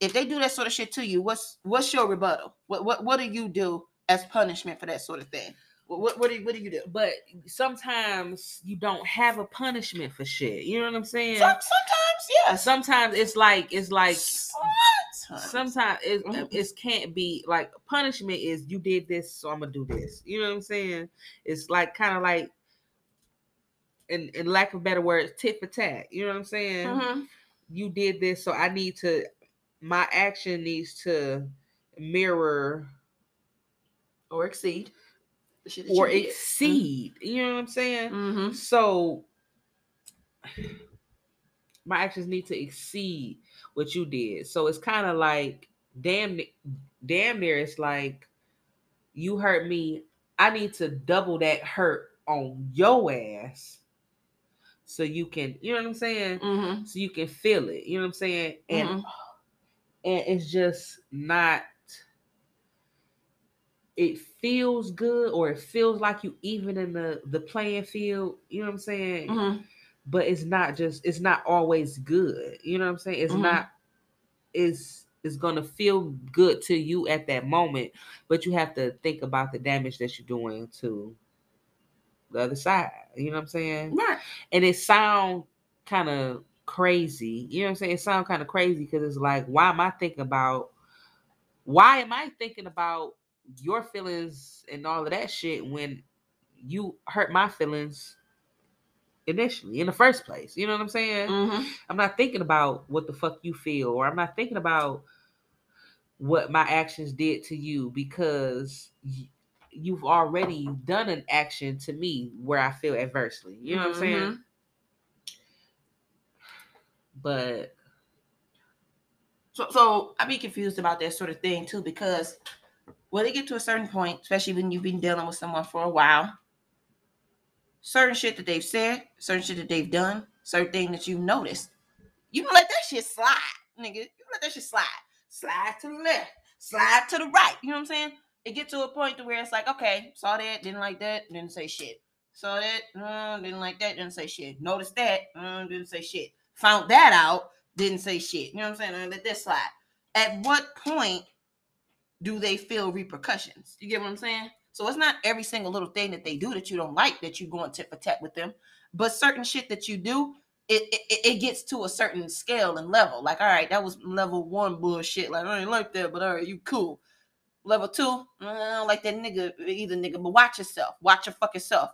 if they do that sort of shit to you, what's what's your rebuttal? What what what do you do as punishment for that sort of thing? What what, what do you, what do you do? But sometimes you don't have a punishment for shit. You know what I'm saying? Some, sometimes, yeah. Sometimes it's like it's like [SNIFFS] Sometimes. sometimes it, Mhm. it can't be like punishment is you did this so i'm gonna do this you know what i'm saying it's like kind of like in, in lack of better words tit for tat you know what i'm saying Mhm. you did this so i need to my action needs to mirror Or exceed. The shit that or exceed you know what i'm saying Mhm. so [SIGHS] my actions need to exceed what you did. So it's kind of like damn damn near it's like you hurt me. I need to double that hurt on your ass so you can, you know what I'm saying? Mhm. So you can feel it. You know what I'm saying? And Mhm. [SIGHS] and it's just not it feels good or it feels like you even in the the playing field, you know what I'm saying? Mhm. But it's not just it's not always good. You know what i'm saying? It's Mhm. not it's it's gonna feel good to you at that moment but you have to think about the damage that you're doing to the other side. You know what i'm saying? Right. and it sound kind of crazy. You know what i'm saying? It sound kind of crazy because it's like why am i thinking about why am i thinking about your feelings and all of that shit when you hurt my feelings initially in the first place you know what i'm saying Mhm. I'm not thinking about what the fuck you feel, or I'm not thinking about what my actions did to you because you've already done an action to me where I feel adversely. You know what I'm saying? Mhm. But So, so I be confused about that sort of thing too because when they get to a certain point, especially when you've been dealing with someone for a while, certain shit that they've said, certain shit that they've done, certain thing that you've noticed, you can let that shit slide, nigga. You let that shit slide, slide to the left, slide to the right. You know what I'm saying? It get to a point to where it's like, okay, saw that, didn't like that, didn't say shit. Saw that, uh, didn't like that, didn't say shit. Noticed that, uh, didn't say shit. Found that out, didn't say shit. You know what I'm saying? Let that slide. At what point do they feel repercussions? You get what I'm saying? So it's not every single little thing that they do that you don't like that you go and tit for tat with them, but certain shit that you do, it, it it gets to a certain scale and level. Like, all right, that was level one bullshit. Like, I ain't like that, but all right, you cool. Level two, "Uh, I don't like that nigga either, nigga. But watch yourself. Watch your fucking self.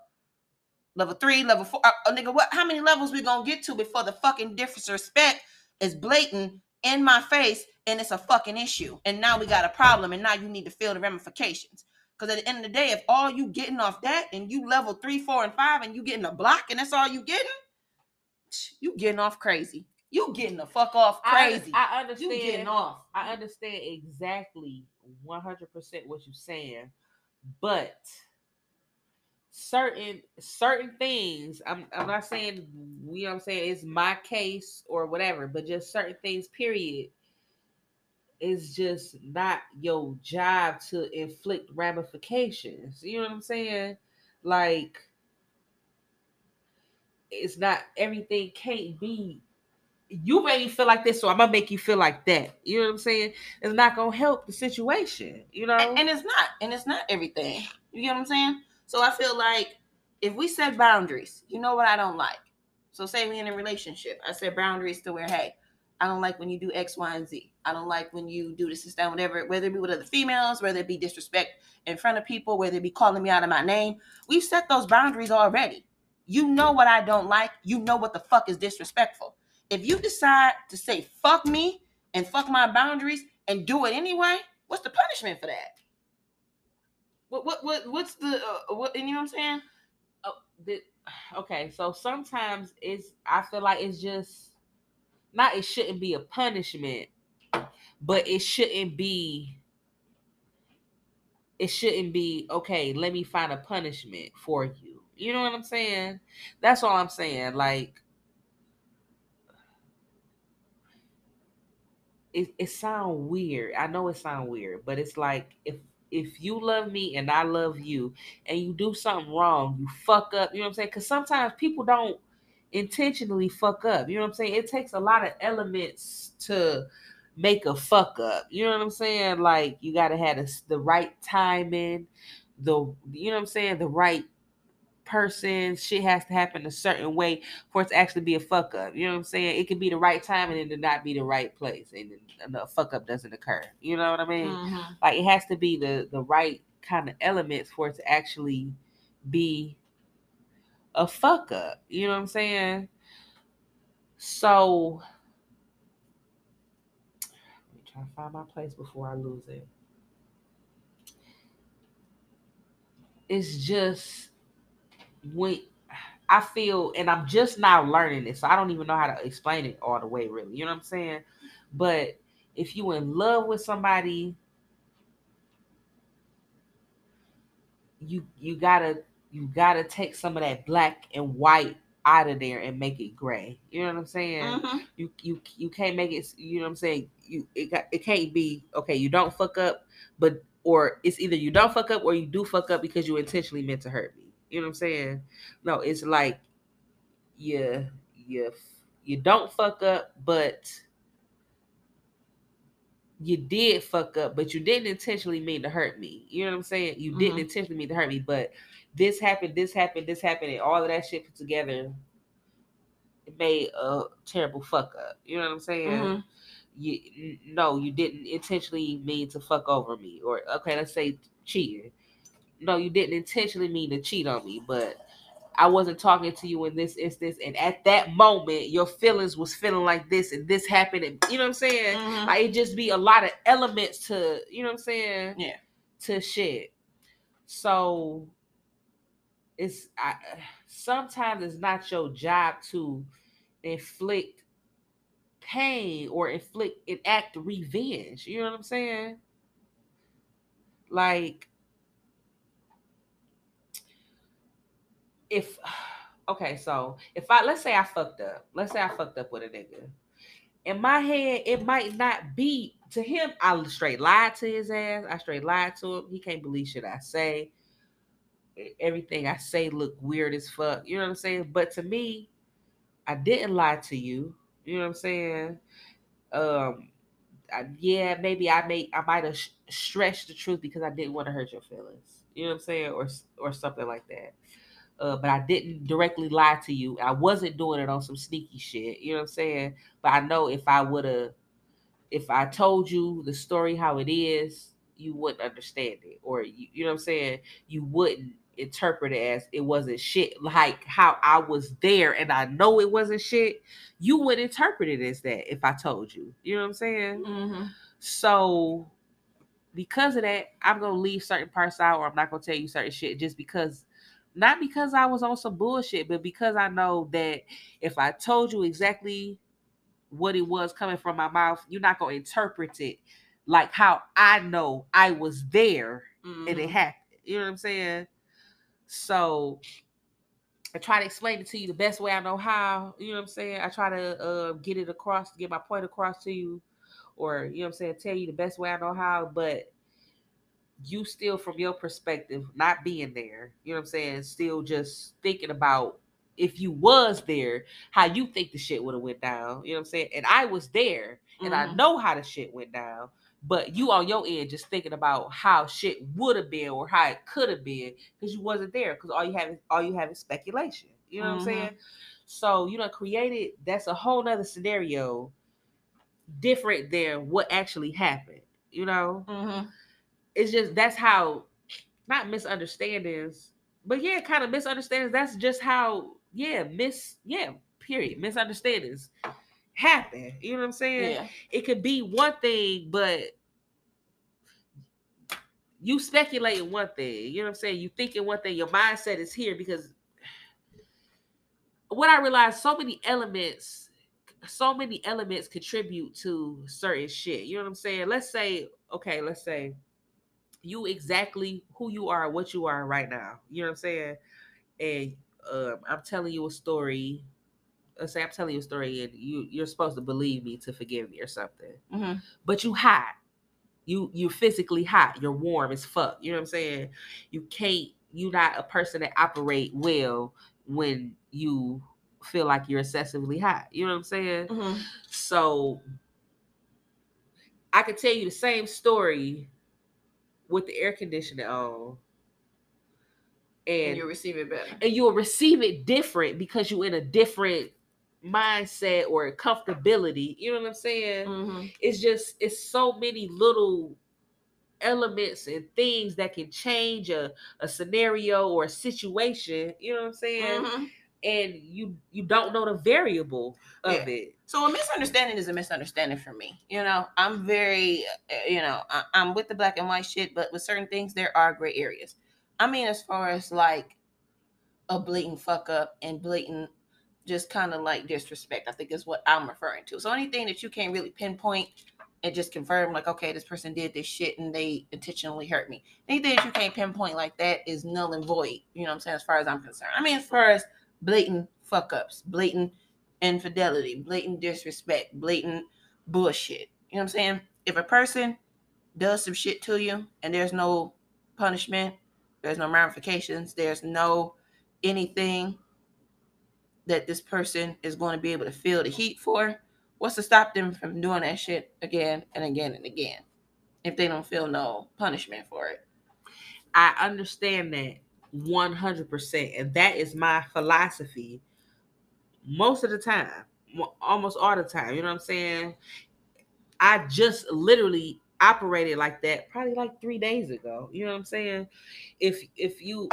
Level three, level four, uh, uh, nigga. What? How many levels we gonna get to before the fucking disrespect is blatant in my face and it's a fucking issue? And now we got a problem, and now you need to feel the ramifications. Because at the end of the day, if all you getting off that and you level three, four, and five, and you getting a block, and that's all you getting, you getting off crazy. You getting the fuck off crazy. I you understand. getting off. I understand exactly 100% what you're saying, but certain certain things I'm I'm not saying you know what I'm saying it's my case or whatever, but just certain things period is just not your job to inflict ramifications. You know what I'm saying? Like it's not everything can't be you made me feel like this, so I'm gonna make you feel like that. You know what I'm saying? It's not gonna help the situation, you know. and, and it's not and it's not everything you get what i'm saying so i feel like if we set boundaries you know what i don't like so say we in a relationship i set boundaries to where hey i don't like when you do x y and z. I don't like when you do this and that whatever whether it be with other females whether it be disrespect in front of people whether it be calling me out of my name. We've set those boundaries already. You know what i don't like. You know what the fuck is disrespectful. If you decide to say fuck me and fuck my boundaries and do it anyway what's the punishment for that? What what what what's the uh, what you know what I'm saying? oh, the, okay, so sometimes it's I feel like it's just not it shouldn't be a punishment, but it shouldn't be it shouldn't be okay, let me find a punishment for you. You know what I'm saying? That's all I'm saying. Like it, it sound weird. I know it sound weird, but it's like if if you love me and I love you and you do something wrong, you fuck up, you know what I'm saying? Because sometimes people don't intentionally fuck up. You know what I'm saying? It takes a lot of elements to make a fuck up. You know what I'm saying? Like you gotta have the, the right timing, the you know what I'm saying, the right person. Shit has to happen a certain way for it to actually be a fuck up. You know what I'm saying? It can be the right time and then to not be the right place, and the fuck up doesn't occur. You know what I mean? Mhm. Like it has to be the the right kind of elements for it to actually be a fuck up. You know what I'm saying? So let me try to find my place before I lose it. It's just when I feel, and I'm just now learning this, so I don't even know how to explain it all the way, really. You know what I'm saying? But if you in love with somebody, you you gotta you gotta take some of that black and white out of there and make it gray. You know what I'm saying? Mhm. You you you can't make it. You know what I'm saying? You it got, it can't be okay. You don't fuck up, but or it's either you don't fuck up or you do fuck up because you intentionally meant to hurt me. You know what I'm saying? No, it's like you you you don't fuck up, but you did fuck up, but you didn't intentionally mean to hurt me. You know what I'm saying? You didn't Mhm. intentionally mean to hurt me, but this happened, this happened, this happened, and all of that shit put together it made a terrible fuck up. You know what I'm saying? Mhm. You no, you didn't intentionally mean to fuck over me, or okay, let's say cheating. No, you didn't intentionally mean to cheat on me, but I wasn't talking to you in this instance, and at that moment, your feelings was feeling like this, and this happened, and you know what I'm saying? Mhm. Like it just be a lot of elements to, you know what I'm saying? Yeah. To shit. So it's I, sometimes it's not your job to inflict pain or inflict enact revenge. You know what I'm saying? Like if [SIGHS] okay, so if I let's say I fucked up, let's say I fucked up with a nigga. In my head, it might not be to him. I straight lied to his ass. I straight lied to him. He can't believe shit I say. Everything I say look weird as fuck. You know what I'm saying? But to me, I didn't lie to you. You know what I'm saying? Um, I, yeah, maybe I may I might have sh- stretched the truth because I didn't want to hurt your feelings. You know what I'm saying, or or something like that. Uh, but I didn't directly lie to you. I wasn't doing it on some sneaky shit. You know what I'm saying? But I know if I would have, if I told you the story how it is, you wouldn't understand it, or you, you know what I'm saying? You wouldn't interpret it as it wasn't shit. Like how I was there and I know it wasn't shit. You would interpret it as that if I told you. You know what I'm saying? Mhm. So because of that, I'm gonna leave certain parts out, or I'm not gonna tell you certain shit just because, not because I was on some bullshit, but because I know that if I told you exactly what it was coming from my mouth, you're not gonna interpret it like how I know I was there and it Mhm. happened. You know what I'm saying? So I try to explain it to you the best way I know how. You know what I'm saying? I try to uh, get it across, get my point across to you, or you know what I'm saying, tell you the best way I know how. But you still, from your perspective, not being there, you know what I'm saying, still just thinking about if you was there, how you think the shit would have went down. You know what I'm saying? And I was there, and I Mhm. know how the shit went down. But you on your end just thinking about how shit would have been or how it could have been because you wasn't there because all you have is all you have is speculation. You know what I'm Mhm. saying? So you know, created that's a whole nother scenario different than what actually happened. You know, Mhm. it's just that's how not misunderstandings, but yeah, kind of misunderstandings. That's just how yeah, miss yeah, period. Misunderstandings happen. You know what I'm saying? Yeah. It could be one thing, but you speculating one thing. You know what I'm saying? You thinking one thing. Your mindset is here because what I realized, so many elements so many elements contribute to certain shit. You know what I'm saying? Let's say, okay, let's say you exactly who you are, what you are right now. You know what I'm saying? And um, I'm telling you a story. Let's say I'm telling you a story, and you you're supposed to believe me to forgive me or something. Mhm. But you hot. You you physically hot. You're warm as fuck. You know what I'm saying? You can't. You're not a person that operate well when you feel like you're excessively hot. You know what I'm saying? Mhm. So I could tell you the same story with the air conditioner on. And And you receive it better. and you'll receive it different because you're in a different mindset or comfortability. You know what I'm saying? Mhm. It's just it's so many little elements and things that can change a, a scenario or a situation. You know what I'm saying? Mhm. And you you don't know the variable of Yeah. it. So a misunderstanding is a misunderstanding for me. You know, I'm very, uh, you know, I, I'm with the black and white shit, but with certain things there are gray areas. I mean, as far as like a blatant fuck up and blatant, just kind of like disrespect. I think is what I'm referring to. So anything that you can't really pinpoint and just confirm, like, okay, this person did this shit and they intentionally hurt me. Anything that you can't pinpoint like that is null and void. You know what I'm saying? As far as I'm concerned. I mean, as far as blatant fuck ups, blatant infidelity, blatant disrespect, blatant bullshit. You know what I'm saying? If a person does some shit to you and there's no punishment, there's no ramifications, there's no anything that this person is going to be able to feel the heat for, what's to stop them from doing that shit again and again and again if they don't feel no punishment for it? I understand that 100%. And that is my philosophy most of the time, almost all the time. You know what I'm saying? I just literally operated like that probably like three days ago. You know what I'm saying? If if you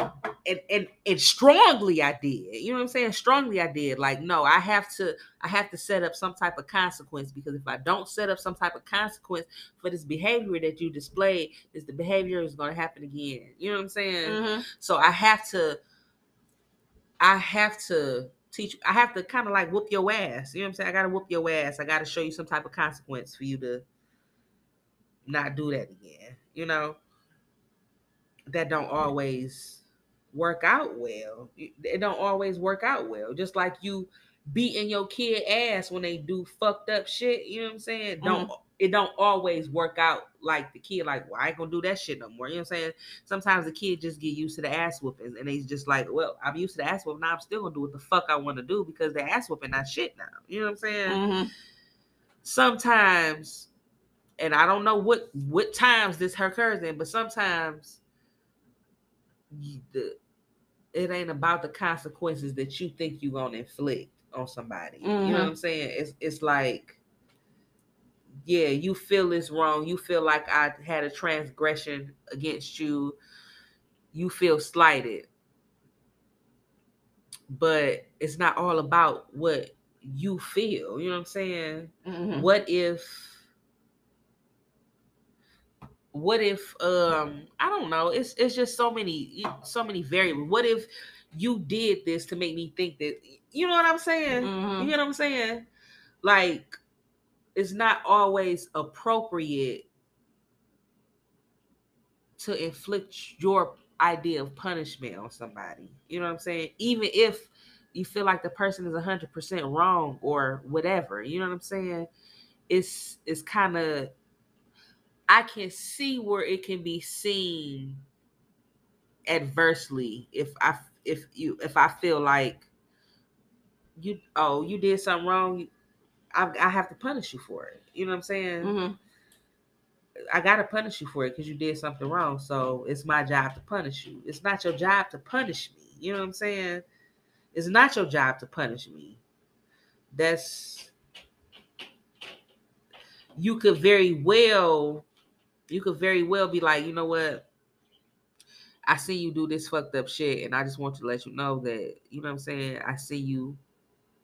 and and and strongly I did. You know what I'm saying? Strongly I did. Like no, I have to I have to set up some type of consequence because if I don't set up some type of consequence for this behavior that you displayed, is the behavior is going to happen again. You know what I'm saying? Mm-hmm. So I have to, I have to teach. I have to kind of like whoop your ass. You know what I'm saying? I got to whoop your ass. I got to show you some type of consequence for you to not do that again. You know, that don't always work out well. It don't always work out well. Just like you beating your kid ass when they do fucked up shit. You know what I'm saying? Don't it don't always work out like the kid like well I ain't gonna do that shit no more. You know what I'm saying? Sometimes the kid just get used to the ass whoopings and they just like, well, I'm used to the ass whooping. Now I'm still gonna do what the fuck I want to do because the ass whooping not shit now. You know what I'm saying? Mm-hmm. Sometimes, and I don't know what what times this occurs in, but sometimes you, the it ain't about the consequences that you think you're gonna inflict on somebody. You know what Mhm. I'm saying? It's it's like, yeah, you feel it's wrong. You feel like I had a transgression against you. You feel slighted. But it's not all about what you feel. You know what I'm saying? Mm-hmm. What if what if um I don't know, it's it's just so many so many variables. What if you did this to make me think that you know what I'm saying? Mhm. You know what I'm saying? Like it's not always appropriate to inflict your idea of punishment on somebody. You know what I'm saying? Even if you feel like the person is 100% wrong or whatever. You know what I'm saying? It's it's kind of I can see where it can be seen adversely if I if you if I feel like you oh you did something wrong I, I have to punish you for it. You know what I'm saying? Mm-hmm. I gotta punish you for it because you did something wrong so it's my job to punish you. It's not your job to punish me. You know what I'm saying? It's not your job to punish me. That's you could very well you could very well be like, you know what? I see you do this fucked up shit, and I just want to let you know that, you know what I'm saying? I see you,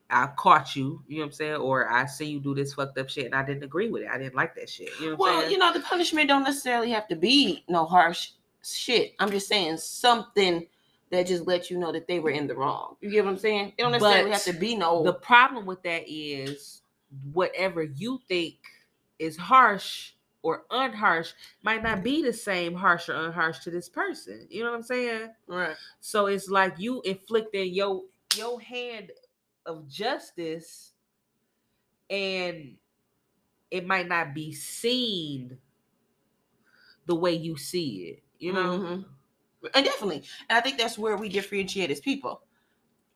I caught you, you know what I'm saying? Or I see you do this fucked up shit, and I didn't agree with it. I didn't like that shit. You know what Well, saying? you know, the punishment don't necessarily have to be no harsh shit. I'm just saying something that just lets you know that they were in the wrong. You get what I'm saying? It don't necessarily But have to be no. the problem with that is whatever you think is harsh or unharsh might not be the same harsh or unharsh to this person. You know what I'm saying? Right. So it's like you inflicting your your hand of justice and it might not be seen the way you see it, you know? Mhm. And definitely. And I think that's where we differentiate as people.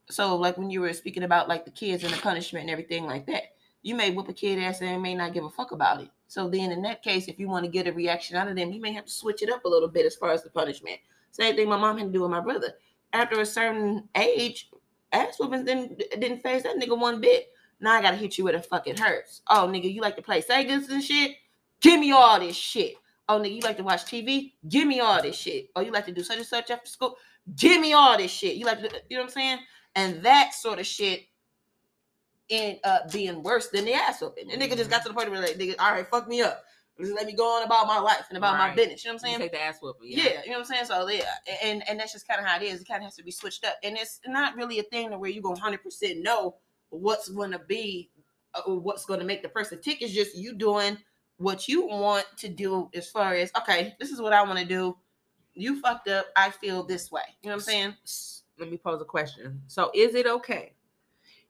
So like when you were speaking about like the kids and the punishment and everything like that, you may whoop a kid ass and may not give a fuck about it. So then in that case, if you want to get a reaction out of them, you may have to switch it up a little bit as far as the punishment. Same thing my mom had to do with my brother. After a certain age, ass whoopings didn't didn't phase that nigga one bit. Now I gotta hit you where the fuck it hurts. Oh nigga, you like to play Segas and shit? Give me all this shit. Oh nigga, you like to watch TV? Give me all this shit. Oh, you like to do such and such after school? Give me all this shit. You like to, you know what I'm saying? And that sort of shit end up being worse than the ass whooping. The nigga just got to the point where like, nigga, all right, fuck me up. Just let me go on about my life and about my business. You know what I'm You saying? take the ass whooping. Yeah. you know what I'm saying. So yeah, and and that's just kind of how it is. It kind of has to be switched up, and it's not really a thing to where you gonna hundred percent know what's gonna be, uh, what's gonna make the person tick. It's just you doing what you want to do as far as okay, this is what I want to do. You fucked up. I feel this way. You know what I'm saying? Let me pose a question. So is it okay?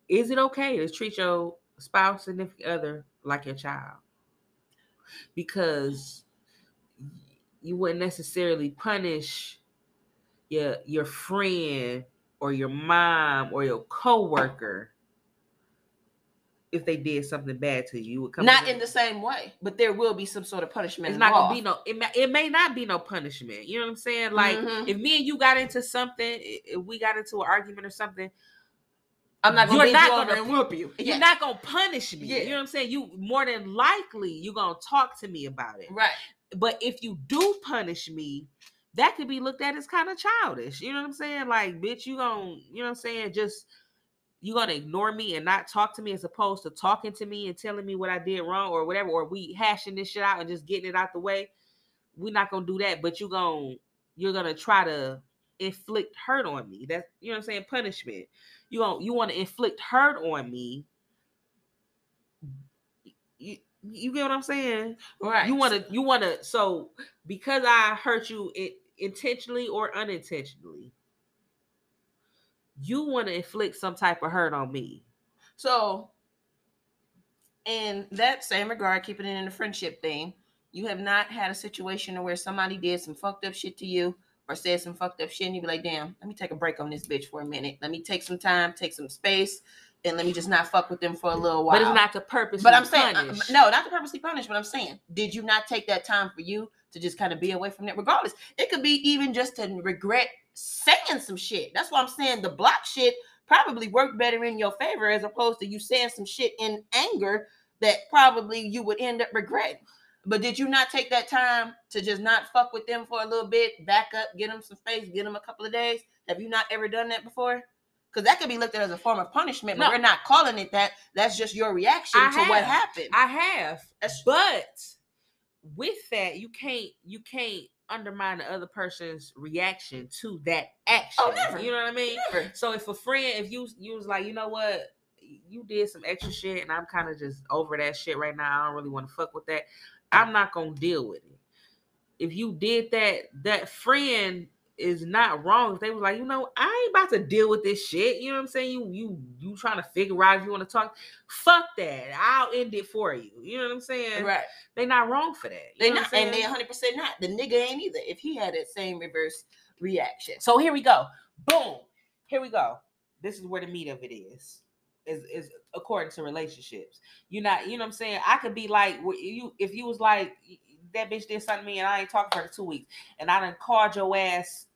Is it okay to treat your spouse, significant other like your child? Because you wouldn't necessarily punish your your friend or your mom or your coworker if they did something bad to you. You would come Not in the same way, but there will be some sort of punishment. it's not gonna be no it may, it may not be no punishment you know what i'm saying like Mhm. if me and you got into something if we got into an argument or something I'm not gonna You're not you gonna- whoop you. you're not gonna punish me Yeah. you know what i'm saying you more than likely you're gonna talk to me about it right. but if you do punish me that could be looked at as kind of childish you know what i'm saying like bitch you gonna you know what i'm saying just you gonna ignore me and not talk to me as opposed to talking to me and telling me what I did wrong or whatever, or we hashing this shit out and just getting it out the way. We're not gonna do that, but you gonna you're gonna try to inflict hurt on me. That's you know what I'm saying, punishment. You going you want to inflict hurt on me. You, you get what I'm saying? Right. You want to you want to so because I hurt you i- intentionally or unintentionally. You want to inflict some type of hurt on me. So, in that same regard, keeping it in the friendship thing, you have not had a situation where somebody did some fucked up shit to you or said some fucked up shit, and you be like, damn, let me take a break on this bitch for a minute. Let me take some time, take some space, and let me just not fuck with them for a little while. But it's not the purpose. But I'm saying, uh, no, not to purposely punish, but I'm saying, did you not take that time for you to just kind of be away from that? Regardless, it could be even just to regret saying some shit. That's why I'm saying the block shit probably worked better in your favor as opposed to you saying some shit in anger that probably you would end up regretting. But did you not take that time to just not fuck with them for a little bit, back up, get them some space, get them a couple of days? Have you not ever done that before? Because that could be looked at as a form of punishment, but No. we're not calling it that. That's just your reaction I to what happened. I have, That's- but with that, you can't you can't undermine the other person's reaction to that action. Oh, never. You know what I mean? Never. So if a friend, if you you was like, you know what, you did some extra shit, and I'm kind of just over that shit right now. I don't really want to fuck with that. I'm not gonna deal with it. If you did that, that friend is not wrong. If they was like, you know, I ain't about to deal with this shit. You know what I'm saying? You you you trying to figure out if you want to talk. Fuck that. I'll end it for you. You know what I'm saying? Right. They not wrong for that. You They not, and they 100 percent not. The nigga ain't either. If he had that same reverse reaction. So here we go. Boom. Here we go. This is where the meat of it is. Is is according to relationships. You're not, you know what I'm saying? I could be like you if you was like that bitch did something to me and I ain't talking for her two weeks and I done called your ass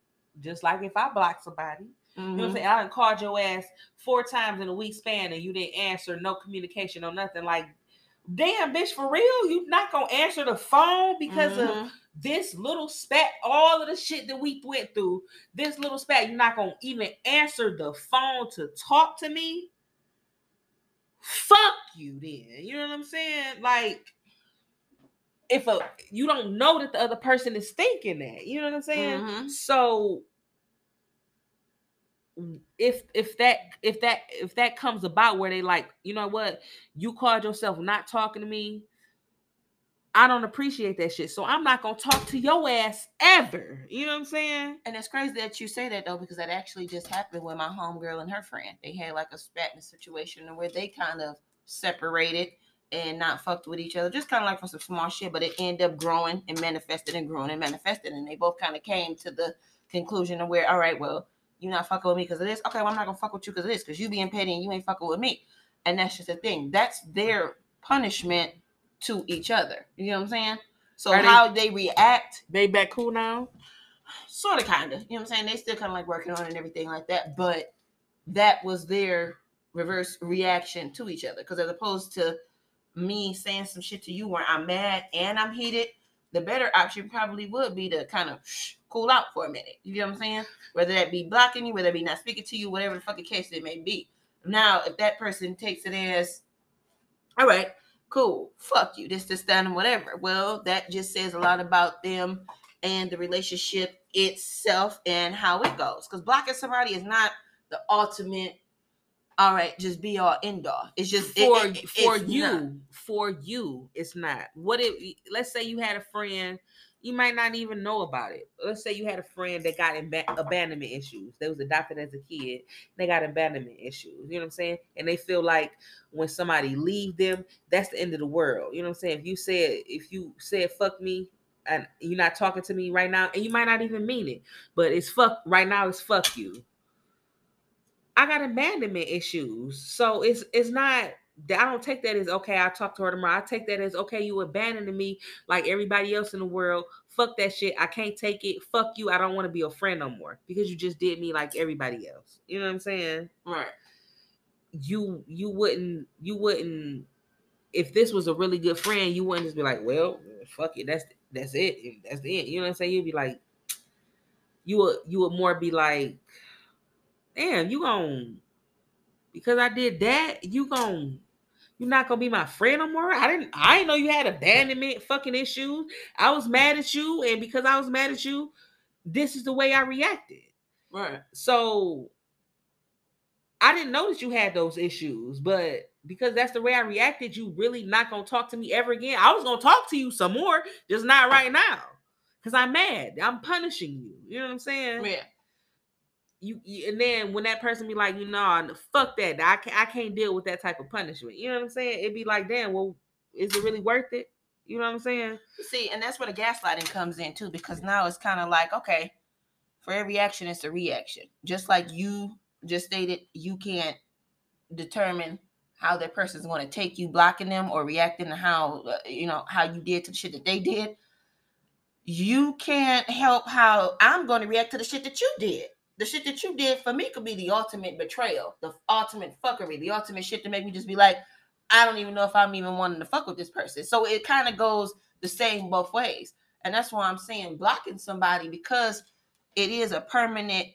just like if I block somebody. You know what I'm Mhm. saying? I done called your ass four times in a week span and you didn't answer, no communication, no nothing. Like, damn, bitch, for real? You not gonna answer the phone because of Mhm. this little spat, all of the shit that we went through, this little spat, you're not gonna even answer the phone to talk to me. Fuck you then. You know what I'm saying? Like if a you don't know that the other person is thinking that, you know what I'm saying? Mhm. So if if that if that if that comes about where they like, you know what, you called yourself not talking to me. I don't appreciate that shit. So I'm not gonna talk to your ass ever. You know what I'm saying? And it's crazy that you say that though, because that actually just happened with my homegirl and her friend. They had like a spat in a situation where they kind of separated and not fucked with each other, just kind of like for some small shit, but it ended up growing and manifested and growing and manifested. And they both kind of came to the conclusion of where, all right, well, you're not fucking with me because of this. Okay, well, I'm not gonna fuck with you because of this, because you being petty and you ain't fucking with me. And that's just the thing. That's their punishment to each other. You know what I'm saying? So Are how they react, They back cool now? sort of kind of. You know what I'm saying? They still kind of like working on it and everything like that. But that was their reverse reaction to each other. Because as opposed to me saying some shit to you where I'm mad and I'm heated, the better option probably would be to kind of shh, cool out for a minute. You know what I'm saying? Whether that be blocking you, whether that be not speaking to you, whatever the fucking case it may be. Now, if that person takes it as, all right, cool, fuck you, this, this, that, and whatever. Well, that just says a lot about them and the relationship itself and how it goes. Because blocking somebody is not the ultimate, all right, just be all end all. It's just for it- it- for you not. for you it's not what if let's say you had a friend you might not even know about it. Let's say you had a friend that got abandonment issues. They was adopted as a kid they got abandonment issues you know what i'm saying? And they feel like when somebody leave them that's the end of the world you know what i'm saying? If you said if you said fuck me and you're not talking to me right now and you might not even mean it but it's fuck right now it's fuck you. I got abandonment issues. So it's it's not I don't take that as okay, I talk to her tomorrow. I take that as okay, you abandoning me like everybody else in the world. Fuck that shit. I can't take it. Fuck you. I don't want to be a friend no more because you just did me like everybody else. You know what I'm saying? Right. You you wouldn't you wouldn't if this was a really good friend, you wouldn't just be like, well, fuck it. That's that's it. That's the end. You know what I'm saying? You'd be like, you would you would more be like, damn, you gon' because I did that, you gon' you're not gonna be my friend no more. I didn't I didn't know you had abandonment fucking issues. I was mad at you, and because I was mad at you, this is the way I reacted. Right. So I didn't know that you had those issues, but because that's the way I reacted, you really not gonna talk to me ever again. I was gonna talk to you some more, just not right now. Cause I'm mad. I'm punishing you. You know what I'm saying? Yeah. You, you and then when that person be like, you know, fuck that. I can't I can't deal with that type of punishment. You know what I'm saying? It'd be like, damn, well, is it really worth it? You know what I'm saying? See, and that's where the gaslighting comes in too, because now it's kind of like, okay, for every action, it's a reaction. Just like you just stated, you can't determine how that person's going to take you blocking them or reacting to how uh, you know how you did to the shit that they did. You can't help how I'm going to react to the shit that you did. The shit that you did for me could be the ultimate betrayal, the ultimate fuckery, the ultimate shit to make me just be like, I don't even know if I'm even wanting to fuck with this person. So it kind of goes the same both ways. And that's why I'm saying blocking somebody because it is a permanent,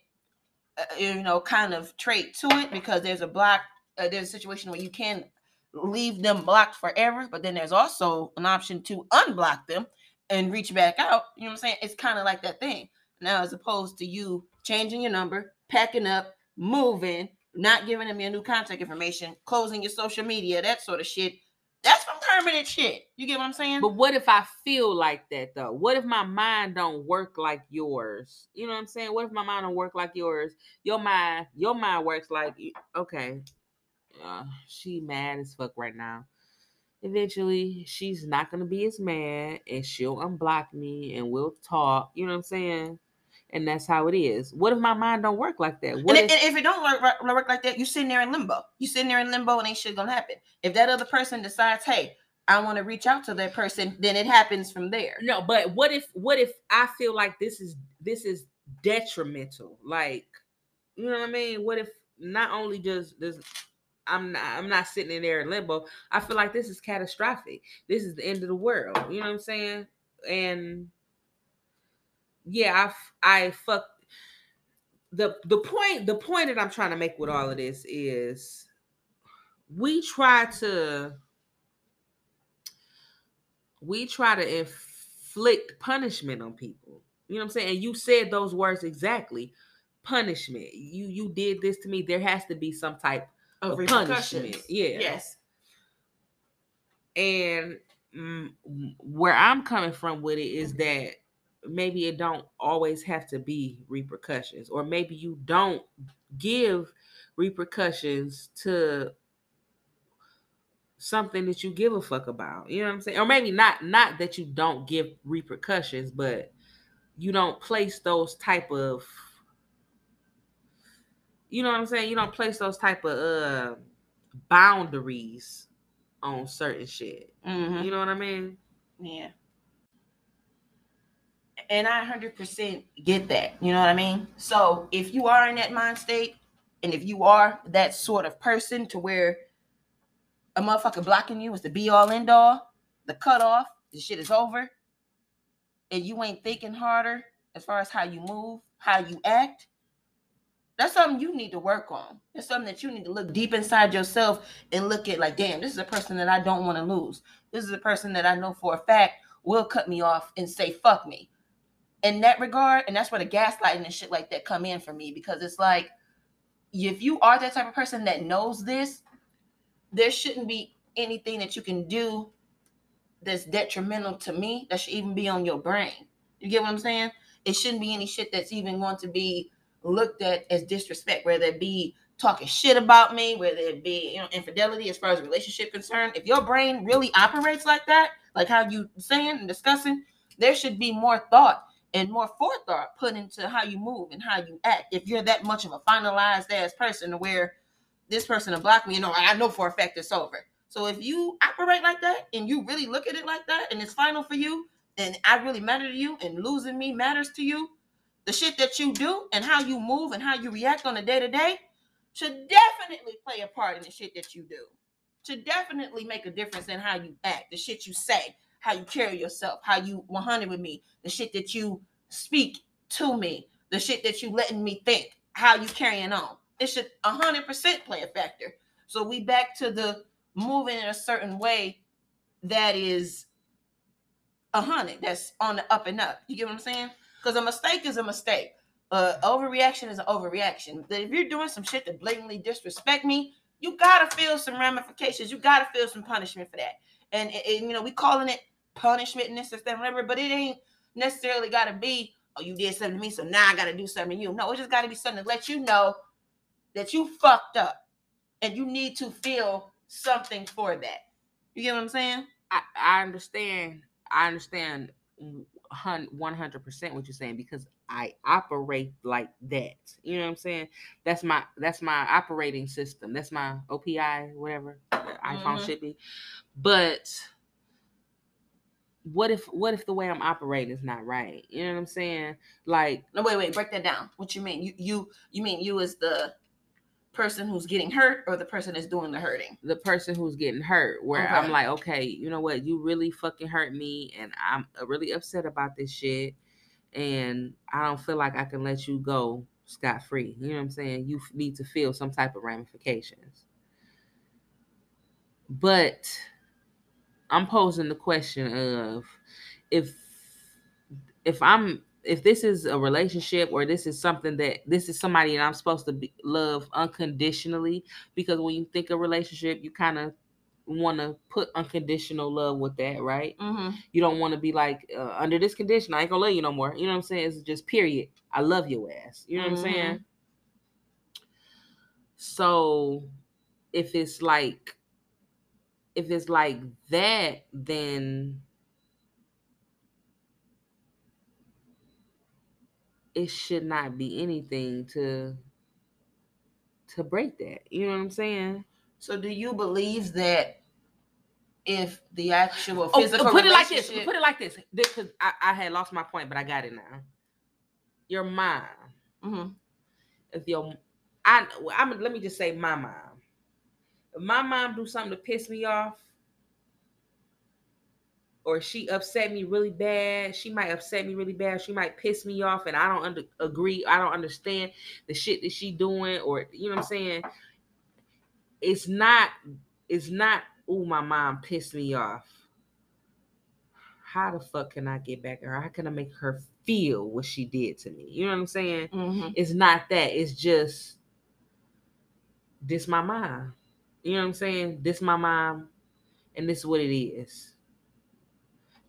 uh, you know, kind of trait to it because there's a block, uh, there's a situation where you can leave them blocked forever, but then there's also an option to unblock them and reach back out. You know what I'm saying? It's kind of like that thing. Now, as opposed to you changing your number, packing up, moving, not giving them your new contact information, closing your social media, that sort of shit. That's some permanent shit. You get what I'm saying? But what if I feel like that though? What if my mind don't work like yours? You know what I'm saying? What if my mind don't work like yours? Your mind, your mind works like okay, uh, she mad as fuck right now. Eventually, she's not gonna be as mad, and she'll unblock me, and we'll talk. You know what I'm saying? And that's how it is. What if my mind don't work like that? What and, if, if, and if it don't work, work, work like that, you're sitting there in limbo. You're sitting there in limbo, and ain't shit gonna happen. If that other person decides, hey, I want to reach out to that person, then it happens from there. No, but what if what if I feel like this is this is detrimental? Like, you know what I mean? What if not only just this I'm not I'm not sitting in there in limbo. I feel like this is catastrophic. This is the end of the world. You know what I'm saying? And yeah, I I fuck the the point the point that I'm trying to make with all of this is we try to we try to inflict punishment on people. You know what I'm saying? And you said those words exactly. punishment. You you did this to me. There has to be some type Of of punishment. Yeah. Yes. And mm, where I'm coming from with it is that maybe it don't always have to be repercussions, or maybe you don't give repercussions to something that you give a fuck about. You know what I'm saying? Or maybe not not that you don't give repercussions, but you don't place those type of you know what I'm saying? You don't place those type of uh boundaries on certain shit. Mhm. You know what I mean? Yeah. And I 100% get that. You know what I mean? So if you are in that mind state, and if you are that sort of person to where a motherfucker blocking you is the be all end all, the cutoff, the shit is over, and you ain't thinking harder as far as how you move, how you act, that's something you need to work on. It's something that you need to look deep inside yourself and look at like, damn, this is a person that I don't want to lose. This is a person that I know for a fact will cut me off and say fuck me. In that regard, and that's where the gaslighting and shit like that come in for me because it's like if you are that type of person that knows this, there shouldn't be anything that you can do that's detrimental to me that should even be on your brain. You get what I'm saying? It shouldn't be any shit that's even going to be looked at as disrespect, whether it be talking shit about me, whether it be you know infidelity as far as relationship concerned. If your brain really operates like that, like how you saying and discussing, there should be more thought and more forethought put into how you move and how you act. If you're that much of a finalized ass person where this person will block me, you know, I know for a fact it's over. So if you operate like that and you really look at it like that and it's final for you and I really matter to you and losing me matters to you, the shit that you do and how you move and how you react on a day to day should definitely play a part in the shit that you do. Should definitely make a difference in how you act, the shit you say, how you carry yourself, how you 100 with me, the shit that you speak to me, the shit that you letting me think, how you carrying on. It should 100% play a factor. So we back to the moving in a certain way that is a hundred, that's on the up and up. You get what I'm saying? Because a mistake is a mistake. Uh, overreaction is an overreaction. If you're doing some shit to blatantly disrespect me, you gotta feel some ramifications. You gotta feel some punishment for that. And, and, you know, we calling it punishment and this and that, whatever, but it ain't necessarily gotta be, oh, you did something to me, so now I gotta do something to you. No, it just gotta be something to let you know that you fucked up and you need to feel something for that. You get what I'm saying? I, I understand. I understand one hundred percent what you're saying because I operate like that. You know what I'm saying? That's my that's my operating system. That's my OPI, whatever iPhone Mhm. should be. But what if what if the way I'm operating is not right? You know what I'm saying? Like No, wait, wait, break that down. What you mean? You you you mean you as the person who's getting hurt or the person that's doing the hurting? the person who's getting hurt where Okay. I'm like, okay, you know what? You really fucking hurt me and I'm uh, really upset about this shit and I don't feel like I can let you go scot free. You know what I'm saying? You need to feel some type of ramifications. But I'm posing the question of if if I'm if this is a relationship or this is something that this is somebody that I'm supposed to be, love unconditionally because when you think of relationship you kind of want to put unconditional love with that right? Mm-hmm. you don't want to be like uh, under this condition i ain't gonna love you no more. You know what i'm saying? It's just period. I love your ass. You know what i'm saying? So if it's like if it's like that then it should not be anything to to break that you know what i'm saying So do you believe that if the actual Oh, physical put it like this. Put it like this. Because I, I had lost my point, but I got it now. Your mom. Mhm. If your, I, I'm. Let me just say my mom. If my mom do something to piss me off, or she upset me really bad, she might upset me really bad. She might piss me off, and I don't under, agree. I don't understand the shit that she doing, or you know what I'm saying. It's not. It's not. Oh, my mom pissed me off how the fuck can I get back at her? How can I make her feel what she did to me? You know what I'm saying? Mhm. It's not that. It's just this my mom. You know what I'm saying? This is my mom, and this is what it is.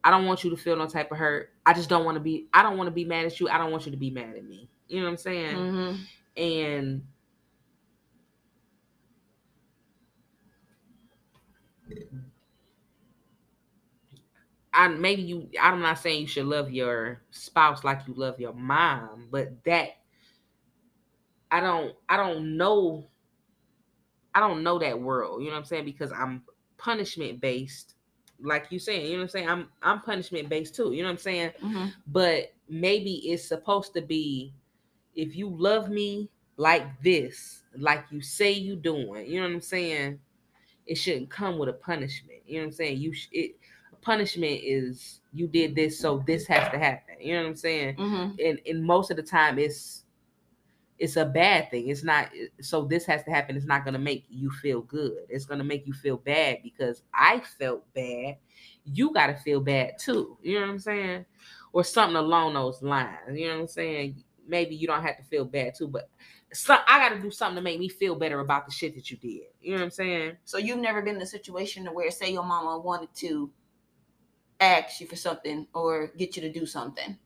I don't want you to feel no type of hurt. I just don't want to be. I don't want to be mad at you. I don't want you to be mad at me. You know what I'm saying? Mhm. And I maybe you I'm not saying you should love your spouse like you love your mom, but that I don't I don't know I don't know that world, you know what I'm saying? Because I'm punishment based, like you saying, you know what I'm saying? I'm I'm punishment based too, you know what I'm saying? Mhm. but maybe it's supposed to be if you love me like this like you say you doing you know what i'm saying it shouldn't come with a punishment you know what i'm saying you sh- it punishment is you did this so this has to happen you know what i'm saying Mhm. and and most of the time it's it's a bad thing. It's not so this has to happen. It's not going to make you feel good. It's going to make you feel bad because i felt bad. You got to feel bad too. You know what i'm saying? Or something along those lines. You know what i'm saying? Maybe you don't have to feel bad too but i got to do something to make me feel better about the shit that you did. You know what i'm saying? So you've never been in a situation where, say, your mama wanted to ask you for something or get you to do something.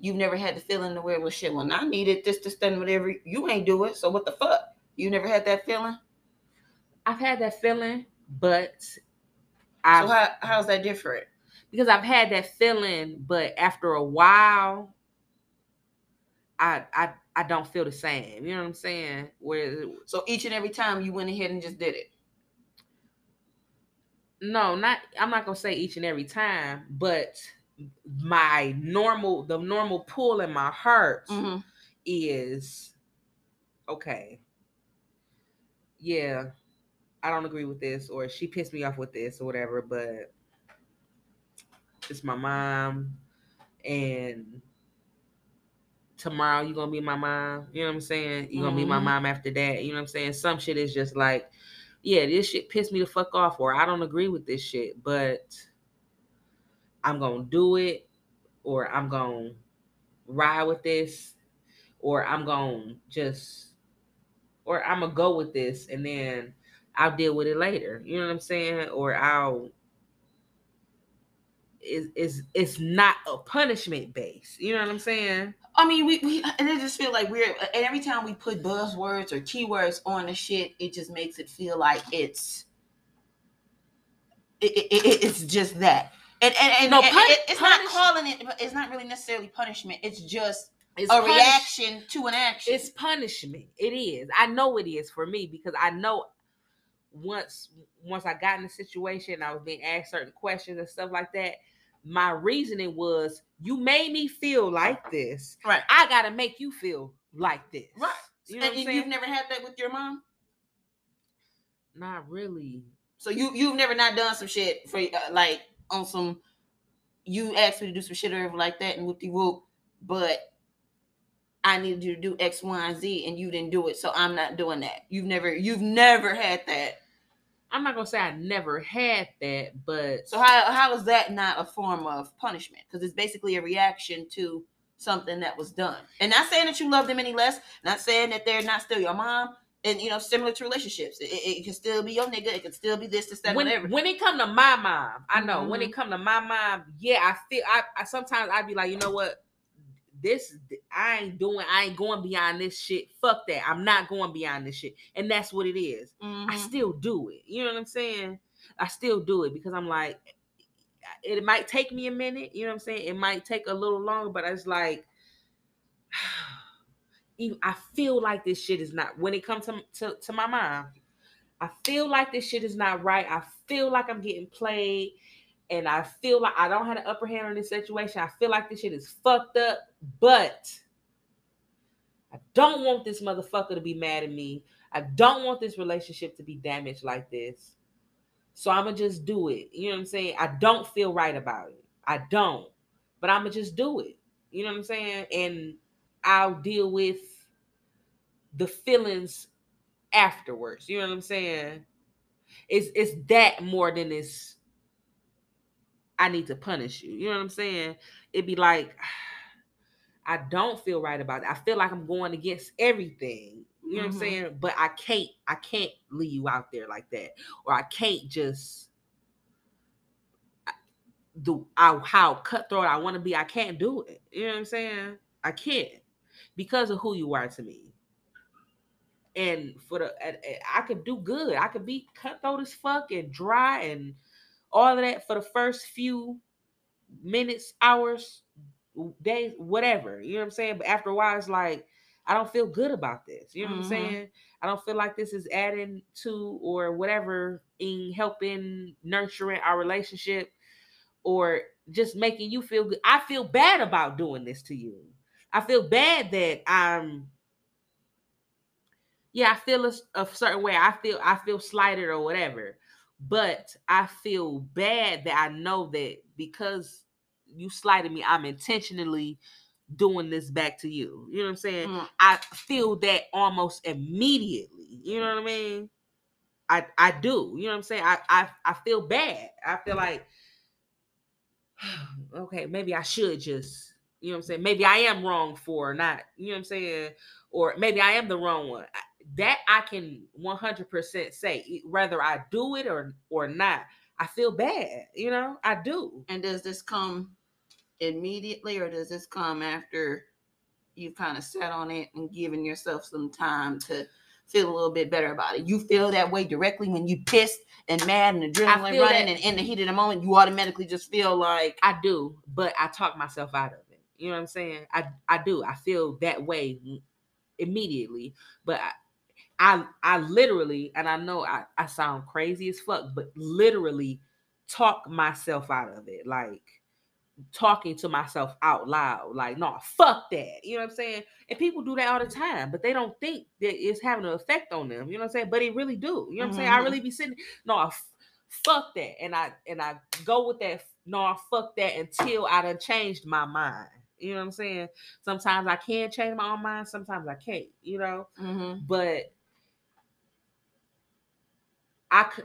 You've never had the feeling to where, well, shit, well, I needed this, this, that, and whatever. You ain't do it, so what the fuck? You never had that feeling. i've had that feeling but i So how how's that different? because I've had that feeling, but after a while, I I I don't feel the same. You know what I'm saying? Where So each and every time you went ahead and just did it. no, not I'm not gonna say each and every time, but my normal the normal pull in my heart Mm-hmm. is okay. Yeah, I don't agree with this, or she pissed me off with this, or whatever. But it's my mom, and tomorrow you're gonna be my mom. You know what I'm saying? you're gonna be my Mhm. mom after that. You know what I'm saying? Some shit is just like, yeah, this shit pissed me the fuck off, or I don't agree with this shit, but I'm gonna do it, or I'm gonna ride with this, or I'm gonna just, or I'm gonna go with this, and then I'll deal with it later. You know what I'm saying? Or I'll. Is is it's not a punishment base. You know what I'm saying? I mean, we, we and I just feel like we're and every time we put buzzwords or keywords on the shit, it just makes it feel like it's it, it, it- it's just that. And and, and, No, and pun- it- it's not calling it. It's not really necessarily punishment. It's just It's a punish- reaction to an action. It's punishment. It is. I know it is for me because I know once once I got in the situation, I was being asked certain questions and stuff like that. My reasoning was, you made me feel like this. right. I gotta make you feel like this. Right. You know what and saying? you've never had that with your mom. Not really. So you you've never not done some shit for uh, like on some. You asked me to do some shit or whatever like that and whoop de whoop, but I needed you to do X, Y, and Z, and you didn't do it, so I'm not doing that. You've never you've never had that. I'm not gonna say I never had that, but So how how is that not a form of punishment? Because it's basically a reaction to something that was done. And not saying that you love them any less. Not saying that they're not still your mom. And you know, similar to relationships, it, it, it can still be your nigga. It can still be this, this, that, when, whatever. when it come to my mom, I know when Mhm. it come to my mom, yeah, I feel I, I sometimes I'd be like, you know what, this I ain't doing, I ain't going beyond this shit. Fuck that, I'm not going beyond this shit, and that's what it is. I Mhm. still do it. You know what I'm saying? I still do it because I'm like, it might take me a minute. You know what I'm saying? It might take a little longer, but it's like. [SIGHS] even- I feel like this shit is not when it comes to, to to my mind. I feel like this shit is not right. I feel like I'm getting played, and I feel like I don't have an upper hand on this situation. I feel like this shit is fucked up, but I don't want this motherfucker to be mad at me. I don't want this relationship to be damaged like this. So I'm gonna just do it. You know what I'm saying? I don't feel right about it. I don't, but I'm gonna just do it. You know what I'm saying? And I'll deal with the feelings afterwards. You know what I'm saying? It's it's that more than it's I need to punish you. You know what I'm saying? It'd be like [SIGHS] I don't feel right about it. I feel like I'm going against everything. You know Mhm. what I'm saying? But I can't I can't leave you out there like that. Or I can't just the I, how cutthroat I want to be. I can't do it. You know what I'm saying? I can't because of who you are to me. And for the and I could do good. I could be cutthroat as fuck and dry and all of that for the first few minutes, hours, days, whatever. You know what I'm saying? But after a while, it's like I don't feel good about this. You know what Mhm. I'm saying? I don't feel like this is adding to or whatever in helping nurturing our relationship or just making you feel good. I feel bad about doing this to you. I feel bad that I'm yeah, I feel a certain way. I feel I feel slighted or whatever. But I feel bad that I know that because you slighted me, I'm intentionally doing this back to you. You know what I'm saying? Mm. I feel that almost immediately. You know what I mean? I I do. You know what I'm saying? I I I feel bad. I feel like [SIGHS] okay, maybe I should just, you know what I'm saying? Maybe I am wrong for not, you know what I'm saying? Or maybe I am the wrong one. That I can 100% say whether I do it or or not. I feel bad, you know? I do. And does this come immediately or does this come after you've kind of sat on it and given yourself some time to feel a little bit better about it? You feel that way directly when you pissed and mad and adrenaline running that- and in the heat of the moment, you automatically just feel like I do, but I talk myself out of it. You know what I'm saying? I I do. I feel that way immediately, but I I, I literally, and I know I, I sound crazy as fuck, but literally talk myself out of it. Like talking to myself out loud. Like, no, fuck that. You know what I'm saying? And people do that all the time, but they don't think that it's having an effect on them. You know what I'm saying? But it really do. You know what I'm saying? I Mhm. really be sitting, no, f- fuck that. And I and I go with that, no, fuck that until I done changed my mind. You know what I'm saying? Sometimes I can change my own mind, sometimes I can't, you know. mhm. But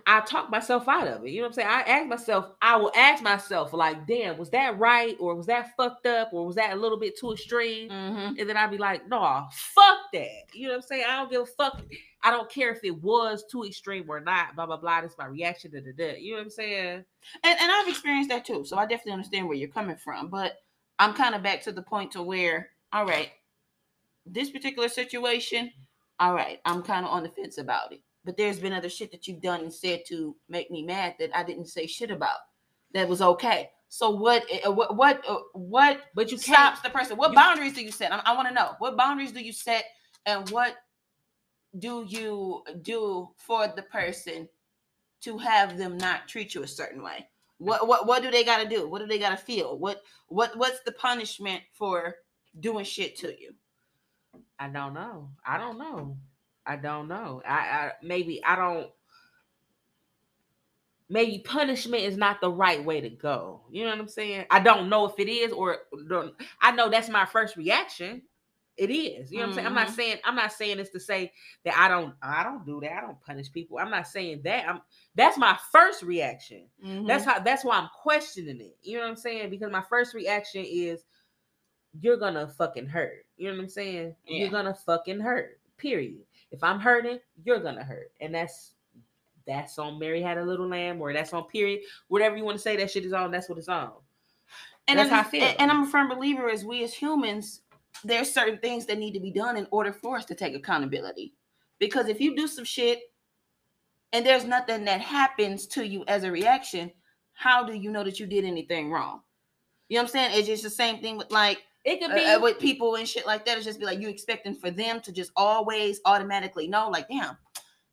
I talk myself out of it. You know what I'm saying? I ask myself, I will ask myself, like, damn, was that right? Or was that fucked up? Or was that a little bit too extreme? Mhm. And then I'd be like, no, fuck that. You know what I'm saying? I don't give a fuck. I don't care if it was too extreme or not. Blah, blah, blah. That's my reaction to the. You know what I'm saying? and, and I've experienced that too. So I definitely understand where you're coming from. But I'm kind of back to the point to where, all right, this particular situation, all right, I'm kind of on the fence about it. But there's been other shit that you've done and said to make me mad that I didn't say shit about. That was okay. So what? uh, What? What? uh, What But you stops the person? What you- boundaries do you set? I, I want to know. What boundaries do you set, and what do you do for the person to have them not treat you a certain way? What what what do they got to do? What do they got to feel? What what what's the punishment for doing shit to you? I don't know. I don't know. I don't know. I, I maybe I don't. Maybe punishment is not the right way to go. You know what I'm saying? I don't know if it is or don't. I know that's my first reaction. It is. You know what I'm saying? I'm not Mhm. saying I'm not saying this to say that I don't I don't do that. I don't punish people. I'm not saying that. I'm that's my first reaction. That's Mm-hmm. how that's why I'm questioning it. You know what I'm saying? Because my first reaction is you're gonna fucking hurt. You know what I'm saying? Yeah. You're gonna fucking hurt. Period. If I'm hurting, you're gonna hurt. And that's that's on Mary Had a Little Lamb or that's on period. Whatever you want to say that shit is on, that's what it's on. and That's I'm, how I feel. And I'm a firm believer as we as humans, there's certain things that need to be done in order for us to take accountability. Because if you do some shit and there's nothing that happens to you as a reaction, how do you know that you did anything wrong? You know what I'm saying? It's just the same thing with like It could uh, be uh, with people and shit like that. It's just be like you expecting for them to just always automatically know, like, damn,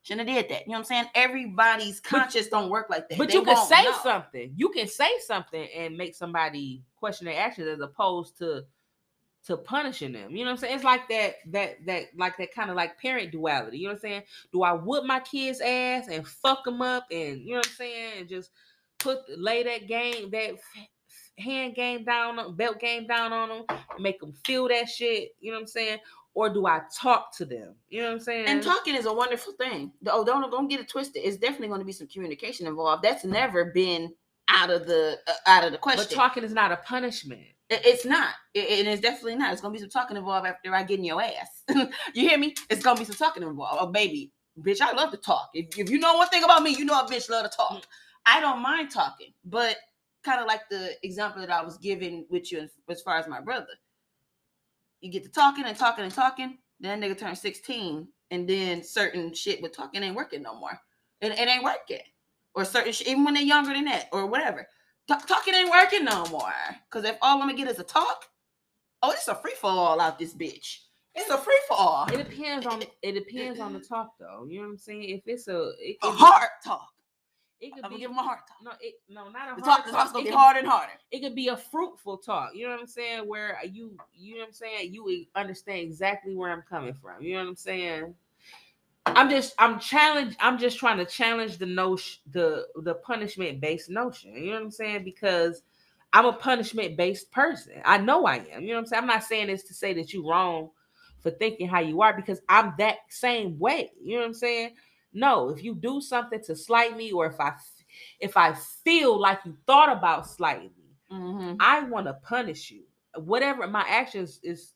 shouldn't have did that. You know what I'm saying? Everybody's conscious don't work like that. But They you can say know. something. You can say something and make somebody question their actions as opposed to to punishing them. You know what I'm saying? It's like that that that like that kind of like parent duality. You know what I'm saying? Do I whoop my kids' ass and fuck them up and you know what I'm saying? And just put lay that game that hand game down on belt game down on them, make them feel that shit. You know what I'm saying? Or do I talk to them? You know what I'm saying? And talking is a wonderful thing. Oh, don't don't get it twisted. It's definitely going to be some communication involved. That's never been out of the uh, out of the question. But talking is not a punishment. It- It's not. It, it is definitely not. It's gonna be some talking involved after I get in your ass. [LAUGHS] you hear me? It's gonna be some talking involved. Oh, baby, bitch, I love to talk. If, if you know one thing about me, you know a bitch love to talk. Mm. I don't mind talking, but kind of like the example that I was giving with you as far as my brother. You get to talking and talking and talking, then nigga turn 16, and then certain shit with talking ain't working no more. It, it ain't working. Or certain shit, even when they're younger than that, or whatever. Talk, talking ain't working no more. Cause if all I'm gonna get is a talk, oh, it's a free for all out this bitch. It's a free for all. It depends on it depends on the [CLEARS THROAT] talk though. You know what I'm saying? If it's a it A could be- hard talk. it could I'm be give him a hard talk. no, it, no, not a The hard talk, the talk's gonna It get could- harder and harder. It could be a fruitful talk. You know what I'm saying? Where you, you know what I'm saying? You understand exactly where I'm coming from. You know what I'm saying? I'm just, I'm challenge. I'm just trying to challenge the notion, the the punishment based notion. You know what I'm saying? Because I'm a punishment based person. I know I am. You know what I'm saying? I'm not saying this to say that you're wrong for thinking how you are because I'm that same way. You know what I'm saying? No, if you do something to slight me, or if I, if I feel like you thought about slighting me, Mm-hmm. I want to punish you. Whatever my actions is,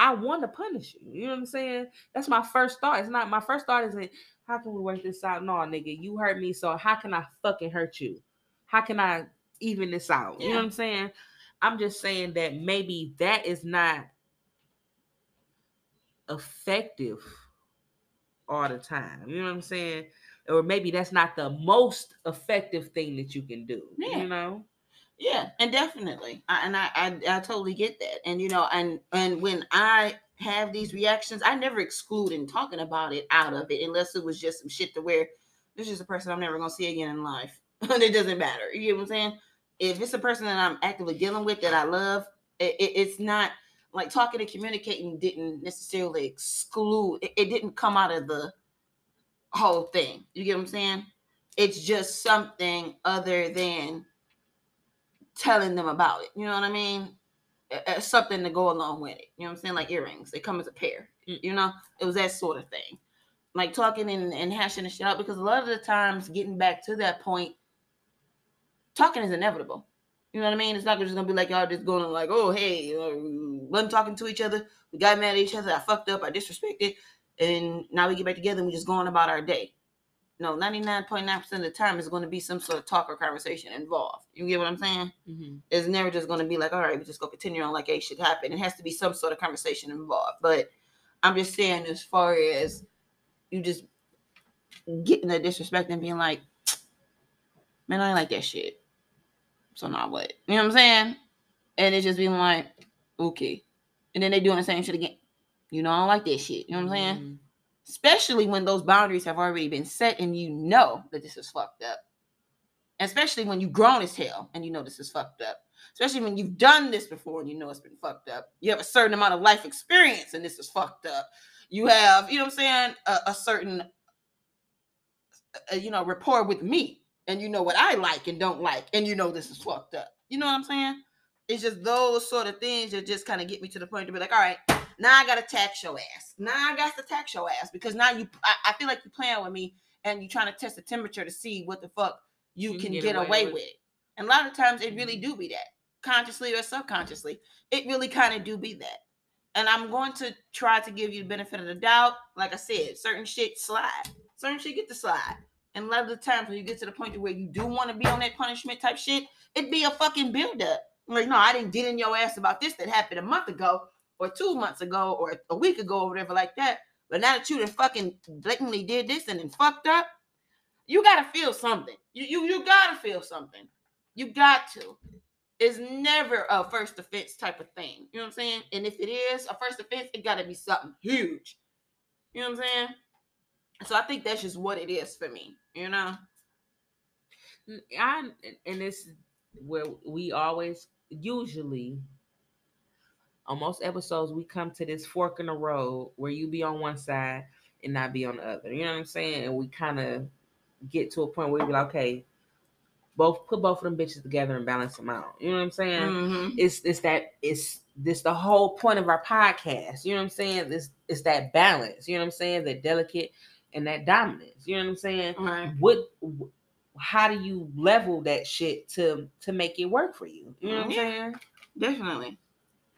I want to punish you. You know what I'm saying? That's my first thought. It's not my first thought isn't how can we work this out? No, nigga, you hurt me, so how can I fucking hurt you? How can I even this out? You know what I'm saying? I'm just saying that maybe that is not effective all the time. You know what I'm saying? Or maybe that's not the most effective thing that you can do. Yeah. You know? Yeah, and definitely, I, and I, I I totally get that, and you know, and and when I have these reactions, I never exclude in talking about it out of it, unless it was just some shit to where this is a person I'm never gonna see again in life, [LAUGHS] and it doesn't matter. You get what I'm saying? If it's a person that I'm actively dealing with that I love, it, it- it's not like talking and communicating didn't necessarily exclude. It, it didn't come out of the whole thing. You get what I'm saying? It's just something other than telling them about it. You know what I mean? Something to go along with it. You know what I'm saying? Like earrings, they come as a pair. You know, it was that sort of thing. Like talking and, and hashing the shit out because a lot of the times, getting back to that point, talking is inevitable. You know what I mean? It's not just gonna be like y'all just going like, oh hey, uh, wasn't talking to each other, we got mad at each other, I fucked up, I disrespected, and now we get back together and we just going about our day. No, 99.9% of the time is going to be some sort of talk or conversation involved. You get what I'm saying? Mm-hmm. It's never just going to be like, all right, we just go continue on like hey, shit happen. It has to be some sort of conversation involved. But I'm just saying, as far as you just getting the disrespect and being like, [TSK] man, I ain't like that shit. So now what? You know what I'm saying? And it's just being like, okay. And then they doing the same shit again. You know, I don't like that shit. You know what I'm saying? Mm-hmm. Especially when those boundaries have already been set and you know that this is fucked up. Especially when you've grown as hell and you know this is fucked up. Especially when you've done this before and you know it's been fucked up. You have a certain amount of life experience and this is fucked up. You have, you know what I'm saying, a, a certain, uh, you know, rapport with me and you know what I like and don't like and you know this is fucked up. You know what I'm saying? It's just those sort of things that just kind of get me to the point to be like, all right, now I gotta tax your ass. Now I got to tax your ass because now you, I, I feel like you're playing with me and you're trying to test the temperature to see what the fuck you, can, get, away, with. And a lot of times it really mm-hmm. do be that, consciously or subconsciously. It really kind of do be that. And I'm going to try to give you the benefit of the doubt. Like I said, certain shit slide, certain shit get to slide. And a lot of the times when you get to the point where you do want to be on that punishment type shit, it'd be a fucking build up. Like, no, I didn't get in your ass about this that happened a month ago or two months ago or a week ago or whatever like that. But now that you done fucking blatantly did this and then fucked up, you gotta feel something. You you you gotta feel something. You got to. It's never a first offense type of thing. You know what I'm saying? And if it is a first offense, it gotta be something huge. You know what I'm saying? So I think that's just what it is for me. You know? Mm, I and this where we always usually on most episodes we come to this fork in the road where you be on one side and not be on the other. You know what I'm saying? And we kind of get to a point where we be like, okay, both put both of them bitches together and balance them out. You know what I'm saying? Mhm. It's it's that it's this the whole point of our podcast. You know what I'm saying? This it's that balance. You know what I'm saying? That delicate and that dominance. You know what I'm saying? Right. what how do you level that shit to to make it work for you? You know what I'm Yeah. saying? Definitely.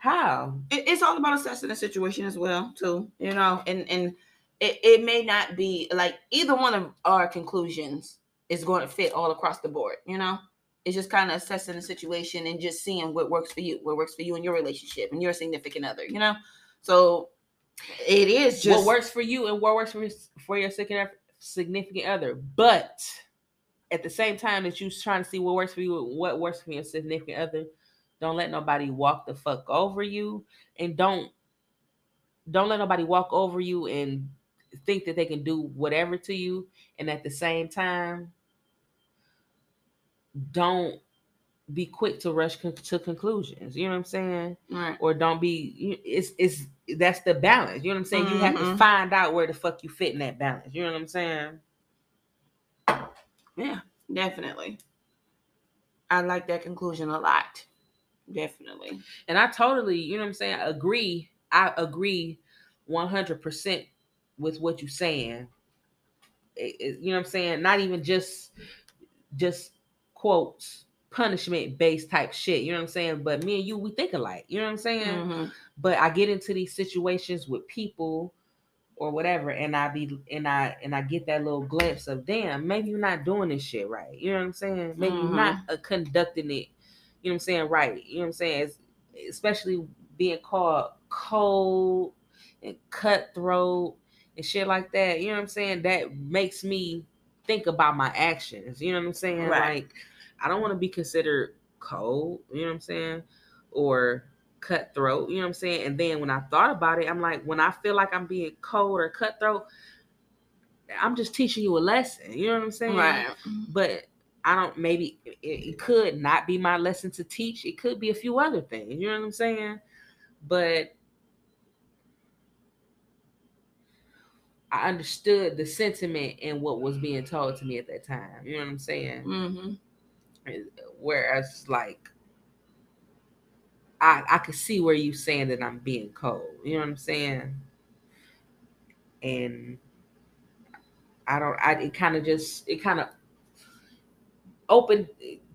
How? it, it's all about assessing the situation as well too you know and and it, it may not be like either one of our conclusions is going to fit all across the board you know it's just kind of assessing the situation and just seeing what works for you what works for you in your relationship and your significant other you know so it is just what works for you and what works for your, for your significant significant other. But at the same time that you're trying to see what works for you what works for your significant other, don't let nobody walk the fuck over you, and don't don't let nobody walk over you and think that they can do whatever to you. And at the same time, don't be quick to rush con- to conclusions. You know what I'm saying? right or don't be it's it's that's the balance you know what i'm saying you have to Mhm. find out where the fuck you fit in that balance you know what i'm saying yeah definitely i like that conclusion a lot definitely and i totally you know what i'm saying agree i agree 100% with what you're saying It- it- you know what i'm saying not even just just quotes punishment based type shit you know what i'm saying but me and you we think alike you know what i'm saying Mhm. but I get into these situations with people or whatever, and I be and I and I get that little glimpse of damn, maybe you're not doing this shit right. You know what I'm saying? Maybe you're not uh, conducting it. You know what I'm saying? Right. You know what I'm saying? It's, especially being called cold and cutthroat and shit like that. You know what I'm saying? That makes me think about my actions. You know what I'm saying? Right. Like I don't want to be considered cold. You know what I'm saying? Or cutthroat, you know what I'm saying? And then when I thought about it, I'm like, when I feel like I'm being cold or cutthroat, I'm just teaching you a lesson. You know what I'm saying? right But I don't, maybe it, it could not be my lesson to teach. It could be a few other things. You know what I'm saying? But I understood the sentiment and what was being told to me at that time. You know what I'm saying? hmm Whereas, like, I I could see where you're saying that I'm being cold. You know what I'm saying? And I don't. I it kind of just it kind of opened,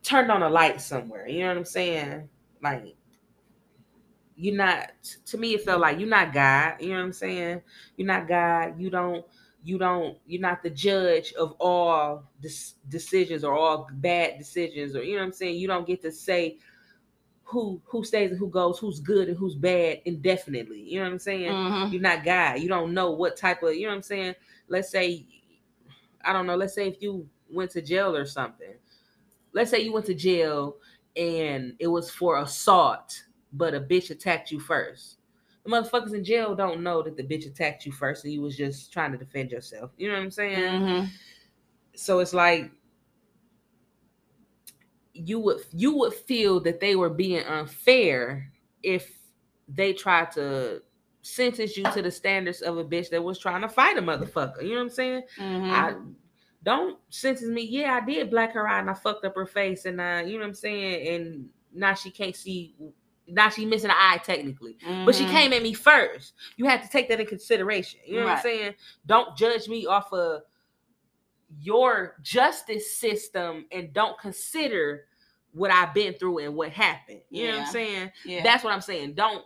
turned on a light somewhere. You know what I'm saying? Like you're not. To me, it felt like you're not God. You know what I'm saying? You're not God. You don't. You don't. You're not the judge of all dis- decisions or all bad decisions, or you know what I'm saying. You don't get to say who who stays and who goes, who's good and who's bad indefinitely. You know what I'm saying? Mhm. You're not God. You don't know what type of, you know what I'm saying? Let's say, I don't know, let's say if you went to jail or something. Let's say you went to jail and it was for assault, but a bitch attacked you first. The motherfuckers in jail don't know that the bitch attacked you first and you was just trying to defend yourself. You know what I'm saying? Mhm. so it's like you would you would feel that they were being unfair if they tried to sentence you to the standards of a bitch that was trying to fight a motherfucker. You know what I'm saying? Mhm. I don't sentence me. Yeah, I did black her eye and I fucked up her face and I, you know what I'm saying? And now she can't see now she missing an eye technically. But she Mhm. came at me first. You have to take that in consideration. You know what I'm saying? Don't judge me off of your justice system and don't consider what I've been through and what happened. You know what I'm saying? Yeah. That's what I'm saying. Don't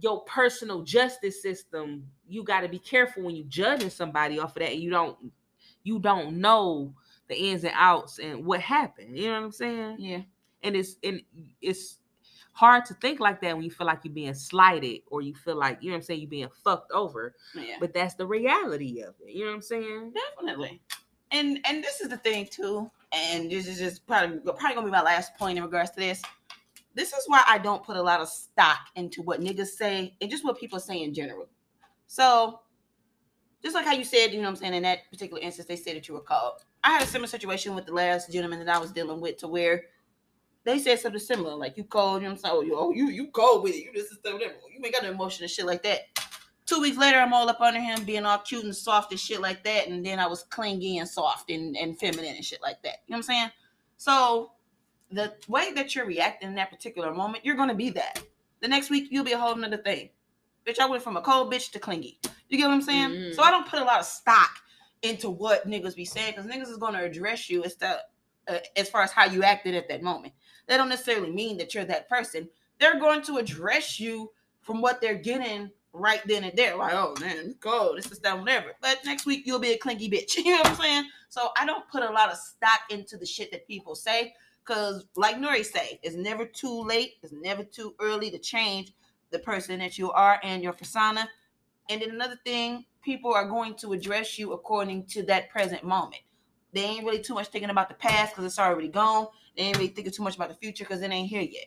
your personal justice system, you got to be careful when you judging somebody off of that and you don't you don't know the ins and outs and what happened. You know what I'm saying? yeah. and it's and it's hard to think like that when you feel like you're being slighted or you feel like you know what I'm saying you're being fucked over. Yeah. But that's the reality of it. You know what I'm saying? Definitely. And and this is the thing too, and this is just probably probably gonna be my last point in regards to this. This is why I don't put a lot of stock into what niggas say and just what people say in general. So just like how you said, you know what I'm saying, in that particular instance, they said that you were called. I had a similar situation with the last gentleman that I was dealing with to where they said something similar, like you cold, you know what I'm saying? Oh, you, oh, you, cold with it. You just whatever. You ain't got no emotion and shit like that. Two weeks later, I'm all up under him, being all cute and soft and shit like that. And then I was clingy and soft and, and feminine and shit like that. You know what I'm saying? So the way that you're reacting in that particular moment, you're gonna be that. The next week, you'll be a whole nother thing. Bitch, I went from a cold bitch to clingy. You get what I'm saying? Mhm. So I don't put a lot of stock into what niggas be saying because niggas is going to address you as to uh, as far as how you acted at that moment. That don't necessarily mean that you're that person. They're going to address you from what they're getting right then and there. Like, oh man, go, this is that, whatever. But next week you'll be a clinky bitch. [LAUGHS] You know what I'm saying? So I don't put a lot of stock into the shit that people say. Cause like Nori say, it's never too late, it's never too early to change the person that you are and your persona. And then another thing, people are going to address you according to that present moment. They ain't really too much thinking about the past because it's already gone. They ain't really thinking too much about the future because it ain't here yet.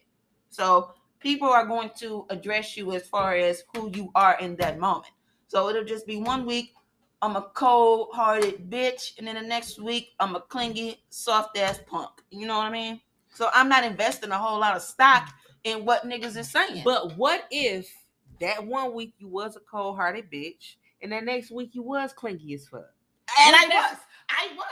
So people are going to address you as far as who you are in that moment. So it'll just be one week, I'm a cold hearted bitch, and then the next week, I'm a clingy, soft ass punk. You know what I mean? So I'm not investing a whole lot of stock in what niggas is saying. But what if that one week you was a cold hearted bitch, and the next week you was clingy as fuck? and I What was, I was.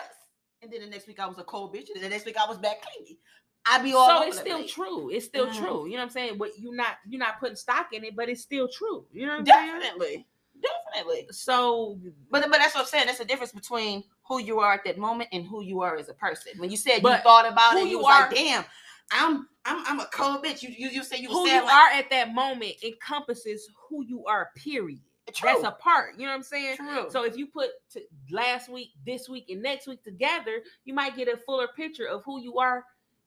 And then the next week I was a cold bitch, and then the next week I was back clingy. I be all so over it's still place. true. It's still Mhm. true. You know what I'm saying? But you're not you're not putting stock in it, but it's still true. You know what I'm saying? Definitely, definitely. So But but that's what I'm saying. That's the difference between who you are at that moment and who you are as a person. When you said you thought about who it, you you was like, are- "Damn, I'm I'm I'm a cold bitch." You you, you say you who you like, are at that moment encompasses who you are. Period. True. That's a part. You know what I'm saying? True. So if you put last week, this week, and next week together, you might get a fuller picture of who you are.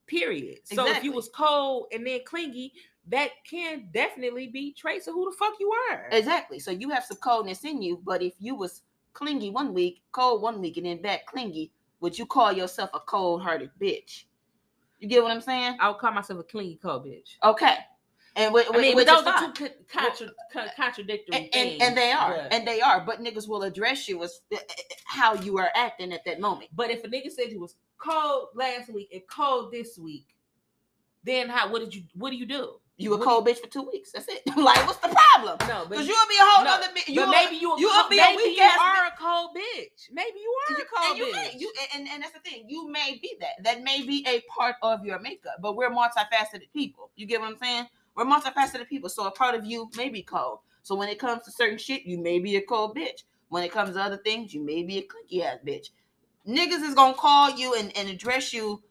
Period. So if you was cold and then clingy, that can definitely be trace of who the fuck you are. exactly. So you have some coldness in you, but if you was clingy one week, cold one week, and then back clingy, would you call yourself a cold hearted bitch? You get what I'm saying? I would call myself a clean cold bitch. Okay. And with, I mean, with those are two contra- co- contradictory and, things. and, and they are, but- and they are. But niggas will address you as uh, how you are acting at that moment. But if a nigga said you was cold last week and cold this week, then how? What did you? What do you do? You a cold bitch for two weeks. That's it. [LAUGHS] like, what's the problem? No, Because you'll be a whole No, other bitch. You maybe you you a, will be a maybe weak you ass are a cold bitch. Maybe you are a and cold you bitch. may, you and, and that's the thing. You may be that. That may be a part of your makeup. But we're multifaceted people. You get what I'm saying? We're multifaceted people. So a part of you may be cold. So when it comes to certain shit, you may be a cold bitch. When it comes to other things, you may be a clinky ass bitch. Niggas is gonna call you and, and address you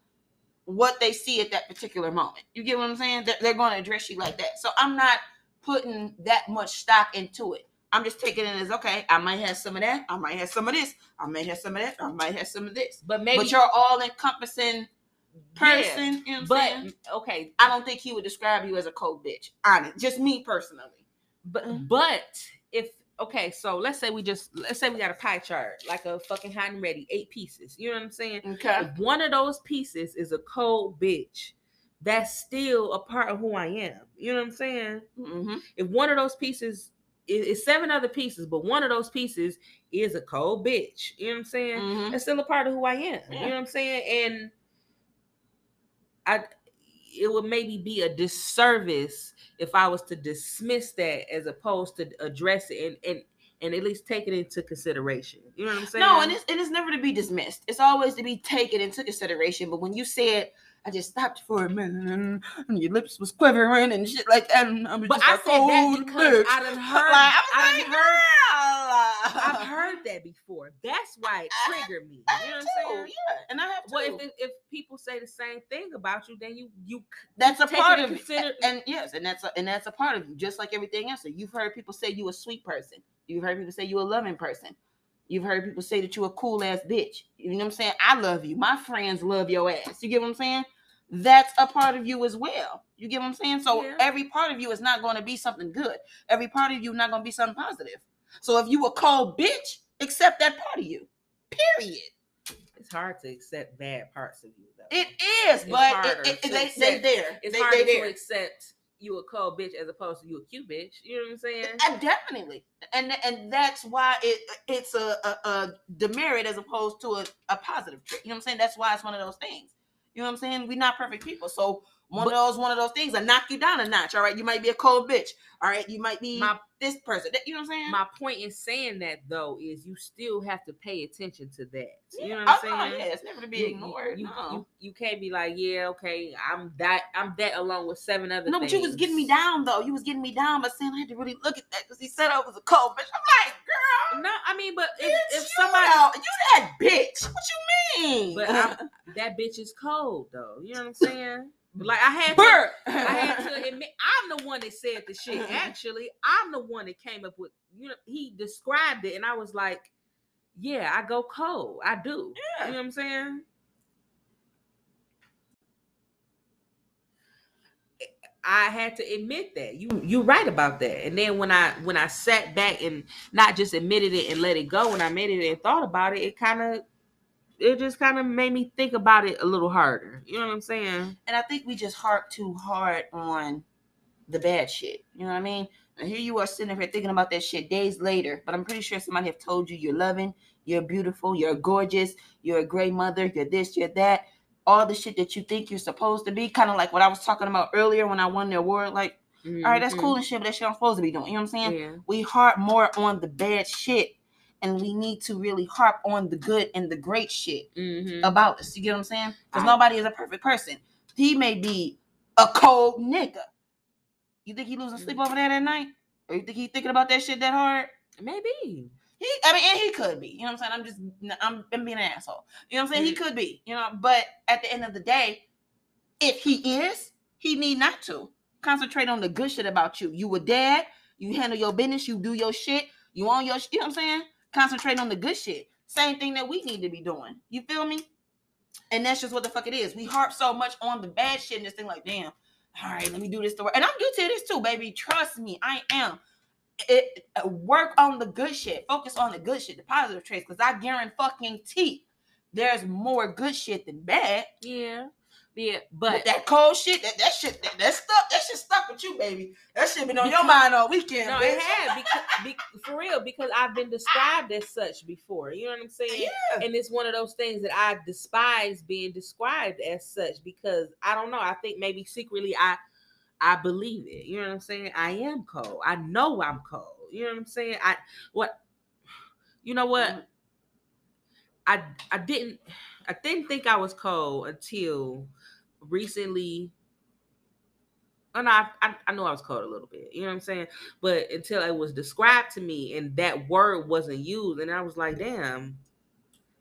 what they see at that particular moment. You get what I'm saying? They're, they're gonna address you like that. So I'm not putting that much stock into it. I'm just taking it as okay, I might have some of that, I might have some of this, I might have some of that, I might have some of this. but maybe but you're all encompassing Yeah, person, you know what I'm But saying? okay, I don't think he would describe you as a cold bitch. Honest. Just me personally. but Mhm. but if okay, so let's say we just let's say we got a pie chart like a fucking hot and ready, eight pieces. You know what I'm saying? Okay. If one of those pieces is a cold bitch, that's still a part of who I am. You know what I'm saying? Mm-hmm. if one of those pieces is, seven other pieces, but one of those pieces is a cold bitch. You know what I'm saying? Mm-hmm. That's still a part of who I am. You know what I'm saying? And I it would maybe be a disservice if I was to dismiss that as opposed to address it and and and at least take it into consideration. You know what I'm saying? No, and it's, and it's never to be dismissed. It's always to be taken into consideration. But when you said, I just stopped for a minute and, and your lips was quivering and shit like that, and I was but just I said that oh, because. I done heard Like, I I was done like, heard girl. I've heard that before. That's why it triggered me. I You know what I'm saying? yeah, and I have to. Well, if if people say the same thing about you, then you you that's a part of in it. consider- and yes, and that's a, and that's a part of you, just like everything else. So you've heard people say you a sweet person. You've heard people say you a loving person. You've heard people say that you a cool ass bitch. You know what I'm saying? I love you. My friends love your ass. You get what I'm saying? That's a part of you as well. You get what I'm saying? So Yeah. every part of you is not going to be something good. Every part of you not going to be something positive. So if you a cold bitch, accept that part of you. Period. it's hard to accept bad parts of you though. It is, It's but harder it, it, to they, they there. it's they, harder they to there. accept you a cold bitch as opposed to you a cute bitch. You know what I'm saying? Uh, definitely, and and that's why it it's a, a, a demerit as opposed to a, a positive trait. You know what I'm saying? That's why it's one of those things. You know what I'm saying? We're not perfect people, so one But- of those one of those things that knock you down a notch. All right, you might be a cold bitch. All right, you might be My this person. You know what I'm saying? my point in saying that though is you still have to pay attention to that. You know oh, what I'm no, oh, saying? yeah, it's never to be You- ignored. You, no. you, you can't be like, yeah, okay, I'm that, I'm that, along with seven other. Things. No, but you was getting me down though. You was getting me down by saying I had to really look at that because he said I was a cold bitch. I'm like, girl. No, I mean, but if, if somebody, know, you that bitch. What you mean? but that bitch is cold though. You know what I'm [LAUGHS] saying? Like I had to, I had to admit, I'm the one that said the shit. [LAUGHS] Actually, I'm the one that came up with. You know, he described it, and I was like, "Yeah, I go cold. I do." Yeah. You know what I'm saying? I had to admit that. You you're right about that. And then when I when I sat back and not just admitted it and let it go, when I made it and thought about it, it kind of it just kind of made me think about it a little harder. You know what I'm saying? And I think we just harp too hard on the bad shit. You know what I mean? And here you are sitting here thinking about that shit days later, but I'm pretty sure somebody have told you you're loving, you're beautiful, you're gorgeous, you're a great mother, you're this, you're that. All the shit that you think you're supposed to be, kind of like what I was talking about earlier when I won the award. Like, all right, that's cool and shit, but that shit I'm supposed to be doing. You know what I'm saying? Mm-hmm. Yeah. we harp more on the bad shit and we need to really harp on the good and the great shit Mhm. about us. You get what I'm saying? Because nobody is a perfect person. He may be a cold nigga. You think he losing sleep over there that night? Or you think he thinking about that shit that hard? Maybe. He, I mean, and he could be. You know what I'm saying? I'm just, I'm, I'm being an asshole. You know what I'm saying? He could be. You know, but at the end of the day, if he is, he need not to concentrate on the good shit about you. You a dad. You handle your business. You do your shit. You on your, you know what I'm saying? Concentrate on the good shit. Same thing that we need to be doing. You feel me? And that's just what the fuck it is. We harp so much on the bad shit and this thing like, damn, all right, let me do this to work. And I'm guilty of this too, baby. Trust me, I am. It uh, work on the good shit. Focus on the good shit, the positive traits, because I guarantee fucking teeth. there's more good shit than bad. Yeah. Yeah. But But that cold shit, that, that shit, that, that stuff, that shit stuck with you, baby. That shit been on your mind all weekend. no, bitch. it had because, be, for real because I've been described as such before. You know what I'm saying? Yeah. and it's one of those things that I despise being described as such because I don't know. I think maybe secretly I I believe it. You know what I'm saying? I am cold. I know I'm cold. You know what I'm saying? I what you know what? Mhm. I I didn't I didn't think I was cold until recently. Oh no, I, I, I know I was cold a little bit. You know what I'm saying? But until it was described to me and that word wasn't used, and I was like, damn,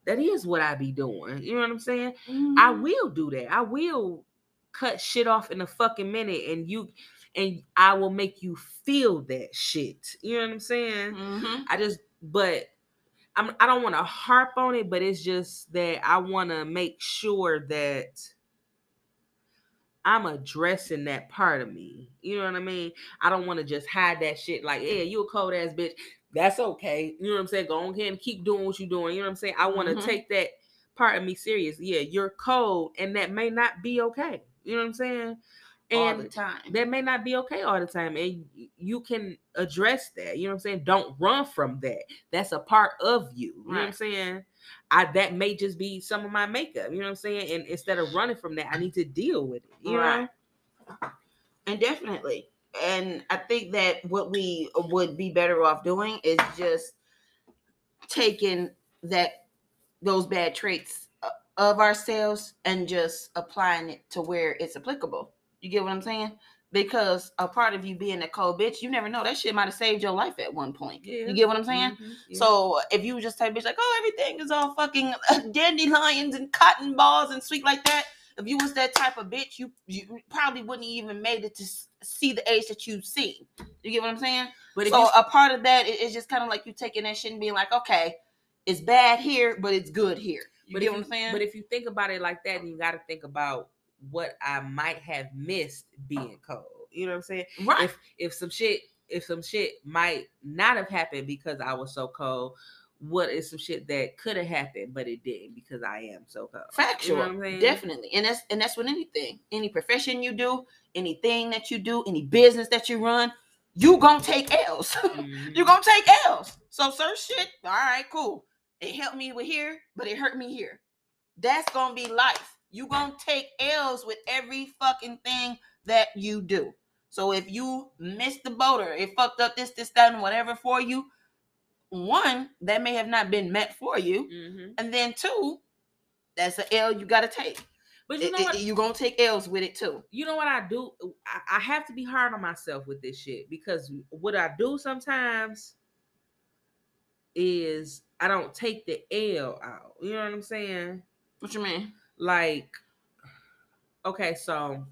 that is what I be doing. You know what I'm saying? I Mhm. will do that. I will cut shit off in a fucking minute and you and I will make you feel that shit. You know what I'm saying? Mhm. I just but I'm I don't want to harp on it, but it's just that I want to make sure that I'm addressing that part of me. You know what I mean? I don't want to just hide that shit like, yeah, you a cold ass bitch. That's okay. You know what I'm saying? Go on ahead and keep doing what you're doing. You know what I'm saying? I want to Mhm. take that part of me serious. Yeah, you're cold, and that may not be okay. You know what I'm saying? All the time. that may not be okay all the time. And you can address that. You know what I'm saying? Don't run from that. That's a part of you. You know what I'm saying? I that may just be some of my makeup. You know what I'm saying? And instead of running from that, I need to deal with it. You Right. know? and definitely and i think that what we would be better off doing is just taking that those bad traits uh, of ourselves and just applying it to where it's applicable you get what i'm saying because a part of you being a cold bitch you never know that shit might have saved your life at one point Yeah. you get what i'm saying Mhm, yeah. so if you just type bitch like, oh, everything is all fucking dandelions and cotton balls and sweet like that, if you was that type of bitch, you you probably wouldn't even made it to see the age that you see. You get what I'm saying? but if so you a part of that i- just kind of like you taking that shit and being like, okay, it's bad here, but it's good here. You but get if what I'm saying? But if you think about it like that, then you got to think about what I might have missed being cold. You know what I'm saying? right. If if some shit if some shit might not have happened because I was so cold, what is some shit that could have happened but it didn't because I am so cold? Factual, I'm saying? definitely, and that's and that's with anything, any profession you do, anything that you do, any business that you run, you gonna take L's. [LAUGHS] Mhm. You're gonna take L's. So certain shit, all right, cool. It helped me with here, but it hurt me here. That's gonna be life. You gonna take L's with every fucking thing that you do. So if you missed the boat or it fucked up this, this, that, and whatever for you, one, that may have not been meant for you. Mhm. And then two, that's an L you gotta take. But you know it- what? You're gonna take L's with it too. you know what I do? I, I have to be hard on myself with this shit because what I do sometimes, is I don't take the L out. You know what I'm saying? What you mean? Like, okay, so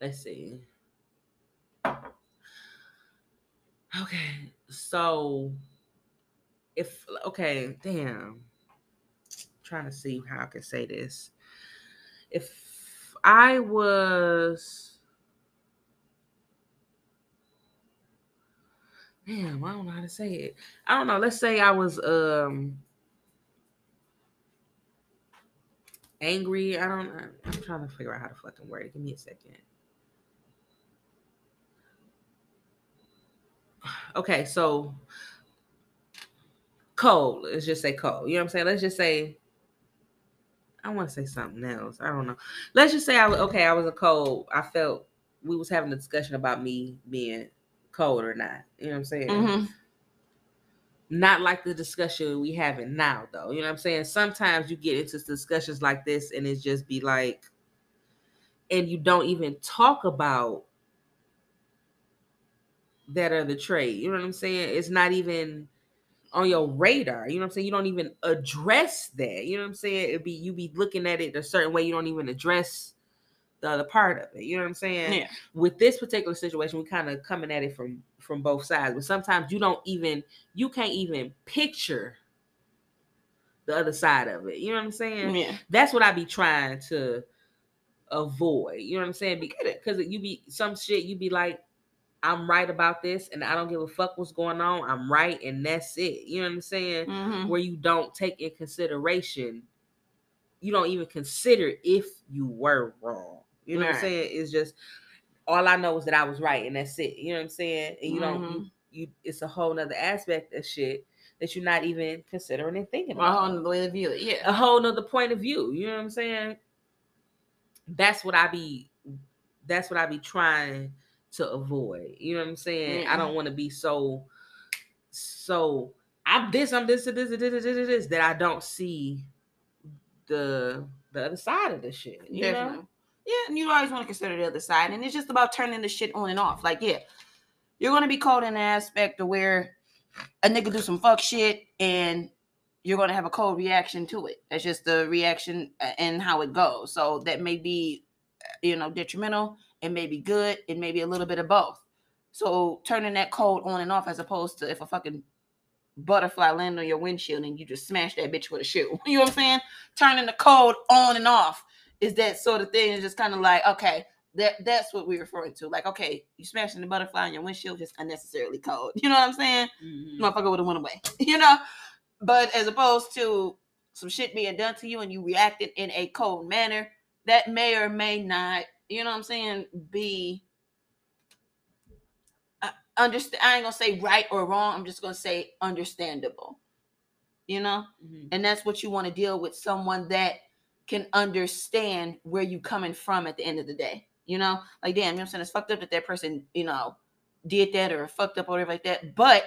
let's see. Okay, so if okay, damn. trying to see how I can say this. If I was damn, I don't know how to say it. I don't know. Let's say I was um angry. I don't I'm trying to figure out how to fucking word it. Give me a second. Okay, so cold. Let's just say cold. You know what I'm saying? Let's just say I want to say something else. I don't know. Let's just say I okay. I was a cold. I felt we was having a discussion about me being cold or not. You know what I'm saying? Mm-hmm. Not like the discussion we having now, though. You know what I'm saying? Sometimes you get into discussions like this, and it just be like, and you don't even talk about that other trait. You know what I'm saying? It's not even on your radar. You know what I'm saying? You don't even address that. You know what I'm saying? It'd be you be looking at it a certain way. You don't even address the other part of it. You know what I'm saying? Yeah. With this particular situation, we kind of coming at it from from both sides. But sometimes you don't even you can't even picture the other side of it. You know what I'm saying? Yeah. That's what I be trying to avoid. You know what I'm saying? Because you be some shit you be like, I'm right about this, and I don't give a fuck what's going on. I'm right, and that's it. You know what I'm saying? Mm-hmm. Where you don't take in consideration, you don't even consider if you were wrong. You know what I'm saying? It's just all I know is that I was right, and that's it. You know what I'm saying? And you don't, Mhm. you, it's a whole nother aspect of shit that you're not even considering and thinking about on the way to view it. Yeah. a whole nother point of view. You know what I'm saying? That's what I be that's what I be trying to avoid. You know what I'm saying? I Yeah. don't want to be so so I'm this, I'm this, this, this, this, this, this, this that I don't see the the other side of the shit. You Definitely. know? Yeah, and you always want to consider the other side. And it's just about turning the shit on and off. Like, yeah, you're gonna be caught in an aspect of where a nigga do some fuck shit and you're gonna have a cold reaction to it. That's just the reaction uh, and how it goes. So that may be, uh, you know, detrimental. It may be good. It may be a little bit of both. So turning that cold on and off as opposed to if a fucking butterfly land on your windshield and you just smash that bitch with a shoe. [LAUGHS] You know what I'm saying? Turning the cold on and off is that sort of thing. It's just kind of like, okay, that that's what we're referring to. Like, okay, you smashing the butterfly on your windshield just unnecessarily cold. You know what I'm saying? Mhm. Motherfucker would have went away. [LAUGHS] You know? But as opposed to some shit being done to you and you reacted in a cold manner, that may or may not, you know what I'm saying, be understand I ain't gonna say right or wrong, I'm just gonna say understandable. You know? Mhm. And that's what you want to deal with someone that can understand where you coming from at the end of the day. You know, like damn, you know what I'm saying? It's fucked up that that person, you know, did that or fucked up or whatever like that. But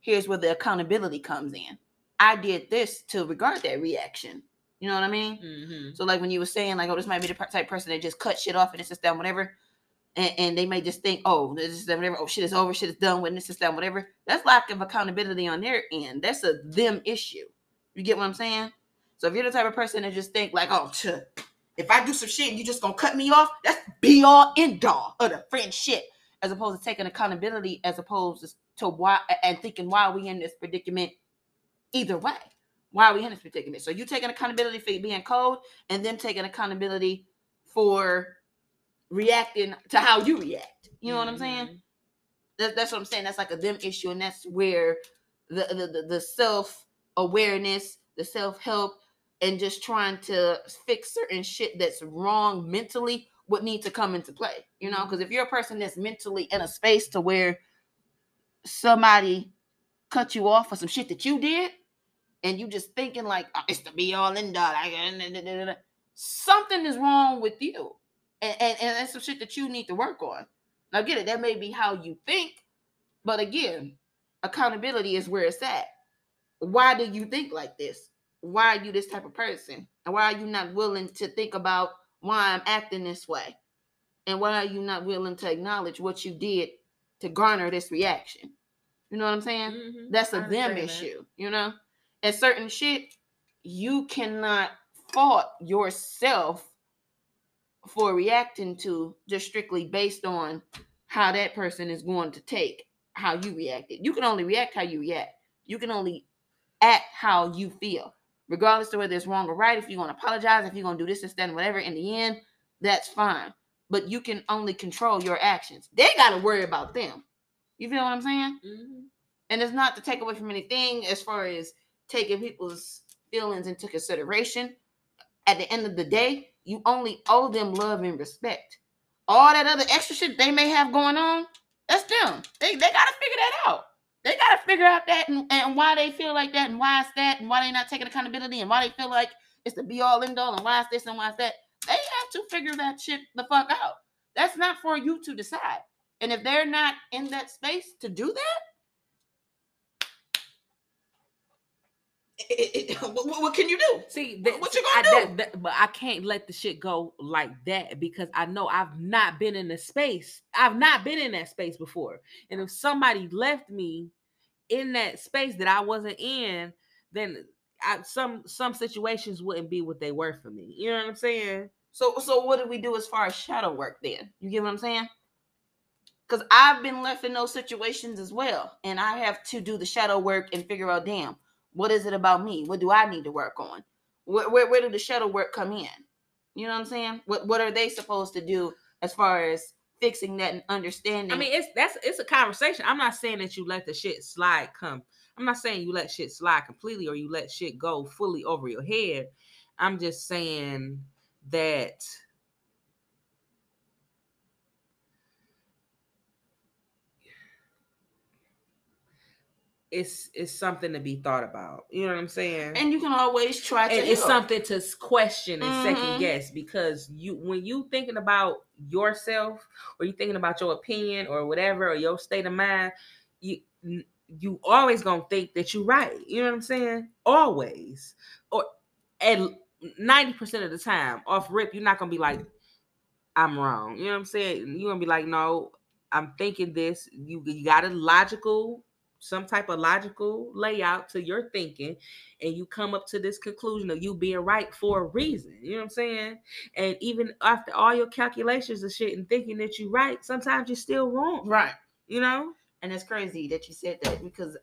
here's where the accountability comes in. I did this to regard that reaction. You know what I mean? Mhm. So like when you were saying like, oh, this might be the type of person that just cut shit off and it's just done whatever, and, and they may just think, oh, this is done whatever. Oh, shit is over. Shit is done with. This is done whatever. That's lack of accountability on their end. That's a them issue. You get what I'm saying? So if you're the type of person that just think like, oh, tch, if I do some shit, and you just gonna cut me off. That's be all end all of the friend shit. As opposed to taking accountability, as opposed to- why and thinking why are we in this predicament either way. Why are we in this predicament? So you taking accountability for being cold and then taking accountability for reacting to how you react. You know what I'm saying? Mhm. That, that's what I'm saying. That's like a them issue, and that's where the the, the, the self awareness, the self help, and just trying to fix certain shit that's wrong mentally would need to come into play. You know, because if you're a person that's mentally in a space to where somebody cut you off for some shit that you did, and you just thinking like "Oh, it's the be all end all, something is wrong with you, and, and and that's some shit that you need to work on. Now, get it? That may be how you think, but again, accountability is where it's at. Why do you think like this? Why are you this type of person? And why are you not willing to think about why I'm acting this way? And why are you not willing to acknowledge what you did to garner this reaction? You know what I'm saying? Mhm. That's a them that. issue, you know? And certain shit, you cannot fault yourself for reacting to just strictly based on how that person is going to take how you reacted. You can only react how you react. You can only act how you feel. Regardless of whether it's wrong or right, if you're gonna apologize, if you're gonna do this instead, whatever, in the end, that's fine. But you can only control your actions. They gotta worry about them. You feel what I'm saying? Mhm. and it's not to take away from anything as far as taking people's feelings into consideration. At the end of the day, you only owe them love and respect. All that other extra shit they may have going on, that's them. They they gotta figure that out. They gotta figure out that and, and why they feel like that and why it's that and why they not taking accountability and why they feel like it's the be all end all and why it's this and why it's that. They have to figure that shit the fuck out. That's not for you to decide. And if they're not in that space to do that, it- it- [LAUGHS] what, what can you do? See, What- that, what you gonna that- that- but I can't let the shit go like that because I know I've not been in the space. I've not been in that space before. And if somebody left me in that space that I wasn't in, then I, some some situations wouldn't be what they were for me. You know what I'm saying? So so what do we do as far as shadow work then? You get what I'm saying? Because I've been left in those situations as well, and I have to do the shadow work and figure out, damn, what is it about me? What do I need to work on? Where where, where do the shadow work come in? You know what I'm saying? What what are they supposed to do as far as fixing that and understanding? I mean, it's that's it's a conversation. I'm not saying that you let the shit slide come. I'm not saying you let shit slide completely or you let shit go fully over your head. I'm just saying that it's it's something to be thought about. You know what I'm saying? and you can always try to. and it's help. something to question and Mhm. second guess because you when you thinking about yourself or you thinking about your opinion or whatever or your state of mind you you always gonna think that you're right you know what i'm saying always or and 90% of the time off rip you're not gonna be like i'm wrong you know what i'm saying you're gonna be like no i'm thinking this you, you got a logical some type of logical layout to your thinking and you come up to this conclusion of you being right for a reason. You know what I'm saying? And even after all your calculations and shit and thinking that you're right, sometimes you're still wrong. right. You know? And it's crazy that you said that because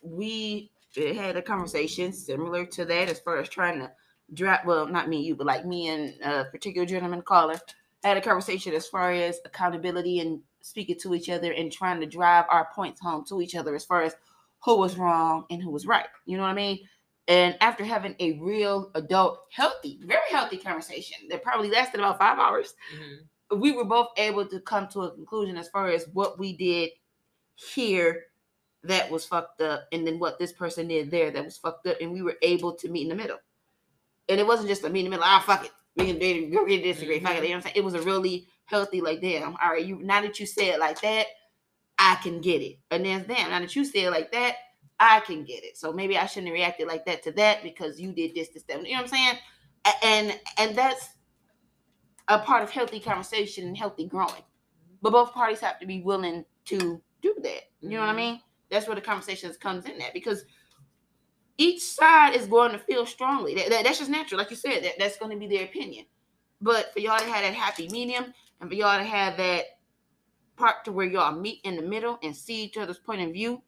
we eh, had a conversation similar to that as far as trying to drive. Well, not me, you, but like me and a particular gentleman caller had a conversation as far as accountability and speaking to each other and trying to drive our points home to each other as far as who was wrong and who was right. You know what I mean? And after having a real adult, healthy, very healthy conversation that probably lasted about five hours, we were both able to come to a conclusion as far as what we did here that was fucked up and then what this person did there that was fucked up and we were able to meet in the middle. And it wasn't just a meet in the middle ah fuck it. We can we can agree to disagree. Fuck it you know what i'm saying? It was a really healthy like damn all right you now that you say it like that i can get it and then damn now that you say it like that i can get it so maybe i shouldn't have reacted like that to that because you did this this that you know what i'm saying and and that's a part of healthy conversation and healthy growing. But both parties have to be willing to do that. You know what I Mhm. mean? That's where the conversations comes in at because each side is going to feel strongly. That, that- that's just natural, like you said. That, that's going to be their opinion. But for y'all to have that happy medium and for y'all to have that part to where y'all meet in the middle and see each other's point of view,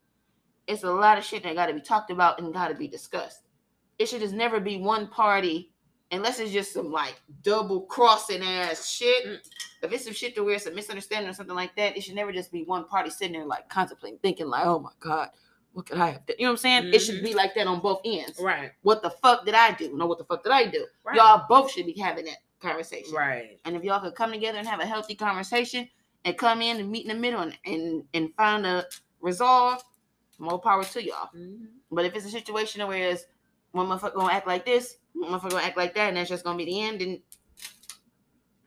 it's a lot of shit that got to be talked about and got to be discussed. It should just never be one party unless it's just some like double crossing ass shit. Mm. If it's some shit to where it's a misunderstanding or something like that, it should never just be one party sitting there like contemplating, thinking like, "Oh my god, what could I have done?" You know what I'm saying? It should be like that on both ends. Right. What the fuck did I do? No, what the fuck did I do? Right. Y'all both should be having that conversation. Right. And if y'all could come together and have a healthy conversation and come in and meet in the middle and and, and find a resolve, more power to y'all. Mhm. But if it's a situation where it's one motherfucker gonna act like this, one motherfucker gonna act like that, and that's just gonna be the end, then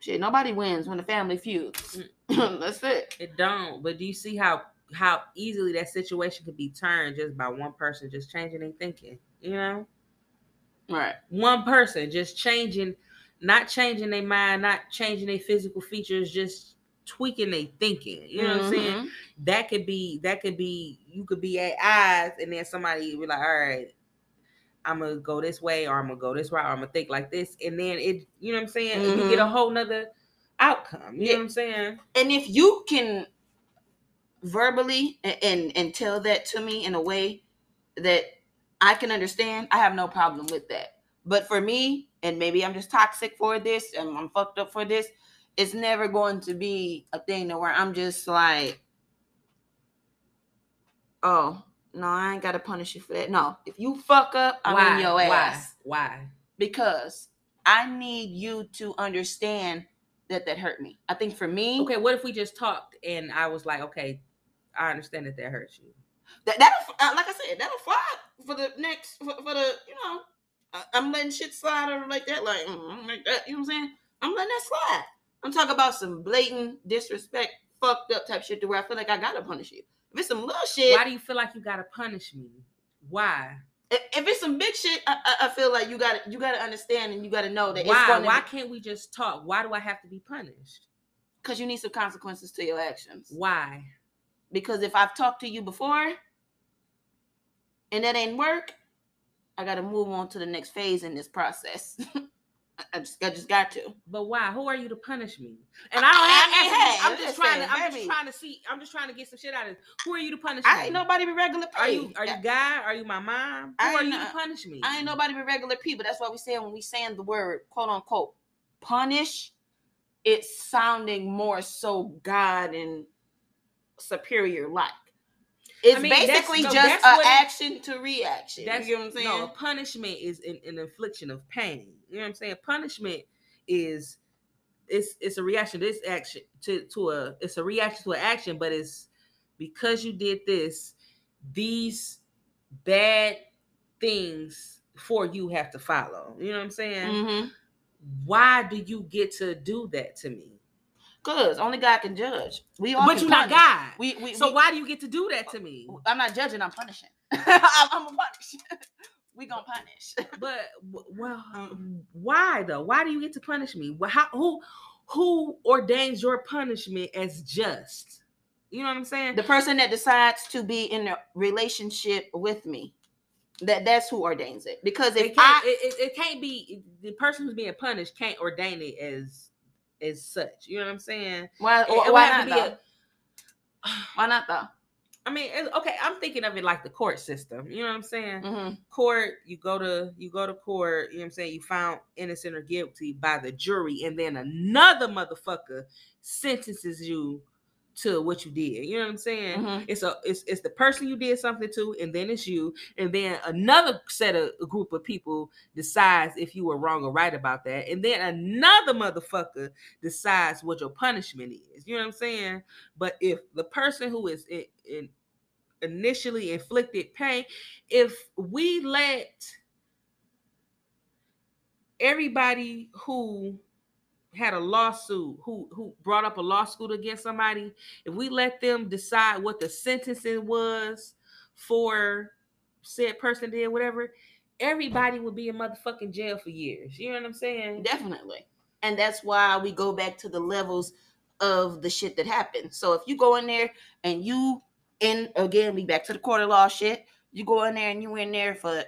shit, nobody wins when the family feuds. [LAUGHS] that's it. It don't. But do you see how how easily that situation could be turned just by one person just changing their thinking? You know? Right. one person just changing not changing their mind not changing their physical features just tweaking their thinking. You know what I'm saying? Mhm. That could be that could be you could be at eyes and then somebody be like, all right, I'm gonna go this way or I'm gonna go this way, or I'm gonna think like this. And then it, you know what I'm saying? You get a whole nother outcome. You Yeah. know what I'm saying? And if you can verbally and, and and tell that to me in a way that I can understand, I have no problem with that. But for me, and maybe I'm just toxic for this and I'm fucked up for this, it's never going to be a thing to where I'm just like, oh, no, I ain't gotta punish you for that. No, if you fuck up, I'm in your ass. Why? Why? Because I need you to understand that that hurt me. I think for me, Okay, what if we just talked and I was like, okay, I understand that that hurts you. that that'll uh, like I said, that'll fly for the next for, for the you know. I, I'm letting shit slide over like that, like, mm, like that. You know what I'm saying? I'm letting that slide. I'm talking about some blatant disrespect, fucked up type shit to where I feel like I gotta punish you. If it's some little shit, Why do you feel like you gotta punish me? Why? if, if it's some big shit, I, I, feel like you gotta you gotta understand and you gotta know that it's Why? Why to can't we just talk? Why do I have to be punished? because you need some consequences to your actions. Why? Because if I've talked to you before and that ain't work, I got to move on to the next phase in this process. [LAUGHS] I just, I just got to. But why? Who are you to punish me? And I don't have. I mean, hey, I'm just trying to. I'm baby. just trying to see. I'm just trying to get some shit out of. This. Who are you to punish I me? ain't nobody but regular people. Are you? Are you God? Are you my mom? Who I are you to punish me? I ain't nobody but regular people. That's why we say when we saying the word quote unquote punish, it's sounding more so God and superior like. It's I mean, basically no, just an action to reaction. That's you know what I'm saying? no punishment is an, an infliction of pain. You know what I'm saying? Punishment is it's it's a reaction to this action to to a it's a reaction to an action, but it's because you did this, these bad things for you have to follow. You know what I'm saying? Mhm. Why do you get to do that to me? Cause only God can judge. We all But you're not. God. We, we, so we- why do you get to do that to me? I'm not judging. I'm punishing. [LAUGHS] I'm, I'm a punish. [LAUGHS] we gonna punish. [LAUGHS] But well, Um, why though? Why do you get to punish me? How, who who ordains your punishment as just? You know what I'm saying? the person that decides to be in a relationship with me, that that's who ordains it. Because if it can't, I, it, it, it can't be the person who's being punished can't ordain it as as such. You know what I'm saying? why, It- it why not though? a- [SIGHS] why not though? I mean, it- okay, I'm thinking of it like the court system. You know what I'm saying? Mhm. Court, you go to you go to court. You know what I'm saying? You found innocent or guilty by the jury, and then another motherfucker sentences you to what you did. You know what I'm saying? Mhm. It's a it's it's the person you did something to, and then it's you, and then another set of a group of people decides if you were wrong or right about that, and then another motherfucker decides what your punishment is. You know what I'm saying? But if the person who is in, in initially inflicted pain, if we let everybody who had a lawsuit who who brought up a lawsuit against somebody if we let them decide what the sentencing was for said person did whatever everybody would be in motherfucking jail for years you know what i'm saying Definitely. And that's why we go back to the levels of the shit that happened. So if you go in there and you in again, we back to the court of law shit. You go in there and you in there for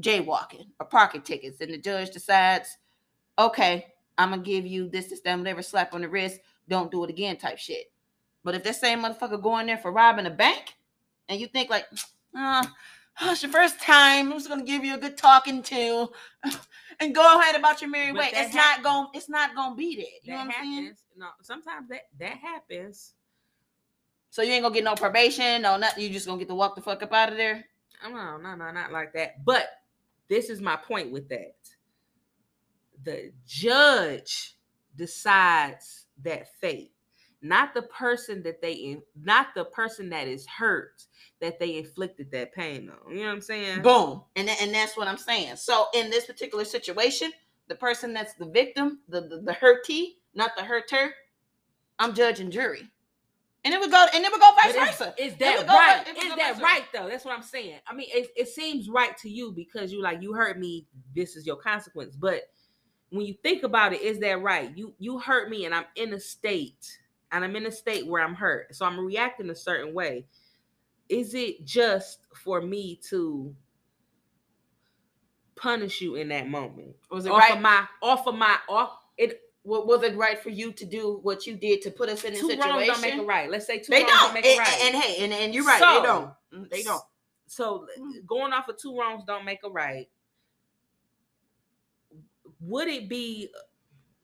jaywalking or parking tickets, and the judge decides, okay, I'm gonna give you this, this, that, whatever, slap on the wrist, don't do it again, type shit. But if that same motherfucker going there for robbing a bank, and you think like, [SNIFFS] uh, oh, it's your first time, I'm just gonna give you a good talking to, [LAUGHS] and go ahead about your merry But way. It's not going, it's not gonna be there. You know that what I'm saying? no sometimes that that happens So you ain't gonna get no probation, no nothing. You just gonna get to walk the fuck up out of there. no no no not like that but this is my point with that the judge decides that fate not the person that they in not the person that is hurt that they inflicted that pain on you know what i'm saying Boom. And tha- and that's what I'm saying. So in this particular situation, the person that's the victim, the the, the hurtee, not the hurter, I'm judge and jury. And it would go and it would go vice But is, versa. is It that would go right? vi- it would Is that vice versa. right though? That's what I'm saying. I mean, it, it seems right to you because you like you hurt me. This is your consequence. But when you think about it, is that right? You you hurt me, and I'm in a state and I'm in a state where I'm hurt. So I'm reacting a certain way. Is it just for me to punish you in that moment? Was it off right? of my off of my off it was it right for you to do what you did to put us in this two situation? wrongs don't make it right. Let's say two They wrongs don't. don't make it And, right. and, hey, and, and you're right. So, they don't. Mm, They don't. So Mm. going off of two wrongs don't make a right. Would it be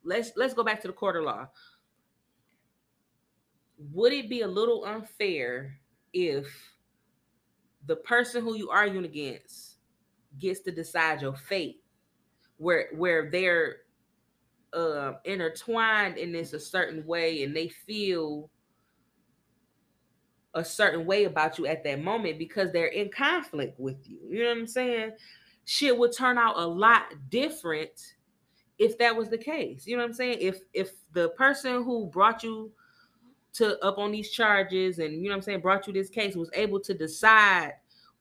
let's let's go back to the court of law. Would it be a little unfair if the person who you arguing against gets to decide your fate where where they're uh, intertwined in this a certain way and they feel a certain way about you at that moment because they're in conflict with you. You know what I'm saying? Shit would turn out a lot different if that was the case. You know what I'm saying? If if the person who brought you to up on these charges and you know what I'm saying brought you this case was able to decide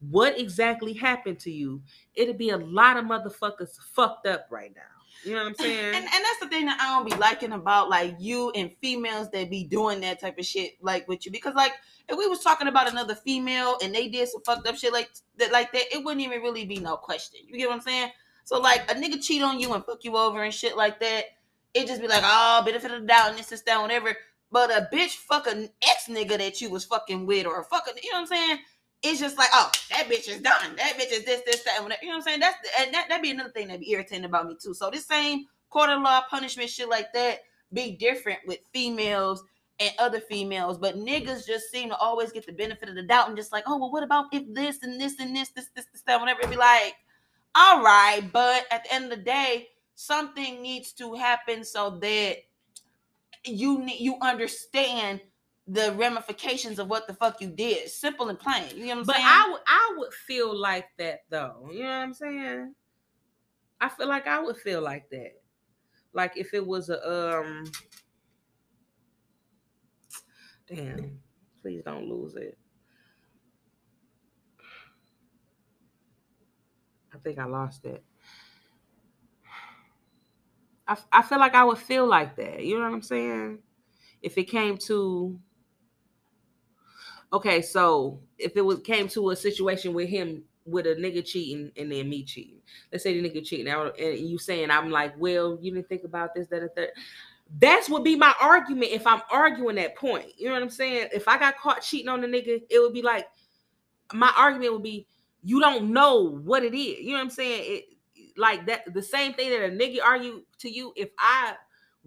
what exactly happened to you, it'd be a lot of motherfuckers fucked up right now. You know what I'm [LAUGHS] saying? And, and that's the thing that I don't be liking about like you and females that be doing that type of shit like with you because like if we was talking about another female and they did some fucked up shit like that like that it wouldn't even really be no question. You get what I'm saying? So like a nigga cheat on you and fuck you over and shit like that, it just be like oh benefit of the doubt and this this that whatever. But a bitch fuck ex nigga that you was fucking with or a fucking you know what I'm saying? It's just like, oh, that bitch is done. That bitch is this, this, that, and whatever. You know what I'm saying? That's and that that be another thing that be irritating about me too. So this same court of law punishment shit like that be different with females and other females, but niggas just seem to always get the benefit of the doubt and just like, oh well, what about if this and this and this, this, this, this, that, whatever. It be like, all right, but at the end of the day, something needs to happen so that you need you understand the ramifications of what the fuck you did. Simple and plain. You know what I'm But saying? I would I would feel like that though. You know what I'm saying? I feel like I would feel like that. Like if it was a um damn, please don't lose it. I think I lost it. I, I feel like I would feel like that. You know what I'm saying? If it came to okay, so if it was came to a situation with him with a nigga cheating and then me cheating, let's say the nigga cheating now, and you saying I'm like, well, you didn't think about this, that, and third. That's would be my argument if I'm arguing that point. You know what I'm saying? If I got caught cheating on the nigga, it would be like my argument would be, you don't know what it is. You know what I'm saying? It like that the same thing that a nigga argue to you. If I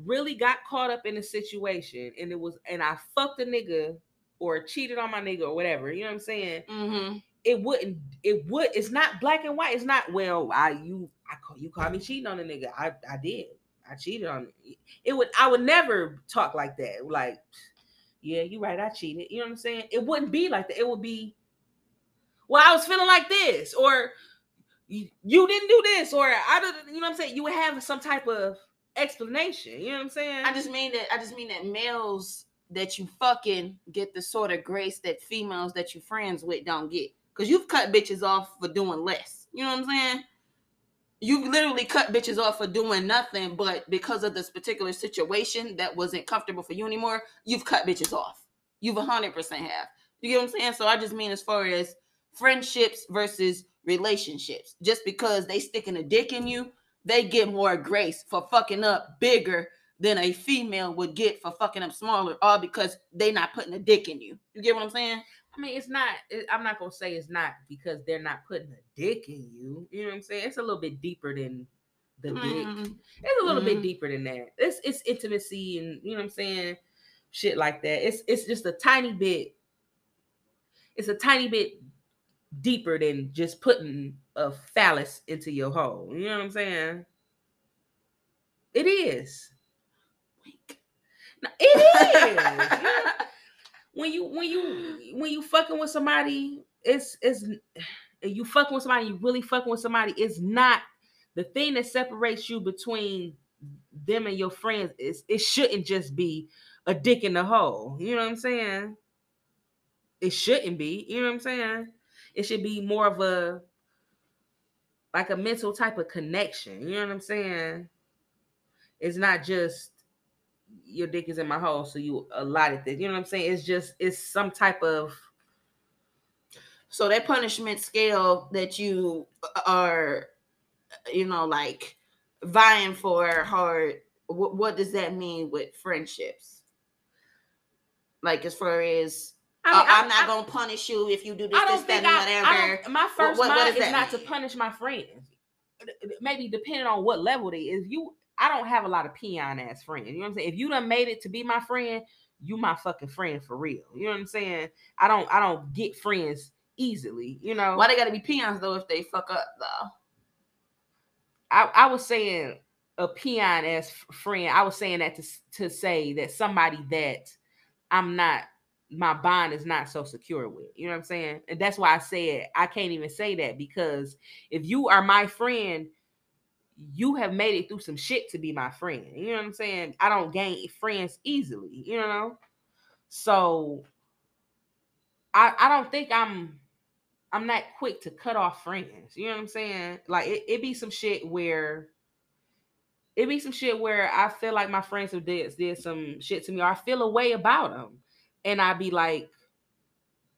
really got caught up in a situation and it was and I fucked a nigga or cheated on my nigga or whatever, you know what I'm saying? mm-hmm. It wouldn't. It would. It's not black and white. It's not. Well, I you I call you call me cheating on a nigga. I I did. I cheated on. It would. I would never talk like that. Like, yeah, you're right. I cheated. You know what I'm saying? It wouldn't be like that. It would be. Well, I was feeling like this, or you, didn't do this, or I didn't. You know what I'm saying? You would have some type of explanation. You know what I'm saying? I just mean that I just mean that males that you fucking get the sort of grace that females that you friends with don't get. Cause you've cut bitches off for doing less. You know what I'm saying? You've literally cut bitches off for doing nothing, but because of this particular situation that wasn't comfortable for you anymore, you've cut bitches off. You've hundred percent have. You get what I'm saying? So I just mean as far as friendships versus relationships. Just because they sticking a dick in you, they get more grace for fucking up bigger than a female would get for fucking up smaller, all because they not putting a dick in you. You get what I'm saying? I mean, it's not. It, I'm not gonna say it's not because they're not putting a dick in you. You know what I'm saying? It's a little bit deeper than the dick. Mm, It's a little bit Mhm. deeper than that. It's it's intimacy and you know what I'm saying, shit like that. It's it's just a tiny bit. It's a tiny bit deeper than just putting a phallus into your hole. You know what I'm saying? It is. No, it is. Yeah. [LAUGHS] when you when you when you fucking with somebody, it's it's you fucking with somebody, you really fucking with somebody, it's not the thing that separates you between them and your friends is it shouldn't just be a dick in the hole. You know what I'm saying? It shouldn't be. You know what I'm saying? It should be more of a like a mental type of connection. You know what I'm saying? It's not just your dick is in my hole, so you allotted this. You know what I'm saying? It's just it's some type of So that punishment scale that you are, you know, like vying for hard. What, what does that mean with friendships? Like as far as I mean, uh, am I- not I- gonna punish you if you do this, I this, don't that, think and I, whatever. my first what- what mind does is that not to punish my friends. Maybe depending on what level they is. You, I don't have a lot of peon ass friends. You know what I'm saying? If you done made it to be my friend, you my fucking friend for real. You know what I'm saying? I don't, I don't get friends easily. You know, Why they gotta be peons though if they fuck up though? I, I was saying a peon ass friend. I was saying that to to say that somebody that I'm not my bond is not so secure with. You know what I'm saying? And that's why I said I can't even say that because if you are my friend, you have made it through some shit to be my friend. You know what I'm saying? I don't gain friends easily, you know? So I I don't think I'm I'm not quick to cut off friends. You know what I'm saying? Like it, it be some shit where it be some shit where I feel like my friends have did did some shit to me, or I feel a way about them, and I'd be like,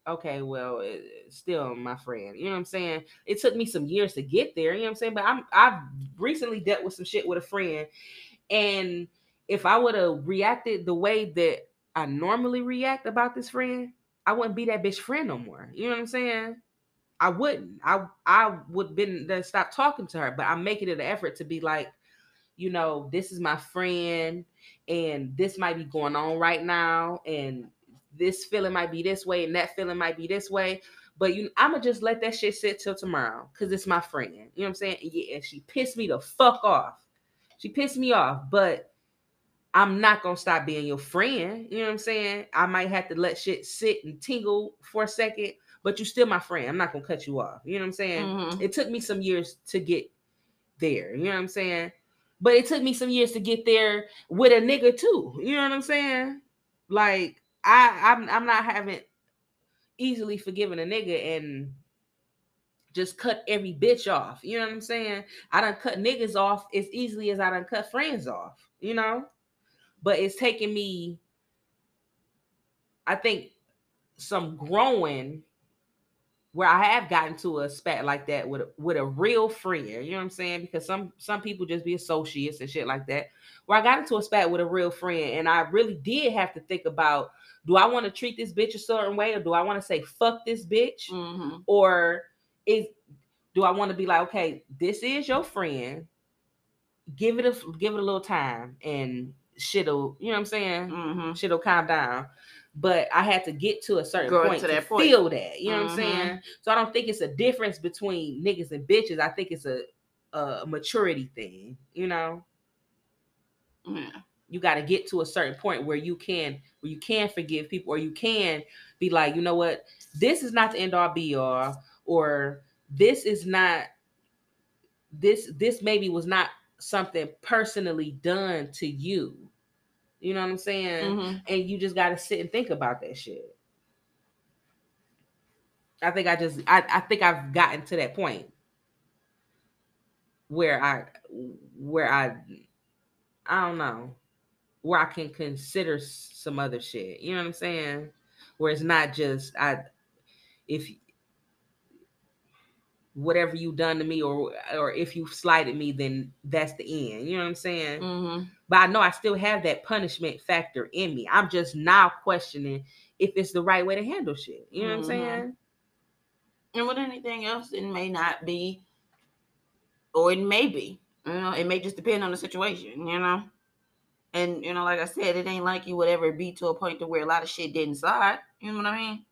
okay, well, it, still my friend. You know what I'm saying? It took me some years to get there. You know what I'm saying? But I'm I've recently dealt with some shit with a friend, and if I would have reacted the way that I normally react about this friend, I wouldn't be that bitch friend no more. You know what I'm saying? I wouldn't. I I would been then stop talking to her, but I'm making it an effort to be like, you know, this is my friend, and this might be going on right now, and this feeling might be this way, and that feeling might be this way. But you, I'ma just let that shit sit till tomorrow, cause it's my friend. You know what I'm saying? And yeah, she pissed me the fuck off. She pissed me off, but I'm not gonna stop being your friend. You know what I'm saying? I might have to let shit sit and tingle for a second, but you're still my friend. I'm not gonna cut you off. You know what I'm saying? Mhm. It took me some years to get there. You know what I'm saying? But it took me some years to get there with a nigga too. You know what I'm saying? Like I, I'm, I'm not having easily forgiving a nigga and just cut every bitch off. You know what I'm saying? I don't cut niggas off as easily as I don't cut friends off. You know, but it's taking me, I think, some growing where I have gotten to a spat like that with a, with a real friend. You know what I'm saying? Because some some people just be associates and shit like that. Where I got into a spat with a real friend, and I really did have to think about: Do I want to treat this bitch a certain way, or do I want to say fuck this bitch, Mhm. or is do I want to be like, okay, this is your friend. Give it a give it a little time, and shit'll you know what I'm saying? Mhm. shit'll calm down. But I had to get to a certain Grow point to to, that point. feel that. You know what I'm Mhm. saying? So I don't think it's a difference between niggas and bitches. I think it's a a maturity thing. You know, Yeah. You got to get to a certain point where you can where you can forgive people, or you can be like, you know what, this is not the end all be all, or this is not this this maybe was not something personally done to you. You know what I'm saying? Mhm. and you just got to sit and think about that shit. I think I just I, I think I've gotten to that point where I where I I don't know where I can consider some other shit. You know what I'm saying? Where it's not just I if whatever you done to me or or if you slighted me then that's the end. You know what I'm saying? Mhm. but I know I still have that punishment factor in me. I'm just now questioning if it's the right way to handle shit. You know what I'm Mhm. saying? And with anything else, it may not be, or it may be. You know, it may just depend on the situation. You know, and you know, like I said, it ain't like you would ever be to a point to where a lot of shit didn't slide. You know what I mean?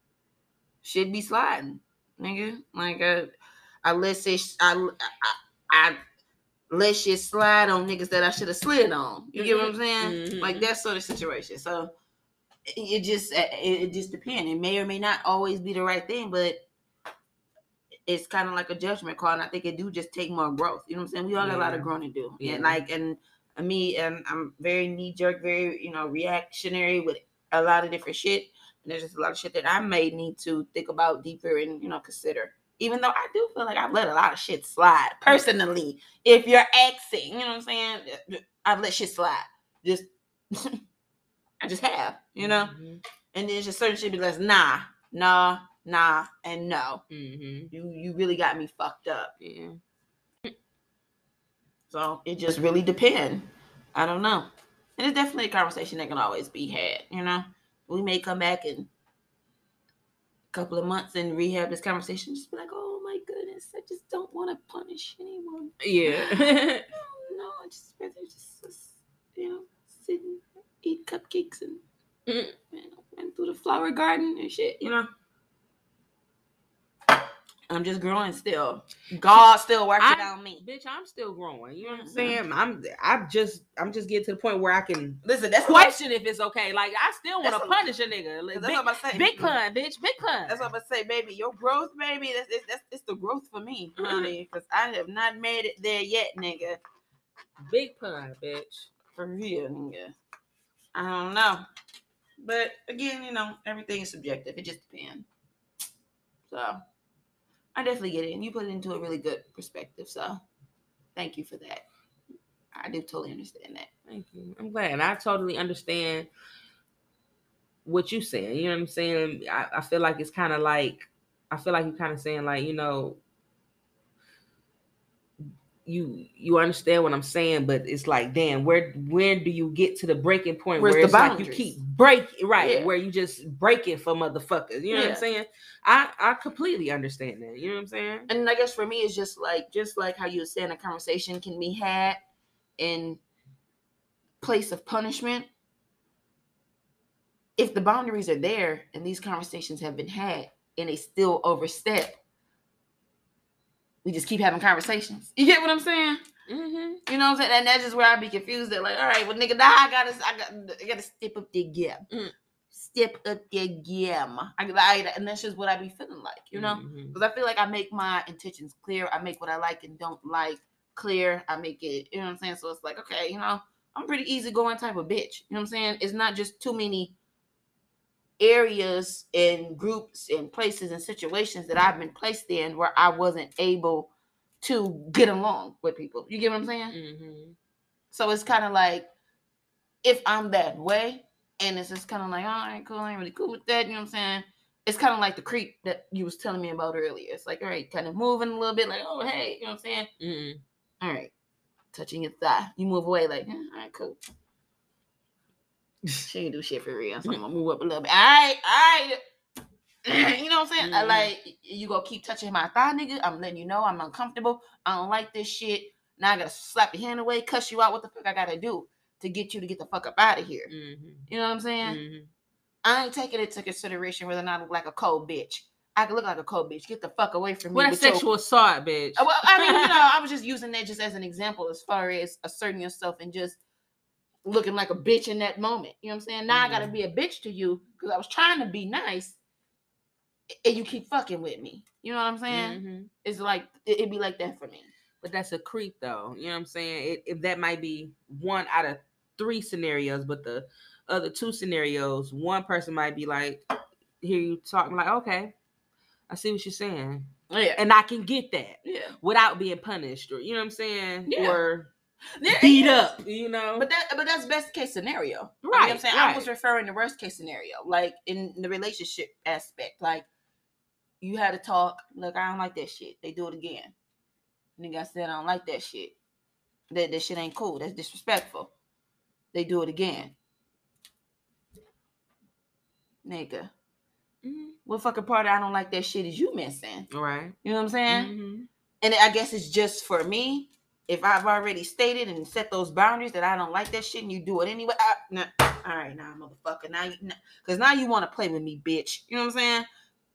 Should be sliding, nigga. Like uh, I let shit, I, I, I let shit slide on niggas that I should have slid on. You get what I'm saying? Mhm. Like that sort of situation. So it just it, it just depends. It may or may not always be the right thing, but it's kind of like a judgment call, and I think it do just take more growth. You know what I'm saying? We all got a lot of growing to do, Yeah. and like and me, and I'm very knee jerk, very you know reactionary with a lot of different shit. And there's just a lot of shit that I may need to think about deeper and you know consider. Even though I do feel like I've let a lot of shit slide personally. If you're asking, you know what I'm saying? I've let shit slide. Just [LAUGHS] I just have, you know. Mhm. And then just certain shit be like, nah, nah, nah, and no. Mhm. You you really got me fucked up. Yeah. So it just really depend. I don't know. And it's definitely a conversation that can always be had, you know. We may come back in a couple of months and rehab this conversation, just be like, oh my goodness, I just don't want to punish anyone. Yeah. [LAUGHS] No, I just rather just, just, you know, sit and eat cupcakes and Mm. you know, through the flower garden and shit, you know. I'm just growing still. God still working I- on me. Bitch, I'm still growing. You know what I'm Mhm. saying? I'm I'm just I'm just getting to the point where I can Listen, that's question if it's okay. Like I still want to punish a nigga. Like, That's big, what I'm saying. big pun, bitch. Big pun. That's what I'm gonna say, baby. Your growth, baby. That's that's, that's it's the growth for me, Mhm. honey. Because I have not made it there yet, nigga. Big pun, bitch. For real, nigga. I don't know, but again, you know, everything is subjective. It just depends. So, I definitely get it, and you put it into a really good perspective. So, thank you for that. I do totally understand that. Thank you. I'm glad. And I totally understand what you're saying. You know what I'm saying? I, I feel like it's kind of like I feel like you're kind of saying like, you know, you you understand what I'm saying, but it's like, damn, where when do you get to the breaking point Where's where the it's like you keep breaking right, Yeah. where you just breaking for motherfuckers. You know what I'm saying? I I completely understand that. You know what I'm saying? and I guess for me, it's just like just like how you were saying, a conversation can be had in place of punishment. If the boundaries are there and these conversations have been had and they still overstep, we just keep having conversations. You get what I'm saying? Mm-hmm. You know what I'm saying? And that's just where I be confused. That like, all right, well, nigga, now I gotta, I got, I gotta step up the game. Mm. Step up the game. I, I, and that's just what I be feeling like, you know. Mhm. Because I feel like I make my intentions clear. I make what I like and don't like clear. I make it, you know what I'm saying? So it's like, okay, you know, I'm pretty easygoing type of bitch. You know what I'm saying? It's not just too many areas and groups and places and situations that I've been placed in where I wasn't able to get along with people. You get what I'm saying? Mhm. So it's kind of like if I'm that way, and it's just kind of like, all right, cool, I ain't really cool with that. You know what I'm saying? It's kind of like the creep that you was telling me about earlier. It's like, all right, kind of moving a little bit, like, oh hey, you know what I'm saying? Mm-mm. All right, touching your thigh. You move away, like, eh, all right, cool. [LAUGHS] She ain't do shit for real, so I'm gonna [LAUGHS] move up a little bit. All right, all right. [CLEARS THROAT] you know what I'm saying? I Mhm. like you gonna keep touching my thigh, nigga. I'm letting you know I'm uncomfortable. I don't like this shit. Now I gotta slap your hand away, cuss you out. What the fuck I gotta do to get you to get the fuck up out of here? Mhm. You know what I'm saying? Mhm. I ain't taking it into consideration whether or not I look like a cold bitch. I can look like a cold bitch. Get the fuck away from me. What a your- sexual assault, bitch. Well, I mean, you know, [LAUGHS] I was just using that just as an example as far as asserting yourself and just looking like a bitch in that moment. You know what I'm saying? Now I gotta Mhm. be a bitch to you because I was trying to be nice, and you keep fucking with me. You know what I'm saying? Mhm. It's like it, it'd be like that for me. But that's a creep, though. You know what I'm saying? It, if that might be one out of three scenarios, but the other two scenarios, one person might be like, hear you talking like, okay, I see what you're saying, Yeah, and I can get that yeah, without being punished, or you know what I'm saying, Yeah. or Yeah, beat up. You know, But that, but that's best case scenario. You know what Right, I'm saying? I was referring to worst case scenario, like in the relationship aspect. Like you had to talk. Look, I don't like that shit. They do it again. Nigga, I said I don't like that shit. That that shit ain't cool. That's disrespectful. They do it again. Nigga, Mhm. what fucking part of I don't like that shit is you missing? Right. You know what I'm saying? Mhm. And I guess it's just for me. If I've already stated and set those boundaries that I don't like that shit and you do it anyway, I, nah, all right, now, motherfucker, now, you, because now you want to play with me, bitch. You know what I'm saying?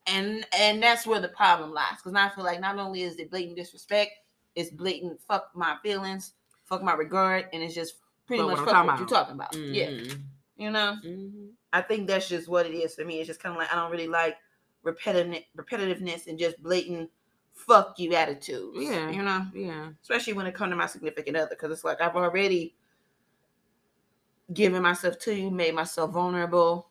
And and that's where the problem lies. Because now I feel like not only is it blatant disrespect, it's blatant fuck my feelings, fuck my regard, and it's just pretty Fuck much what fuck talking what you're talking about. Yeah, Mhm. you know. Mhm. I think that's just what it is for me. It's just kind of like I don't really like repetitive repetitiveness and just blatant fuck you attitudes. Yeah. you know Yeah. especially when it comes to my significant other, because it's like I've already given myself to you, made myself vulnerable,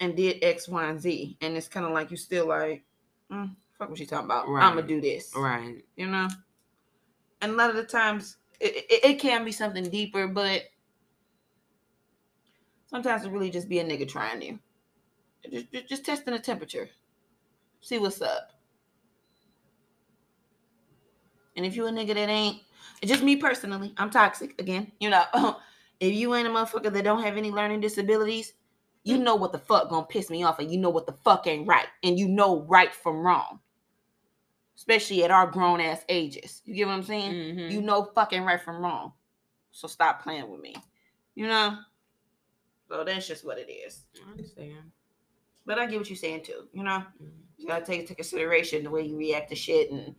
and did X, Y, and Z, and it's kind of like you still like, mm, fuck what you talking about? Right. I'm gonna do this, Right. you know. And a lot of the times, it, it, it can be something deeper, but Sometimes it really just be a nigga trying you. Just, just, just testing the temperature. See what's up. And if you a nigga that ain't, just me personally, I'm toxic again. You know, [LAUGHS] if you ain't a motherfucker that don't have any learning disabilities, you know what the fuck gonna piss me off, and you know what the fuck ain't right, and you know right from wrong. Especially at our grown ass ages. You get what I'm saying? Mhm. You know fucking right from wrong. So stop playing with me. You know? So that's just what it is. I understand. But I get what you're saying too. You know? Mhm. You gotta take into consideration the way you react to shit and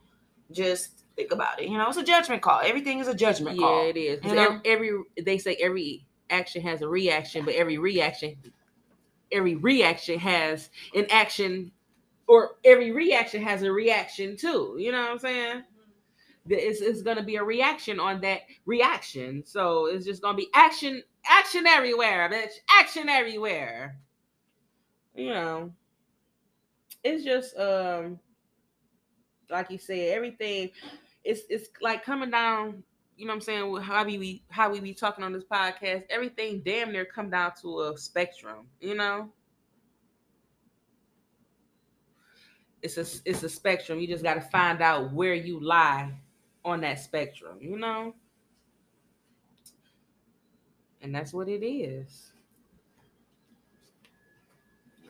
just think about it. You know, it's a judgment call. Everything is a judgment Yeah, call. it is. You know? every, they say every action has a reaction, but every reaction, every reaction has an action, or every reaction has a reaction too. You know what I'm saying? It's, it's gonna be a reaction on that reaction. So it's just gonna be action, action everywhere, bitch, action everywhere. You know, it's just um, like you said, everything. It's it's like coming down you know what I'm saying, with how we be how we be talking on this podcast, everything damn near come down to a spectrum, you know? It's a it's a spectrum. You just gotta find out where you lie on that spectrum, you know? And that's what it is.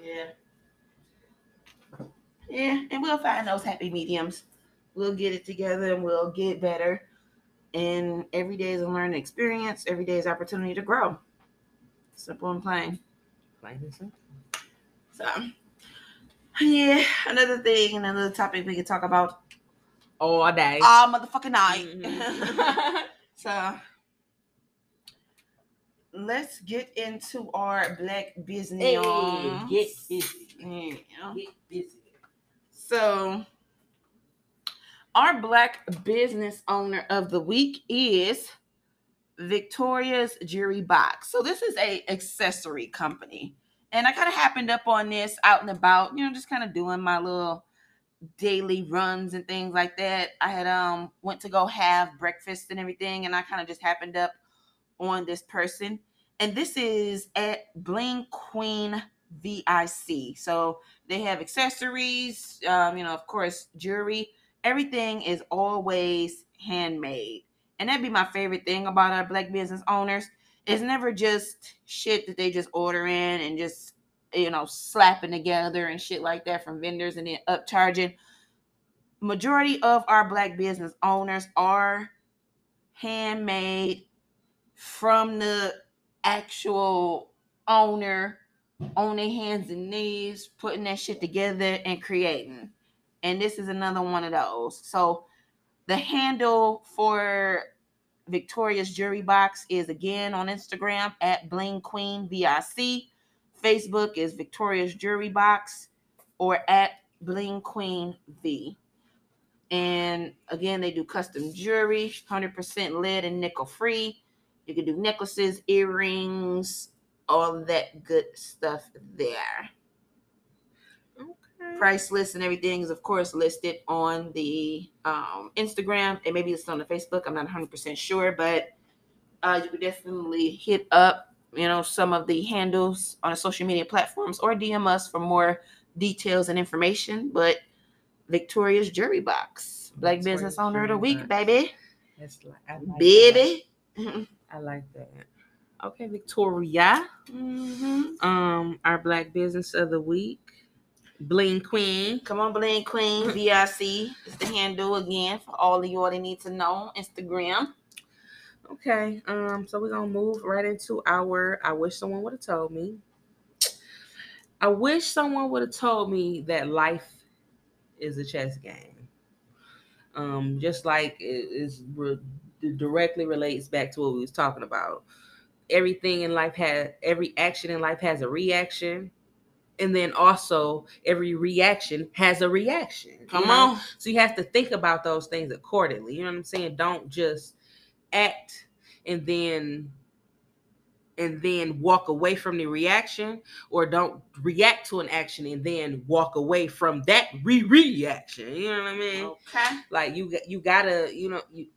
Yeah. Yeah, and we'll find those happy mediums. We'll get it together and we'll get better. And every day is a learning experience. Every day is opportunity to grow. Simple and plain. Plain and simple. So, yeah, another thing, another topic we could talk about All day. all motherfucking night. Mhm. [LAUGHS] so, let's get into our black business. Hey, get busy. Yeah. Get busy. So, our black business owner of the week is Victoria's Jewelry Box. So, this is a accessory company, and I kind of happened up on this out and about. You know, just kind of doing my little daily runs and things like that. I had um went to go have breakfast and everything, and I kind of just happened up on this person, and this is at Bling Queen VIC. So they have accessories, um, you know, of course, jewelry. Everything is always handmade. And that'd be my favorite thing about our black business owners. It's never just shit that they just order in and just, you know, slapping together and shit like that from vendors and then upcharging. Majority of our black business owners are handmade from the actual owner on their hands and knees, putting that shit together and creating. And this is another one of those. So the handle for Victoria's Jewelry Box is again on Instagram at Bling Queen VIC. Facebook is Victoria's Jewelry Box or at Bling Queen V. And again, they do custom jewelry, 100% lead and nickel free. You can do necklaces, earrings, all that good stuff there. Okay. Price list and everything is, of course, listed on the um, Instagram and maybe it's on the Facebook. I'm not 100% sure, but uh, you could definitely hit up, you know, some of the handles on the social media platforms or DM us for more details and information. But Victoria's Jewelry Box, Black Victoria's Business Owner of the Week, Box. baby. Like, I like that. baby. [LAUGHS] I like that. Okay, Victoria. Mhm. Um, our black business of the week. Bling Queen. Come on, Bling Queen, [LAUGHS] VIC is the handle again for all of you all that need to know. Instagram. Okay. Um, so we're gonna move right into our I wish someone would have told me. I wish someone would have told me that life is a chess game. Um, just like it is re- directly relates back to what we was talking about. Everything in life has every action in life has a reaction. And then also every reaction has a reaction. Come know? on. So you have to think about those things accordingly. You know what I'm saying? Don't just act and then and then walk away from the reaction or don't react to an action and then walk away from that re-reaction. You know what I mean? Okay. Like you got you gotta, you know, you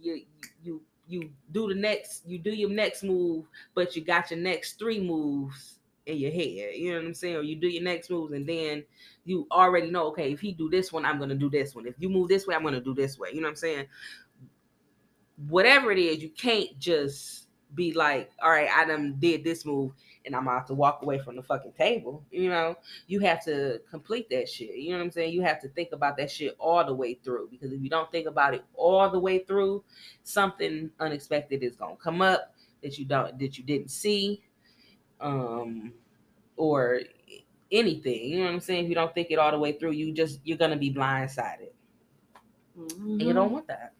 you you you do the next, you do your next move, but you got your next three moves in your head. You know what I'm saying? Or you do your next moves and then you already know, okay, if he do this one, I'm gonna do this one. If you move this way, I'm gonna do this way. You know what I'm saying? Whatever it is, you can't just be like, all right, I done did this move and I'm about to walk away from the fucking table. You know, you have to complete that shit. You know what I'm saying? You have to think about that shit all the way through because if you don't think about it all the way through, something unexpected is gonna come up that you don't that you didn't see, um, or anything. You know what I'm saying? If you don't think it all the way through, you just you're gonna be blindsided, and you don't want that.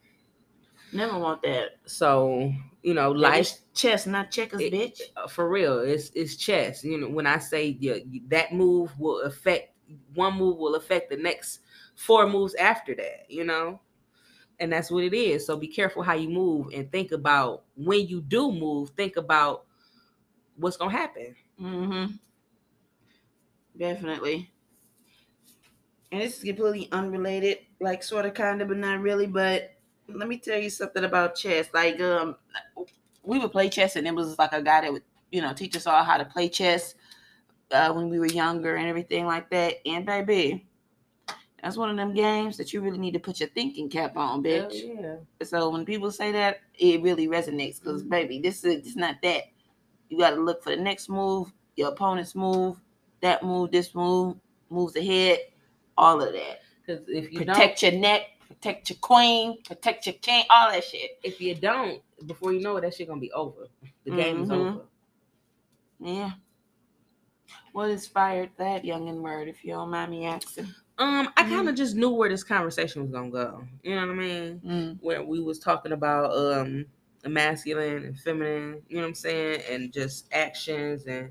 Never want that. So you know, life chess, not checkers, It- bitch. uh, for real it's it's chess you know when i say yeah, that move will affect one move will affect the next four moves after that you know and that's what it is so be careful how you move and think about when you do move think about what's gonna happen Mm-hmm. Definitely. And this is completely unrelated, like sort of kind of, but not really. But let me tell you something about chess. Like, um, we would play chess, and it was like a guy that would, you know, teach us all how to play chess uh, when we were younger and everything like that. And baby, that's one of them games that you really need to put your thinking cap on, bitch. yeah So when people say that, it really resonates because baby, this is it's not that. You got to look for the next move, your opponent's move, that move, this move, moves ahead, all of that. because if you protect your neck, protect your queen, protect your king, all that shit. if you don't before you know it that shit gonna be over the game is Mhm. over Yeah. What inspired that young and word, if you don't mind me asking? um i Mhm. kind of just knew where this conversation was gonna go you know what i mean Mm. where we was talking about um masculine and feminine, you know what I'm saying, and just actions and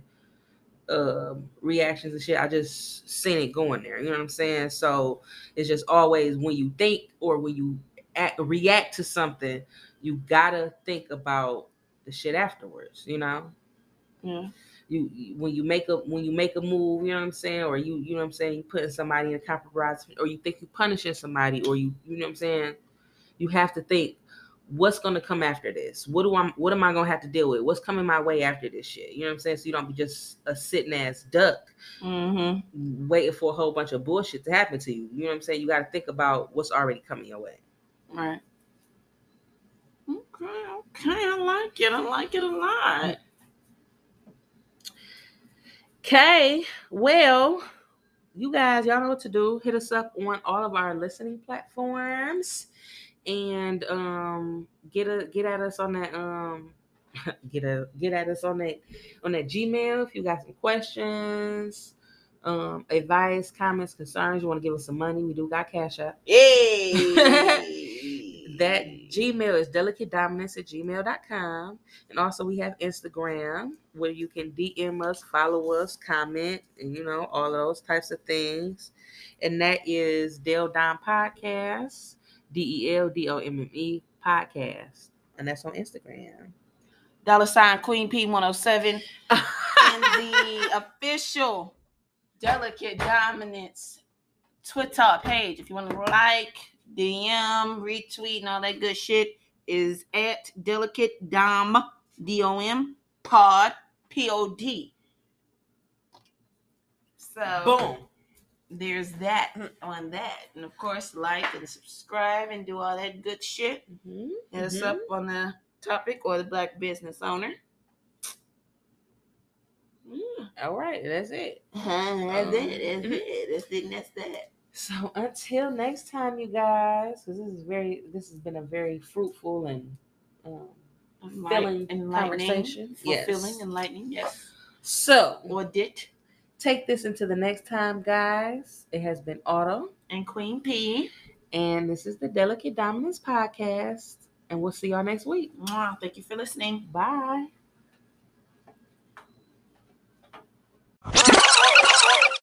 um reactions and shit. I just seen it going there, you know what I'm saying? So it's just always when you think or when you act, react to something, you gotta think about the shit afterwards, you know. Yeah. You you- when you make a when you make a move, you know what I'm saying, or you you know what I'm saying, you putting somebody in a compromise, or you think you're punishing somebody, or you you know what I'm saying, you have to think what's gonna come after this. What do I what am I gonna have to deal with? What's coming my way after this shit? You know what I'm saying? So you don't be just a sitting ass duck Mm-hmm. waiting for a whole bunch of bullshit to happen to you. You know what I'm saying? You got to think about what's already coming your way. Right. Okay, okay, I like it. I like it a lot. Okay, well, you guys, y'all know what to do. Hit us up on all of our listening platforms, and um, get a get at us on that um, [LAUGHS] get a get at us on that on that Gmail if you got some questions, um, advice, comments, concerns. You want to give us some money? We do got Cash App. [LAUGHS] Yay! That Gmail is delicatedominance at gmail.com. And also we have Instagram where you can DM us, follow us, comment, and you know, all of those types of things. And that is Del Dom Podcast, D E L D O M M E Podcast. And that's on Instagram. dollar sign Queen P 107 and the [LAUGHS] official Delicate Dominance Twitter page. If you want to like, DM, retweet, and all that good shit, is at Delicate Dom D O M Pod P O D. So Boom. There's that on that, and of course, like and subscribe and do all that good shit. Mhm, Hit us mhm. up on the topic or the black business owner. Yeah. All right, that's it. [LAUGHS] That's Um, it. That's mhm. it. That's it. That's that. So until next time, you guys, because this is very, this has been a very fruitful and um, filling enlightening, conversation. Yes. fulfilling, enlightening. Yes. So Or dit take this into the next time, guys. It has been Autumn, and Queen P. and this is the Delicate Dominance Podcast. And we'll see y'all next week. Thank you for listening. Bye.